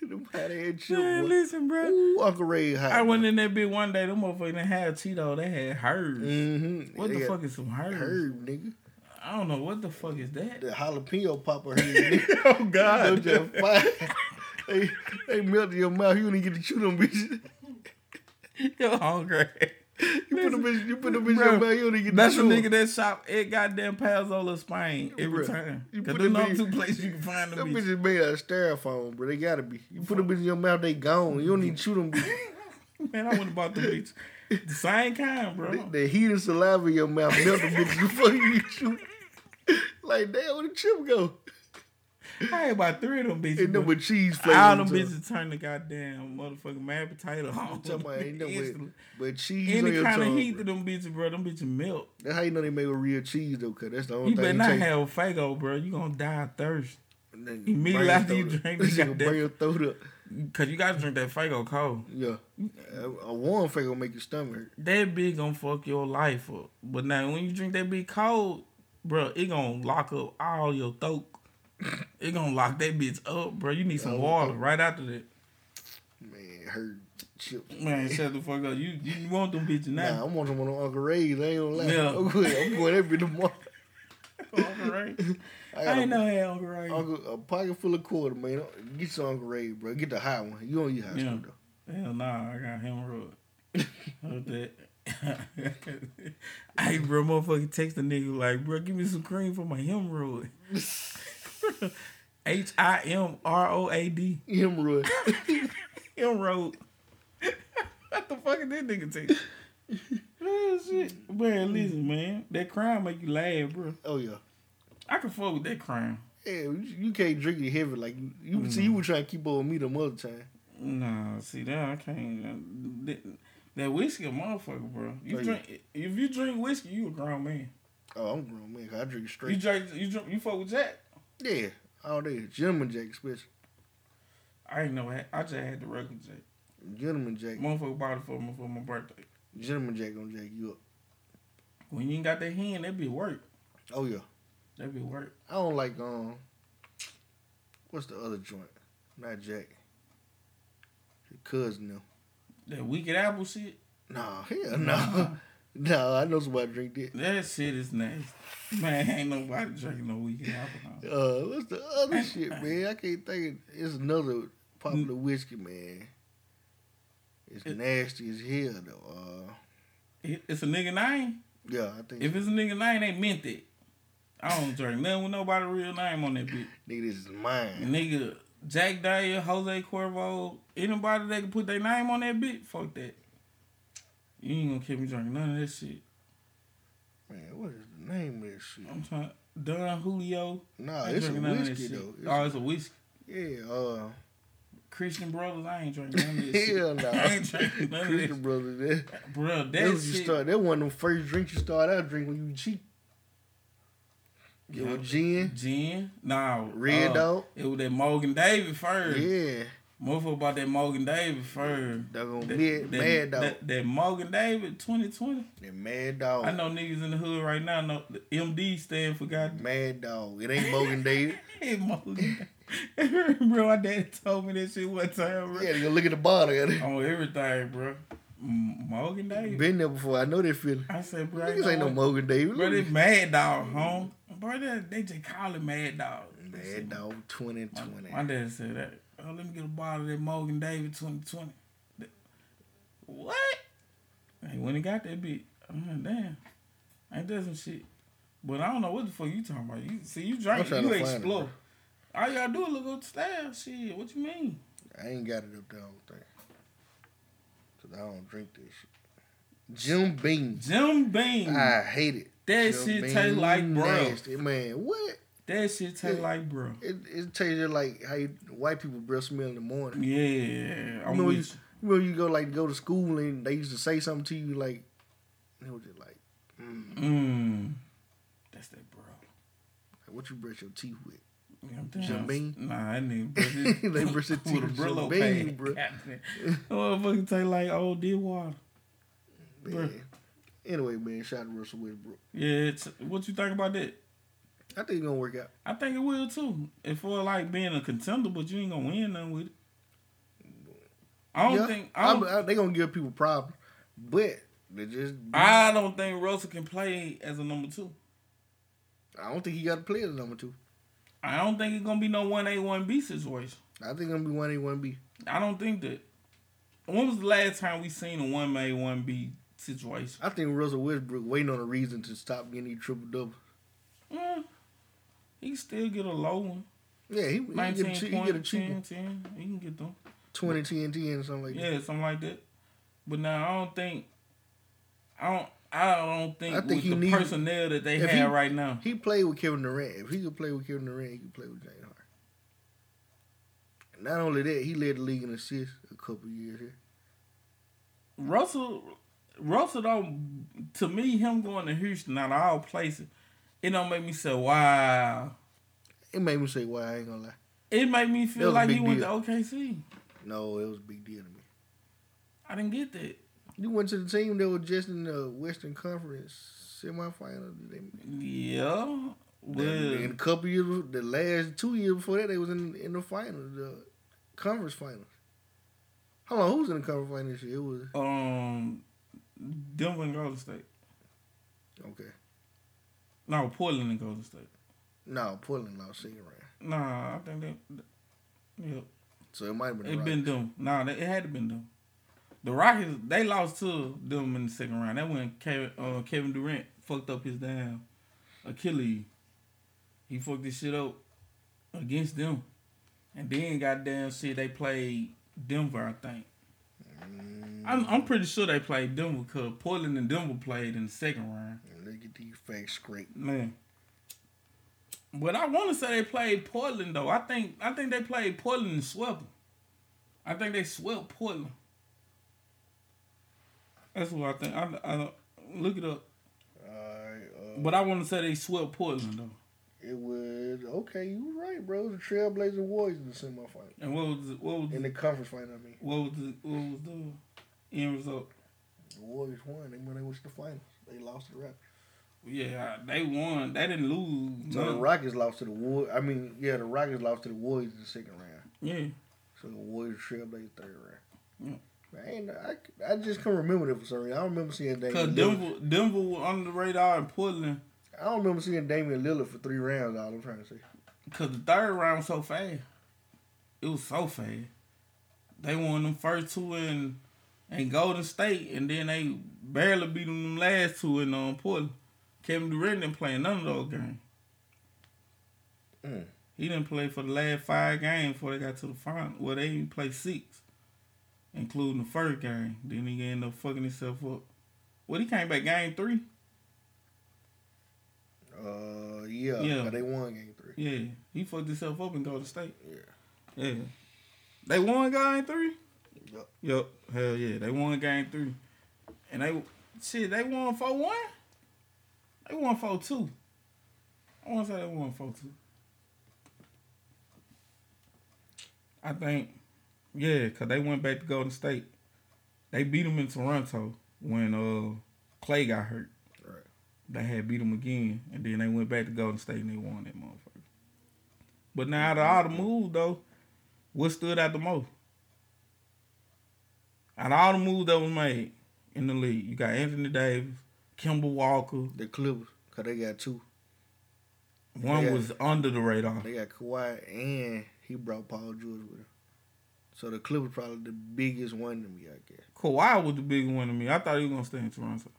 them hot ass chip, Man, listen, bro. Ooh, Uncle Ray hot. I went in that bit one day. Them motherfuckers didn't have Cheeto. They had herbs. Mm-hmm. What They the fuck is some herbs? Herb, nigga. I don't know what the fuck is that. The jalapeno popper. Oh God. They, they melt in your mouth. You don't even get to chew them bitches. You're hungry. You put them bitches, you put them bitches in Bro, your mouth. You don't even get That's to chew. That's a nigga that shop at goddamn Pazzola, Spain every Bruh, time. you Cause there's them no two places you can find them Them bitches. bitches made out of styrofoam, bro. They gotta be. You put them bitches in your mouth, they gone. You don't need to chew them bitches. Man, I went about the bitch. The same kind, bro. The heat and saliva in your mouth melt the bitches before you chew. Like, damn, where the chip go? I had about three of them bitches. Ain't but cheese flavor. All them bitches turn the goddamn motherfucking mashed potato on. Talking about ain't no but cheese Any kind of tongue, heat bro. to them bitches, bro. Them bitches melt. That's how you know they make with real cheese though, cause that's the only You thing better you not taste. have Faygo, bro. You gonna die of thirst. Immediately after you drink shit gonna burn your throat up. Cause you gotta drink that Faygo cold. Yeah, a, a warm gonna make your stomach hurt. That big gonna fuck your life up. But now when you drink that big cold, bro, it gonna lock up all your throat. it gonna lock that bitch up, bro. You need some Oh, water oh. right after that. Man, chips. Man, shut the fuck up. You you want them bitches now? Nah, I want them on Uncle Ray's. I ain't gonna lie. Yeah. I'm going, I'm going every tomorrow. Uncle Ray. I, I ain't know had Uncle Ray. Uncle, a pocket full of quarter, man. Get some Uncle Ray, bro. Get the high one. You don't eat high Yeah. school though. Hell nah, I got hemorrhoid. Heard that. hey, bro, motherfucker text the nigga like, bro, give me some cream for my hemorrhoid. H I M R O A D. Hemorrhoid. Hemorrhoid. what the fuck is that nigga text? oh, shit. Man, listen, man. That crime make you laugh, bro. Oh yeah. I can fuck with that crime. Yeah, you, can't drink it heavy like you. you mm. See, you were trying to keep up with me the other time. Nah, see that I can't. Uh, that, that whiskey, a motherfucker, bro. You drink if you drink whiskey, you a grown man. Oh, I'm a grown man. I drink straight. You drink, you drink, you fuck with Jack. yeah, all day. Gentleman Jack, especially. I ain't know. I just had the regular Jack. Gentleman Jack. Motherfucker bought it for me for my birthday. Gentleman Jack gonna jack you up. When you ain't got that hand, that be work. Oh yeah. That be work. I don't like um. What's the other joint? Not Jack. His cousin them. That wicked apple shit. Nah, hell no. no, I know somebody drink that. That shit is nasty. Man, ain't nobody drinking no wicked apple. Uh, what's the other shit, man? I can't think. Of, it's another popular whiskey, man. It's nasty as hell, though. Uh, It- It's a nigga name. yeah, I think. If it's a nigga name, they meant it. I don't drink nothing with nobody real name on that bitch. Nigga, this is mine. Nigga, Jack Daniel, Jose Cuervo, anybody that can put their name on that bitch, fuck that. You ain't gonna keep me drinking none of that shit. Man, what is the name of that shit? I'm trying. Don Julio. Nah, it's a drinking none of that whiskey, though. It's oh, it's a whiskey. Yeah, uh, Christian Brothers, I ain't drinking none of that shit. hell no. I ain't drinking none of Christian. Brothers, that, Bro, that that shit. start. That one of them first drinks you start out drink when you cheap. It was gin. Gin. Nah. Red uh, Dog. It was that Morgan David first. Yeah. Motherfucker about that Morgan David first. That gonna That- Mad, that- Mad Dog. That, that Morgan David 2020. That Mad Dog. I know niggas in the hood right now know the MD stand for God. Mad Dog. It ain't Morgan David. Hey, Morgan. bro, my daddy told me that shit one time, bro. Yeah, you look at the bottle. of it. On everything, bro. Morgan David. Been there before. I know that feeling. I said, bro, Niggas ain't no Morgan David. Bro, this Mad Dog, home. Bro, they, they just call it Mad Dog. Mad Dog 2020. My dad said that. Oh, let me get a bottle of that Morgan David 2020. What? Hey, when he got that bit, I'm like, damn, ain't that some shit? But I don't know what the fuck you talking about. You see, you drink, you find it. All gotta do is look up the style. Shit, what you mean? I ain't got it up there thing. Cause I don't drink this shit. Jim Beam. Jim Beam. I hate it. That Jim shit taste like bro. Man, what? That shit taste Yeah. like bro. It, it tastes like how you, white people breath smell in the morning. Yeah, I'm you know, with you. you know, you go like go to school and they used to say something to you like, it was just like, mm, Mm. That's that bro. like, what you brush your teeth with? Beam? Nah, I need brush it They brush their teeth with a Brillo pad. bro. Motherfucker taste like old dead water. Bro. Anyway, man, shout out to Russell Westbrook. Yeah, it's, what you think about that? I think it's gonna work out. I think it will too. If for like being a contender, but you ain't gonna win nothing with it. I don't Yeah, think. I don't, I, I, they gonna give people problems, but they just. I don't think Russell can play as a number two. I don't think he got to play as a number two. I don't think it's gonna be no one A one B situation. I think it's gonna be one A one B. I don't think that. When was the last time we seen a one A one B situation? I think Russell Westbrook waiting on a reason to stop getting triple doubles. Mm, he still get a low one. Yeah, he, he, get a, 19 che- he get a cheap 10, one. 10. He can get them. 20 TNT and something like that. Yeah, something like that. But now I don't think. I don't. I don't think, I think with he the personnel that they have he- right now. He played with Kevin Durant. If he could play with Kevin Durant, he could play with James Harden. Not only that, he led the league in assists a couple years here. Russell, Russell don't. To me, him going to Houston out of all places, it don't make me say wow. It made me say, "Why I ain't gonna lie." It made me feel like he went to OKC. No, it was a big deal to me. I didn't get that. You went to the team that was just in the Western Conference semifinal. They, Yeah. Well, in a couple years, the last two years before that, they was in in the final, the conference finals. Hold on, who's in the conference finals this year? It was Um, Denver and Golden State. okay. No, Portland and Golden State. No, Portland lost second round. Nah, I think they. Yeah, So it might have been. it been them. Nah, they, it had to been them. The Rockets they lost to them in the second round. That when Kevin uh, Kevin Durant fucked up his damn Achilles. He fucked this shit up against them, and then goddamn shit they played Denver. I think. I'm, I'm pretty sure they played Denver because Portland and Denver played in the second round. Let's get these facts straight. Man. But I want to say they played Portland though. I think I think they played Portland and swept them. I think they swept Portland. That's what I think. I, I look it up. Uh, But I want to say they swept Portland though. it was okay. You were right, bro. The Trailblazer Warriors in the semifinal. And what was the, what was in the conference final? I mean, what was the what was the end result? the Warriors won. They when they went to the finals. They lost to the Raptors. Yeah, they won. They didn't lose. So the. Rockets lost to the War. I mean, yeah, the Rockets lost to the Warriors in the second round. Yeah. So the Warriors Trailblazers third round. Yeah. I, ain't, I, I just can't remember that for some reason. I don't remember seeing Damian Cause Lillard. Denver Denver was under the radar in Portland. I don't remember seeing Damian Lillard for three rounds. All I'm trying to say. Cause the third round was so fast. It was so fast. They won them first two in in Golden State, and then they barely beat them, last two in um, Portland. Kevin Durant didn't play none of those games. Mm. He didn't play for the last five games before they got to the final. Well, they even played six, including the first game. Then he ended up fucking himself up. Well, he came back game three. Uh, yeah, Yeah. but they won game three. Yeah, he fucked himself up and in Golden State. Yeah. Yeah. They won game three? Yup. Yup. Hell yeah. They won game three. And they shit, they won 4 1? They won 4 2. I wanna say they won 4 2. I think, yeah, cause they went back to Golden State. They beat them in Toronto when uh Clay got hurt. Right. They had beat them again, and then they went back to Golden State and they won that motherfucker. But now out of all the moves though, what stood out the most? Out of all the moves that was made in the league, you got Anthony Davis, Kemba Walker. The Clippers, cause they got two. One got- was under the radar. They got Kawhi and he brought Paul George with him. So the Clippers probably the biggest one to me, I guess. Kawhi was the biggest one to me. I thought he was gonna stay in Toronto.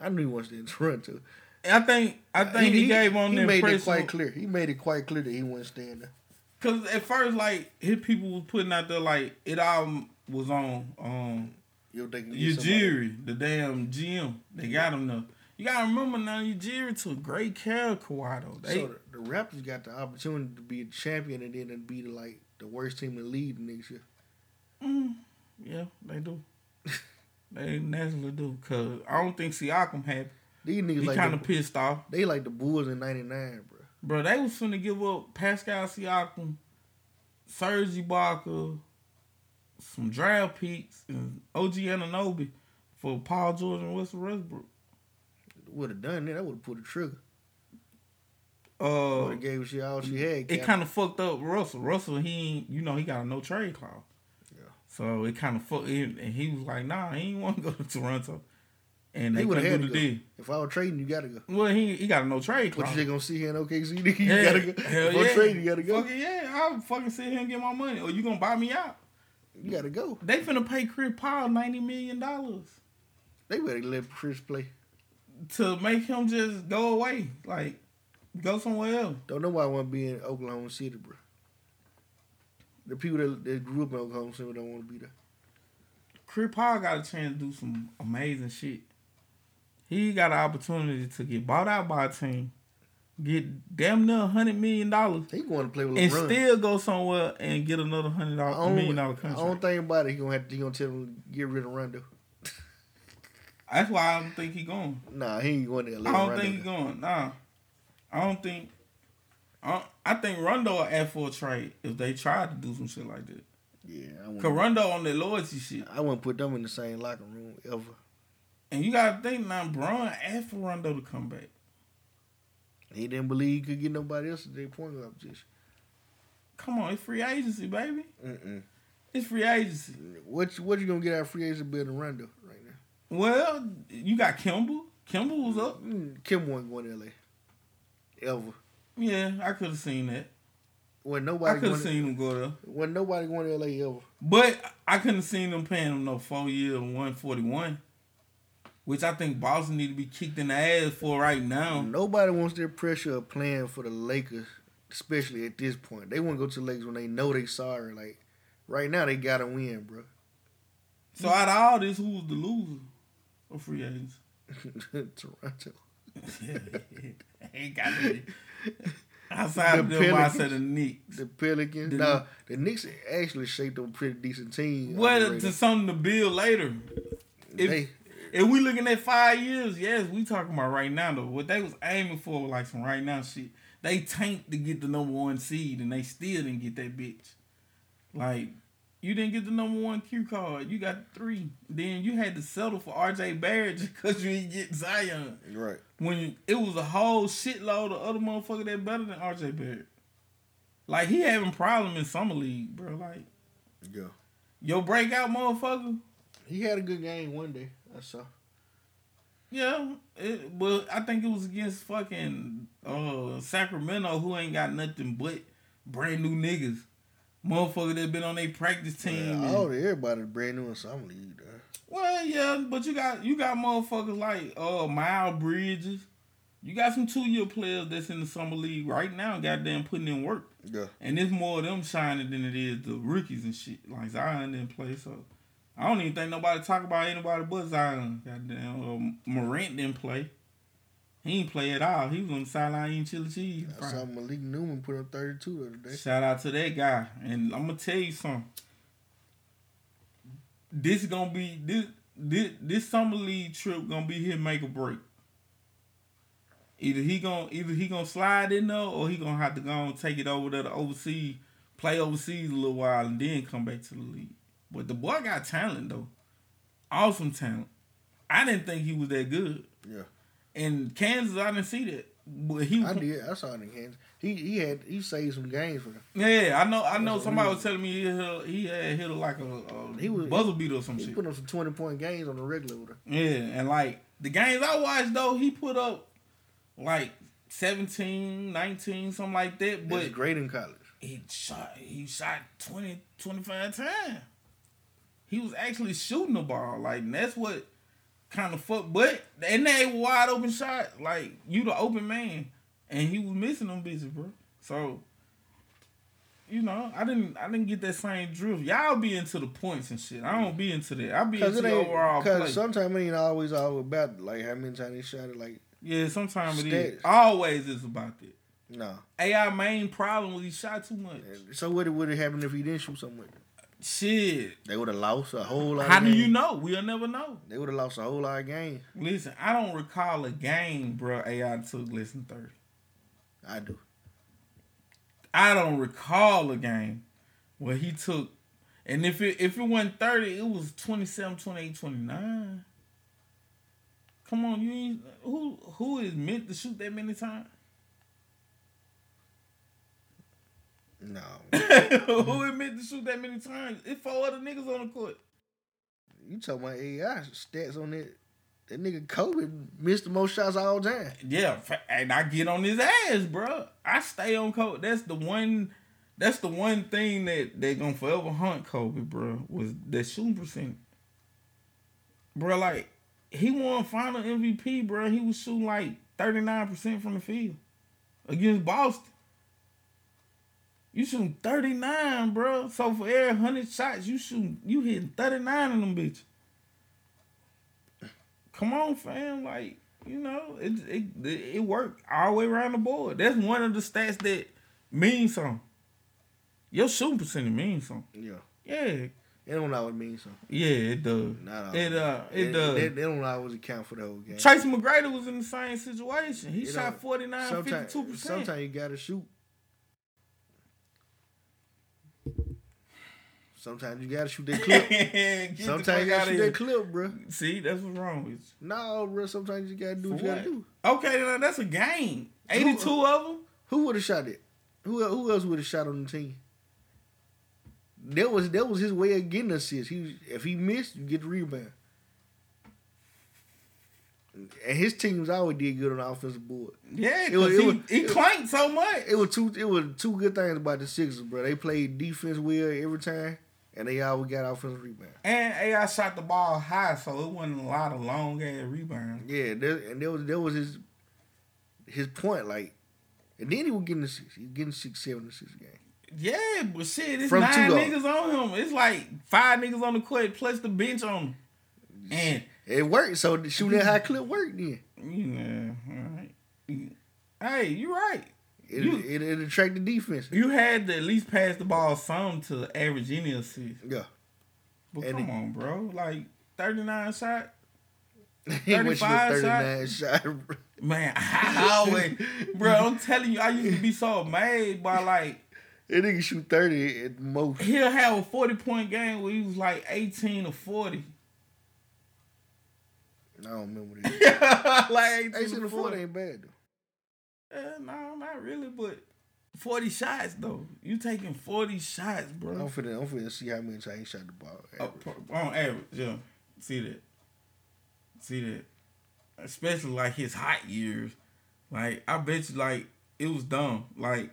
I knew he wanted to stay in Toronto. I think I uh, think he, gave on he the made it quite clear. He made it quite clear that he wasn't staying there. Cause at first, like his people was putting out there, like it all was on um Yo, they can get somebody. Ujiri, the damn GM. They got him there. You gotta remember now, Ujiri took great care of Kawhi though. They, so the, the Raptors got the opportunity to be a champion and then to be the, like the worst team in the league next year. mm, yeah, they do. they naturally do. Cause I don't think Siakam happy. These niggas He like kind of pissed off. They like the Bulls in '99, bro. Bro, they was finna give up Pascal Siakam, Serge Ibaka, some draft picks, and OG Anunoby for Paul George and Russell Westbrook. Would have done that. I would have put a trigger. Uh, Would have gave she all she had. it kind of fucked up Russell. Russell, he, ain't- you know, he got a no trade clause. Yeah. So it kind of fucked him, and he was like, "Nah, he ain't want to go to Toronto," and He they would have do the deal. If I was trading, you gotta go. Well, he he got a no trade clause. What you just gonna see here in OKC? You Yeah, gotta go. Hell if yeah. trading, you gotta go. Fuck it, yeah, I'll fucking sit here and get my money, or you gonna buy me out? You gotta go. They finna pay Chris Paul ninety million dollars They better let Chris play. to make him just go away, like go somewhere else. Don't know why I want to be in Oklahoma City, bro. The people that, that grew up in Oklahoma City don't want to be there. Chris Paul got a chance to do some amazing shit. He got an opportunity to get bought out by a team, get damn near hundred million dollars. He going to play with and LeBron. still go somewhere and get another hundred dollar million dollar I contract. don't think about it. He gonna have to. He gonna tell him to get rid of Rondo. That's why I don't think he going. Nah, he ain't going to. I don't Rondo think he going. Nah, I don't think. I, I think Rondo will ask for a trade if they tried to do some shit like that. Yeah, I Cause Rondo on that loyalty shit, I wouldn't put them in the same locker room ever. and you gotta think now. Bron asked for Rondo to come back. He didn't believe he could get nobody else at their point guard position. Come on, it's free agency, baby. Mm-mm. It's free agency. What you, what you gonna get out of free agency building Rondo right now? Well, you got Kemba. Kemba was up. Mm, Kim wasn't going to LA. Ever. Yeah, I could have seen that. When nobody I could have seen him go there. when nobody going to LA ever. But I couldn't have seen them paying him no four year one forty one. Which I think Boston need to be kicked in the ass for right now. Nobody wants their pressure of playing for the Lakers, especially at this point. They want to go to the Lakers when they know they sorry. Like right now, they gotta win, bro. So out of all this, who was the loser of free agents? Toronto. Ain't got to be. Outside of them, I said the Knicks. The Pelicans. The- nah, the Knicks actually shaped up a pretty decent team. Well, to something to build later. If, They- if we looking at five years, yes, we talking about right now though. What they was aiming for, like some right now shit. They tanked to get the number one seed, and they still didn't get that bitch. Like you didn't get the number one Q card, you got three. Then you had to settle for RJ Barrett just because you didn't get Zion. Right. When you, it was a whole shitload of other motherfuckers that better than RJ Barrett. Like he having problem in summer league, bro. Like Yeah. your breakout motherfucker. He had a good game one day. I saw. Yeah, it, but I think it was against fucking uh, Sacramento, who ain't got nothing but brand new niggas, motherfucker that been on their practice team. Yeah, and- all everybody brand new in some league. Though. well, yeah, but you got you got motherfuckers like uh Miles Bridges. You got some two year players that's in the summer league right now, goddamn putting in work. Yeah. And it's more of them shining than it is the rookies and shit. Like Zion didn't play, so I don't even think nobody talk about anybody but Zion. Goddamn, um, Morant didn't play. He ain't play at all. He was on the sideline eating chili cheese. I saw Malik Newman put up 32 the other day. Shout out to that guy. And I'm gonna tell you something. This is gonna be this this this summer league trip gonna be his make or break. Either he gonna either he gonna slide in there or he gonna have to go and take it over to overseas, play overseas a little while and then come back to the league. But the boy got talent though. Awesome talent. I didn't think he was that good. Yeah. In Kansas, I didn't see that. But he I did. I saw it in Kansas. He he had he saved some games for them. Yeah, I know. I know. That's Somebody was telling me he hit, he had hit like a, a He was buzzer beater or some he shit. put up some 20 point games on the regular with her. Yeah, and like the games I watched though, he put up like 17, 19, something like that. But But great in college. he shot he shot 20, 25 times. He was actually shooting the ball. Like and that's what kind of fuck. But and they wide open shot. Like you the open man, and he was missing them bitches, bro. So. You know, I didn't. I didn't get that same drift. Y'all be into the points and shit. I don't be into that. I be Cause into the overall play. because sometimes it ain't always all about like how many times they shot it. Like Yeah, sometimes it is. Always is about that. no. AI main problem was he shot too much. So what would have happened if he didn't shoot so much? Shit. They would have lost a whole lot. How do you know? We'll never know. They would have lost a whole lot of games. Listen, I don't recall a game, bro. AI took less than thirty. I do. I don't recall a game where he took, and if it if it wasn't thirty, it was 27, 28, 29. Come on, you ain't who who is meant to shoot that many times? No. Who meant to shoot that many times? It's four other niggas on the court. You talking about AI stats on that? That nigga Kobe missed the most shots all time. Yeah, and I get on his ass, bro. I stay on Kobe. That's the one. That's the one thing that they gonna forever hunt Kobe, bro. Was that shooting percent, bro? Like he won Final MVP, bro. He was shooting like thirty nine percent from the field against Boston. You shooting thirty nine, bro. So for every hundred shots, you shoot you hitting thirty nine of them bitches. Come on, fam. Like, you know, it it it, it worked all the way around the board. That's one of the stats that means something. Your shooting percentage means something. Yeah. Yeah. It don't always mean something. Yeah, it does. Not It uh it, They, does. they, they don't always account for the whole game. Tracy McGrady was in the same situation. He You shot know, 49, 52%. Sometimes you gotta shoot. Sometimes you gotta shoot that clip. Sometimes you gotta shoot that clip, bro. See, that's what's wrong with you. No, bro. Sometimes you gotta do what you gotta do. Okay, now that's a game. 82 of them? Who would have shot it? Who who else would have shot on the team? that was that was his way of getting assists. He was, if he missed, you get the rebound. And his teams always did good on the offensive board. Yeah, It was- 'cause it he, was- he clanked so much. It was two. It was two good things about the Sixers, bro. They played defense well every time, and they always got offensive rebound. And AI shot the ball high, so it wasn't a lot of long ass rebounds. Yeah, there, and that was that was his his point. Like, and then he was getting six. He was getting six, seven, six game. Yeah, but shit, it's From nine niggas on him. It's like five niggas on the court plus the bench on him. And it worked. So the shooting that high clip worked. Then yeah, all right. Hey, you right. It You- it, it attracted defense. You had to at least pass the ball some to average any assist. Yeah. But And come it- on, bro. Like 39 shot. He 35 shot. 39 shot. Man, I always, bro, I'm telling you, I used to be so mad by like, That nigga shoot 30 at the most. he'll have a 40 point game where he was like 18 or 40. I don't remember that. like 18, 18 or to 40. 40 ain't bad though. Uh, no, not really, but 40 shots though. You taking 40 shots, bro. I'm finna, I'm finna see how many times he shot the ball. Oh, on average, yeah. See that. See that. Especially like his hot years. Like, I bet you, like, it was dumb. Like,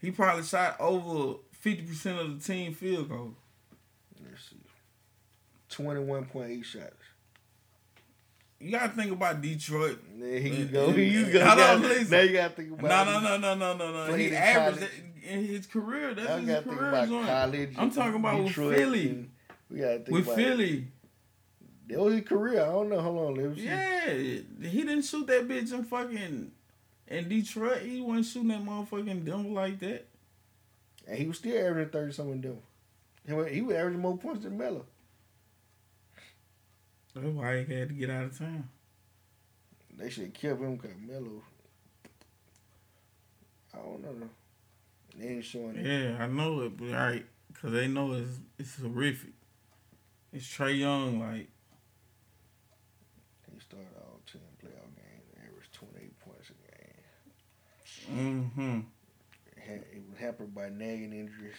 he probably shot over 50% of the team field goal. Let's see. 21.8 shots. You gotta think about Detroit. There you And- go. Here you go. Hold on, Now- listen. now you gotta think about No, no, no, no, no, no, no. He averaged that in his career. That's I his career about college. I'm talking about Detroit, with Philly. We gotta think With about Philly. That was his career. I don't know. Hold on. Let me see. Yeah, he didn't shoot that bitch in fucking in Detroit. He wasn't shooting that motherfucking Denver like that. And he was still averaging 30 something. He was, he was averaging more points than Melo. That's why he had to get out of town. They should have kept him because Melo. I don't know. They ain't showing it. Yeah, I know it, but right, cause they know it's it's horrific. It's Trey Young, like He started all 10 playoff games, and averaged 28 points a game. mm-hmm. It was hampered by nagging injuries.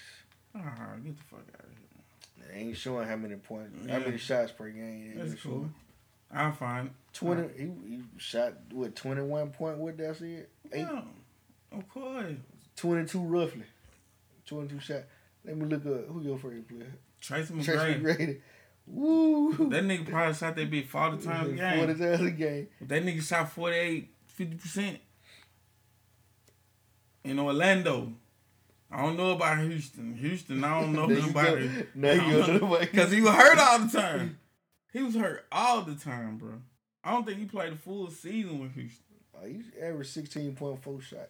Ah, get the fuck out of here. They ain't showing how many points, how many shots per game. That's cool. showing. I'll find. 20, he, he shot, what, 21 point, what that's it? Eight, Yeah, of course. 22 roughly. 22 shot. Let me look up who your favorite player. Tracy Tracy McGrady. McGrady. Woo! That nigga probably shot that bitch 40 times a game. 40 times a game. That nigga shot 48, 50%. In Orlando. I don't know about Houston. Houston, I don't know There you nothing about go. it. Now you don't know Because he was hurt all the time. He was hurt all the time, bro. I don't think he played a full season with Houston. Oh, he averaged 16.4 shot.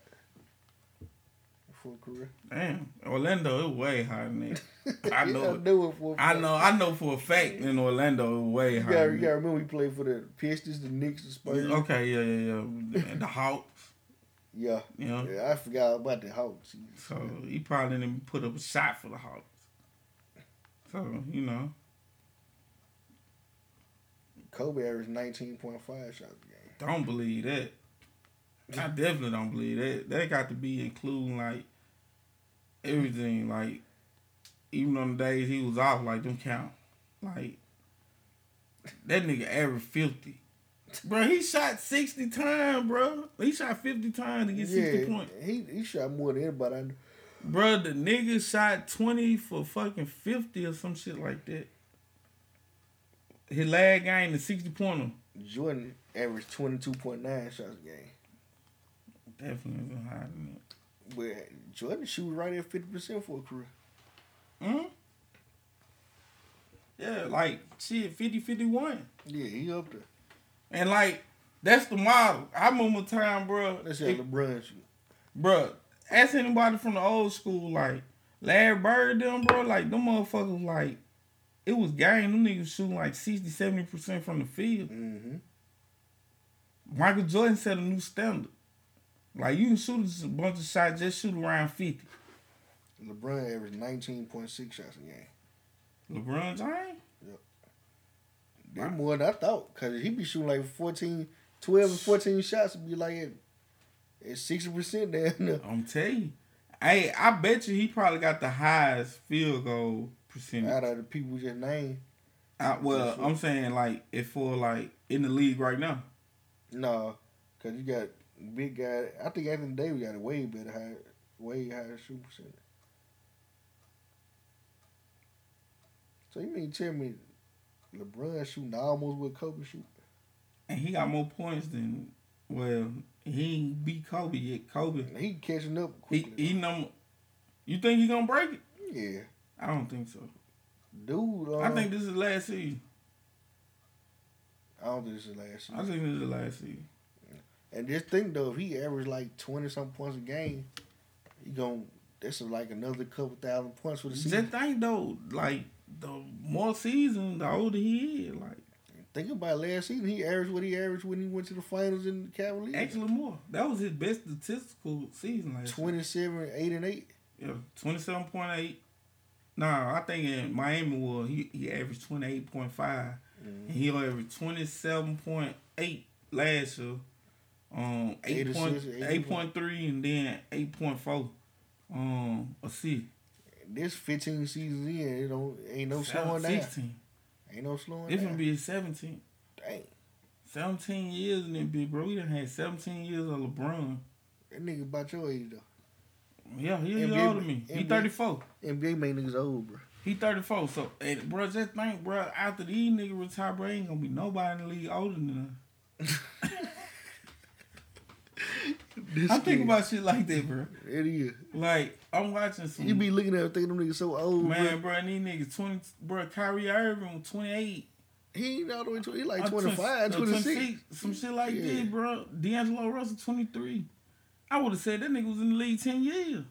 Full career. Damn. Orlando, it way higher than that. I know. it. for a I know. I know for a fact in Orlando, it way You higher. gotta, you gotta remember we played for the Pistons, the Knicks, the. Spurs. Okay, yeah, yeah, yeah. The Hawks. Yeah. You know? Yeah, I forgot about the Hawks. So he probably didn't even put up a shot for the Hawks. So, you know. Kobe averaged 19.5 shots a game. Don't believe that. I definitely don't believe that. That got to be including like everything. Like even on the days he was off, like them count. Like that nigga averaged fifty. Bro, he shot sixty times, bro. He shot fifty times to get sixty points. He, he shot more than anybody I know. Bro, the nigga shot twenty for fucking fifty or some shit like that. His last game, the sixty pointer. Jordan averaged 22.9 shots a game. Definitely higher than that. But Jordan shoots right at 50% for a career. hmm Yeah, like shit, 50 51. Yeah, he up there. And like, that's the model. I remember time, bro. Let's say LeBron shoot. Bro, ask anybody from the old school, like Larry Bird, them, bro, like them motherfuckers, like, it was game. Them niggas shooting like 60, 70% from the field. Mm-hmm. Michael Jordan set a new standard. Like, you can shoot a bunch of shots, just shoot around 50. LeBron averaged 19.6 shots a game. LeBron James? They're more than I thought. Because he be shooting like 14, 12 and 14 shots and be like at, at 60% down there. I'm telling you. Hey, I bet you he probably got the highest field goal percentage. Out of the people just named. I, well, I'm saying like if for like in the league right now. No, cause you got big guy. I think Anthony Davis got a way better high, way higher shoot percentage. So you mean tell me LeBron shooting almost what Kobe shoot? And he got more points than well, he ain't beat Kobe yet. Kobe. He catching up He he number You think he gonna break it? Yeah. I don't think so. Dude, uh, I think this is last season. I don't think this is last season. I think this is last season. And just think though, if he averaged like twenty something points a game, he gon' that's like another couple thousand points for the season. Just think though, like the more season, the older he is. Like Think about last season, he averaged what he averaged when he went to the finals in the Cavaliers. actually more. That was his best statistical season last year. 27, 8 and 8. Yeah, twenty seven point eight. Nah, I think in Miami was he, he averaged twenty eight point five. And he averaged twenty seven point eight last year. Um Eight eight eight eight point three and then eight point four. Um assist. This 15 seasons in, it don't ain't no slowing down. Sixteen. Ain't no slowing It down. gonna be seventeen. Dang. Seventeen years in that big bro. We done had seventeen years of LeBron. That nigga about your age though. Yeah, he NBA older than me. He NBA thirty four. NBA make niggas old, bro. He 34. So, and bro, just think, bro, after these niggas retire, bro, ain't gonna be nobody in the league older than us. I think about shit like that, bro. It is. Like, I'm watching some. You be looking at it thinking them niggas so old, man, bro. bro, these niggas 20, bro, Kyrie Irving was 28. He ain't all the way to, he like Uh, 25, 20 uh, 26. Some shit like Yeah. this, bro. D'Angelo Russell, 23. I would have said that nigga was in the league 10 years.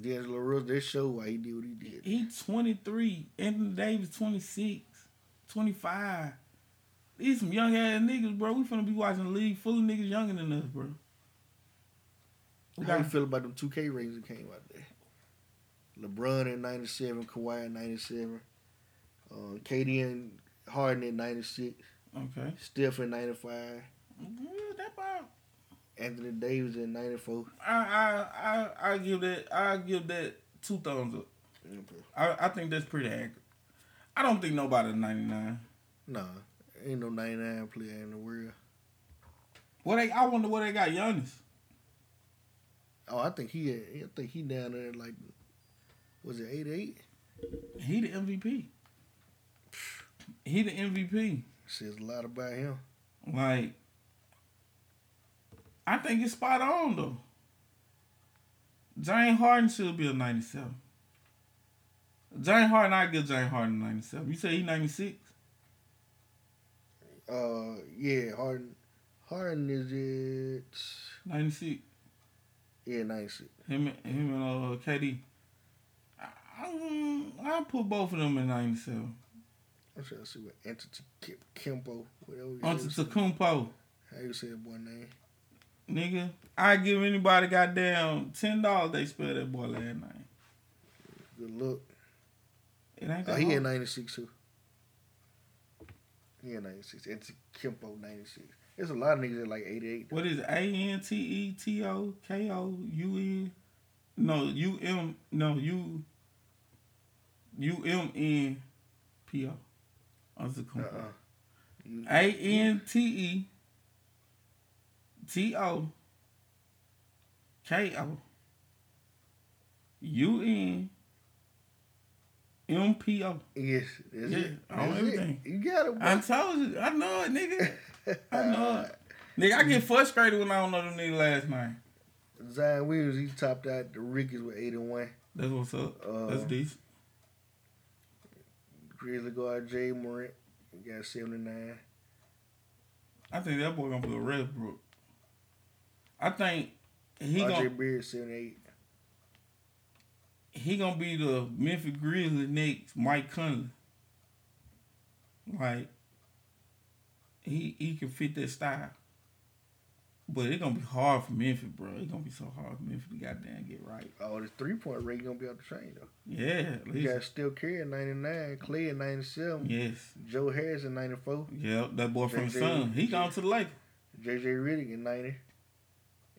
D'Angelo Russell, that show why he did what he did. He 23. Anthony Davis 26, 25. These some young ass niggas, bro. We finna be watching the league full of niggas younger than us, bro. How you feel about them 2K rings that came out there? LeBron in 97, Kawhi in 97, uh, KD and Harden in 96, Okay. Steph in 95, Yeah, that about. Anthony Davis in 94. I I I I give that I give that two thumbs up. Okay. I, I think that's pretty accurate. I don't think nobody 99. Nah, ain't no 99 player in the world. What they I wonder what they got Giannis. Oh, I think he, I think he down there like, was it 88? He the MVP. He the MVP. Says a lot about him. Like, I think it's spot on though. James Harden should be a 97. James Harden, I give James Harden 97. You say he 96? Uh, yeah, Harden. Harden is it? 96. Yeah, 96. Him, and- him and uh, KD. I, I, I put both of them in 97. I'm trying to see what Entity Kimpo, whatever. say. Tacumpo. How you say that boy name? Nigga, I give anybody goddamn ten dollars they spell that boy last name. Good look. It ain't Oh, that he hard. in 96 too. He in 96. Entity Kimpo 96. There's a lot of niggas that like 88. What is it? A N T E T O K O U N? No, U M. No, U. U M N P O. Uh-uh. A N T E T O K O U N M P O. Yes, that's yeah, it. on That's it. everything. You got it, boy. I told you. I know it, nigga. I know it. Nigga, I get frustrated when I don't know them nigga last name. Zion Williams, he topped out the Rickies with 81. That's what's up. Uh, That's decent. Grizzly guard Ja Morant, got 79. I think that boy gonna be a Westbrook. I think he RJ gonna Beard 78. he gonna be the Memphis Grizzlies next Mike Conley. Like he he can fit that style. But it's gonna be hard for Memphis, bro. It's gonna be so hard for Memphis to goddamn get right. Oh, the three point rate gonna be off the train though. Yeah, at You least. got Steph Curry at 99, Clay at 97. Yes. Joe Harris at 94. Yep, that boy from the Sun. He gone to the Lakers. JJ Redick at 90.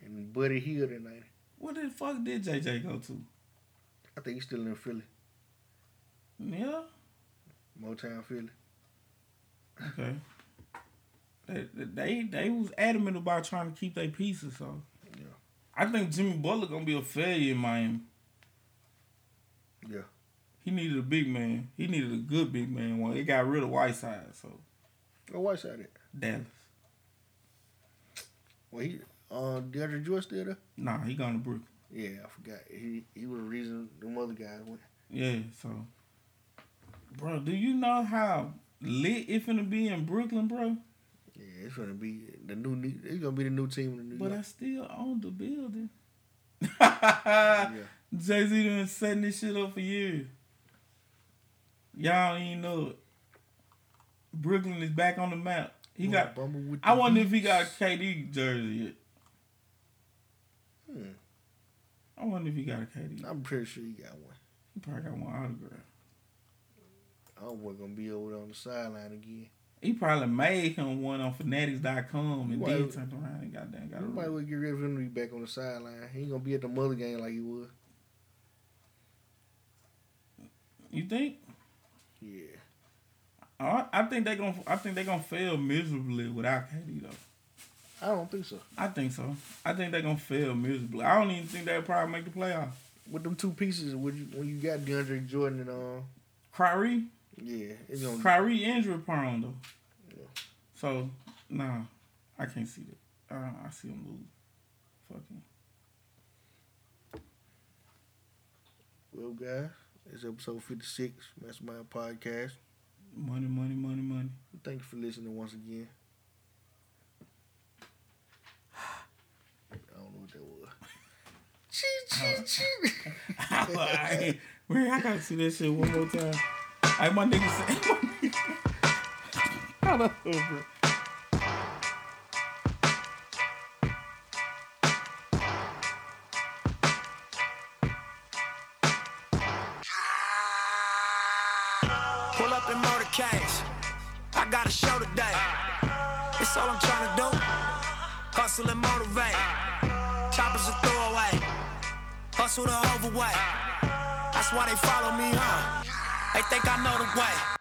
And Buddy Hield at 90. What the fuck did JJ go to? I think he's still in Philly, Yeah. Motown Philly. Okay. They, they they was adamant about trying to keep their pieces, so Yeah. I think Jimmy Butler gonna be a failure in Miami. Yeah. He needed a big man. He needed a good big man. One. It got rid of Whiteside, so Go Whiteside it. Dallas. Well, he uh, DeAndre Jordan still there? Nah, he gone to Brooklyn. Yeah, I forgot. He he was the reason the other guys went. Yeah, so bro, do you know how lit it finna be in Brooklyn, bro? It's gonna be the new. It's gonna be the new team in the New But I still own the building. yeah. Jay Z done setting this shit up for years. Y'all even know it. Brooklyn is back on the map. He got. I wonder if he got a KD jersey yet. Hmm. I wonder if he got a KD. I'm pretty sure he got one. He probably got one autograph. I don't want gonna be over there on the sideline again. He probably made him one on Fanatics.com and then turned around and got Nobody a would get ready for him to be back on the sideline. He ain't gonna be at the mother game like he was. You think? Yeah. I, I think they gonna. I think they gonna fail miserably without KD though. I don't think so. I think so. I think they're gonna fail miserably. I don't even think they'll probably make the playoffs. With them two pieces, when you, when you got DeAndre Jordan and uh, Kyrie, yeah, it's gonna Kyrie injury prone though. So nah, I can't see that. Uh, I see him lose. Fucking. Well, guys, it's episode 56, Mastermind Podcast. Money, money, money, money. Thank you for listening once again. I don't know what that was. Chee, chee, chee. I, man, I gotta see that shit one more time. Hey, my nigga say. Bro. Pull up in motorcades. I got a show today. It's all I'm trying to do. Hustle and motivate. Choppers a throwaway. Hustle the overweight. That's why they follow me, huh? They think I know the way.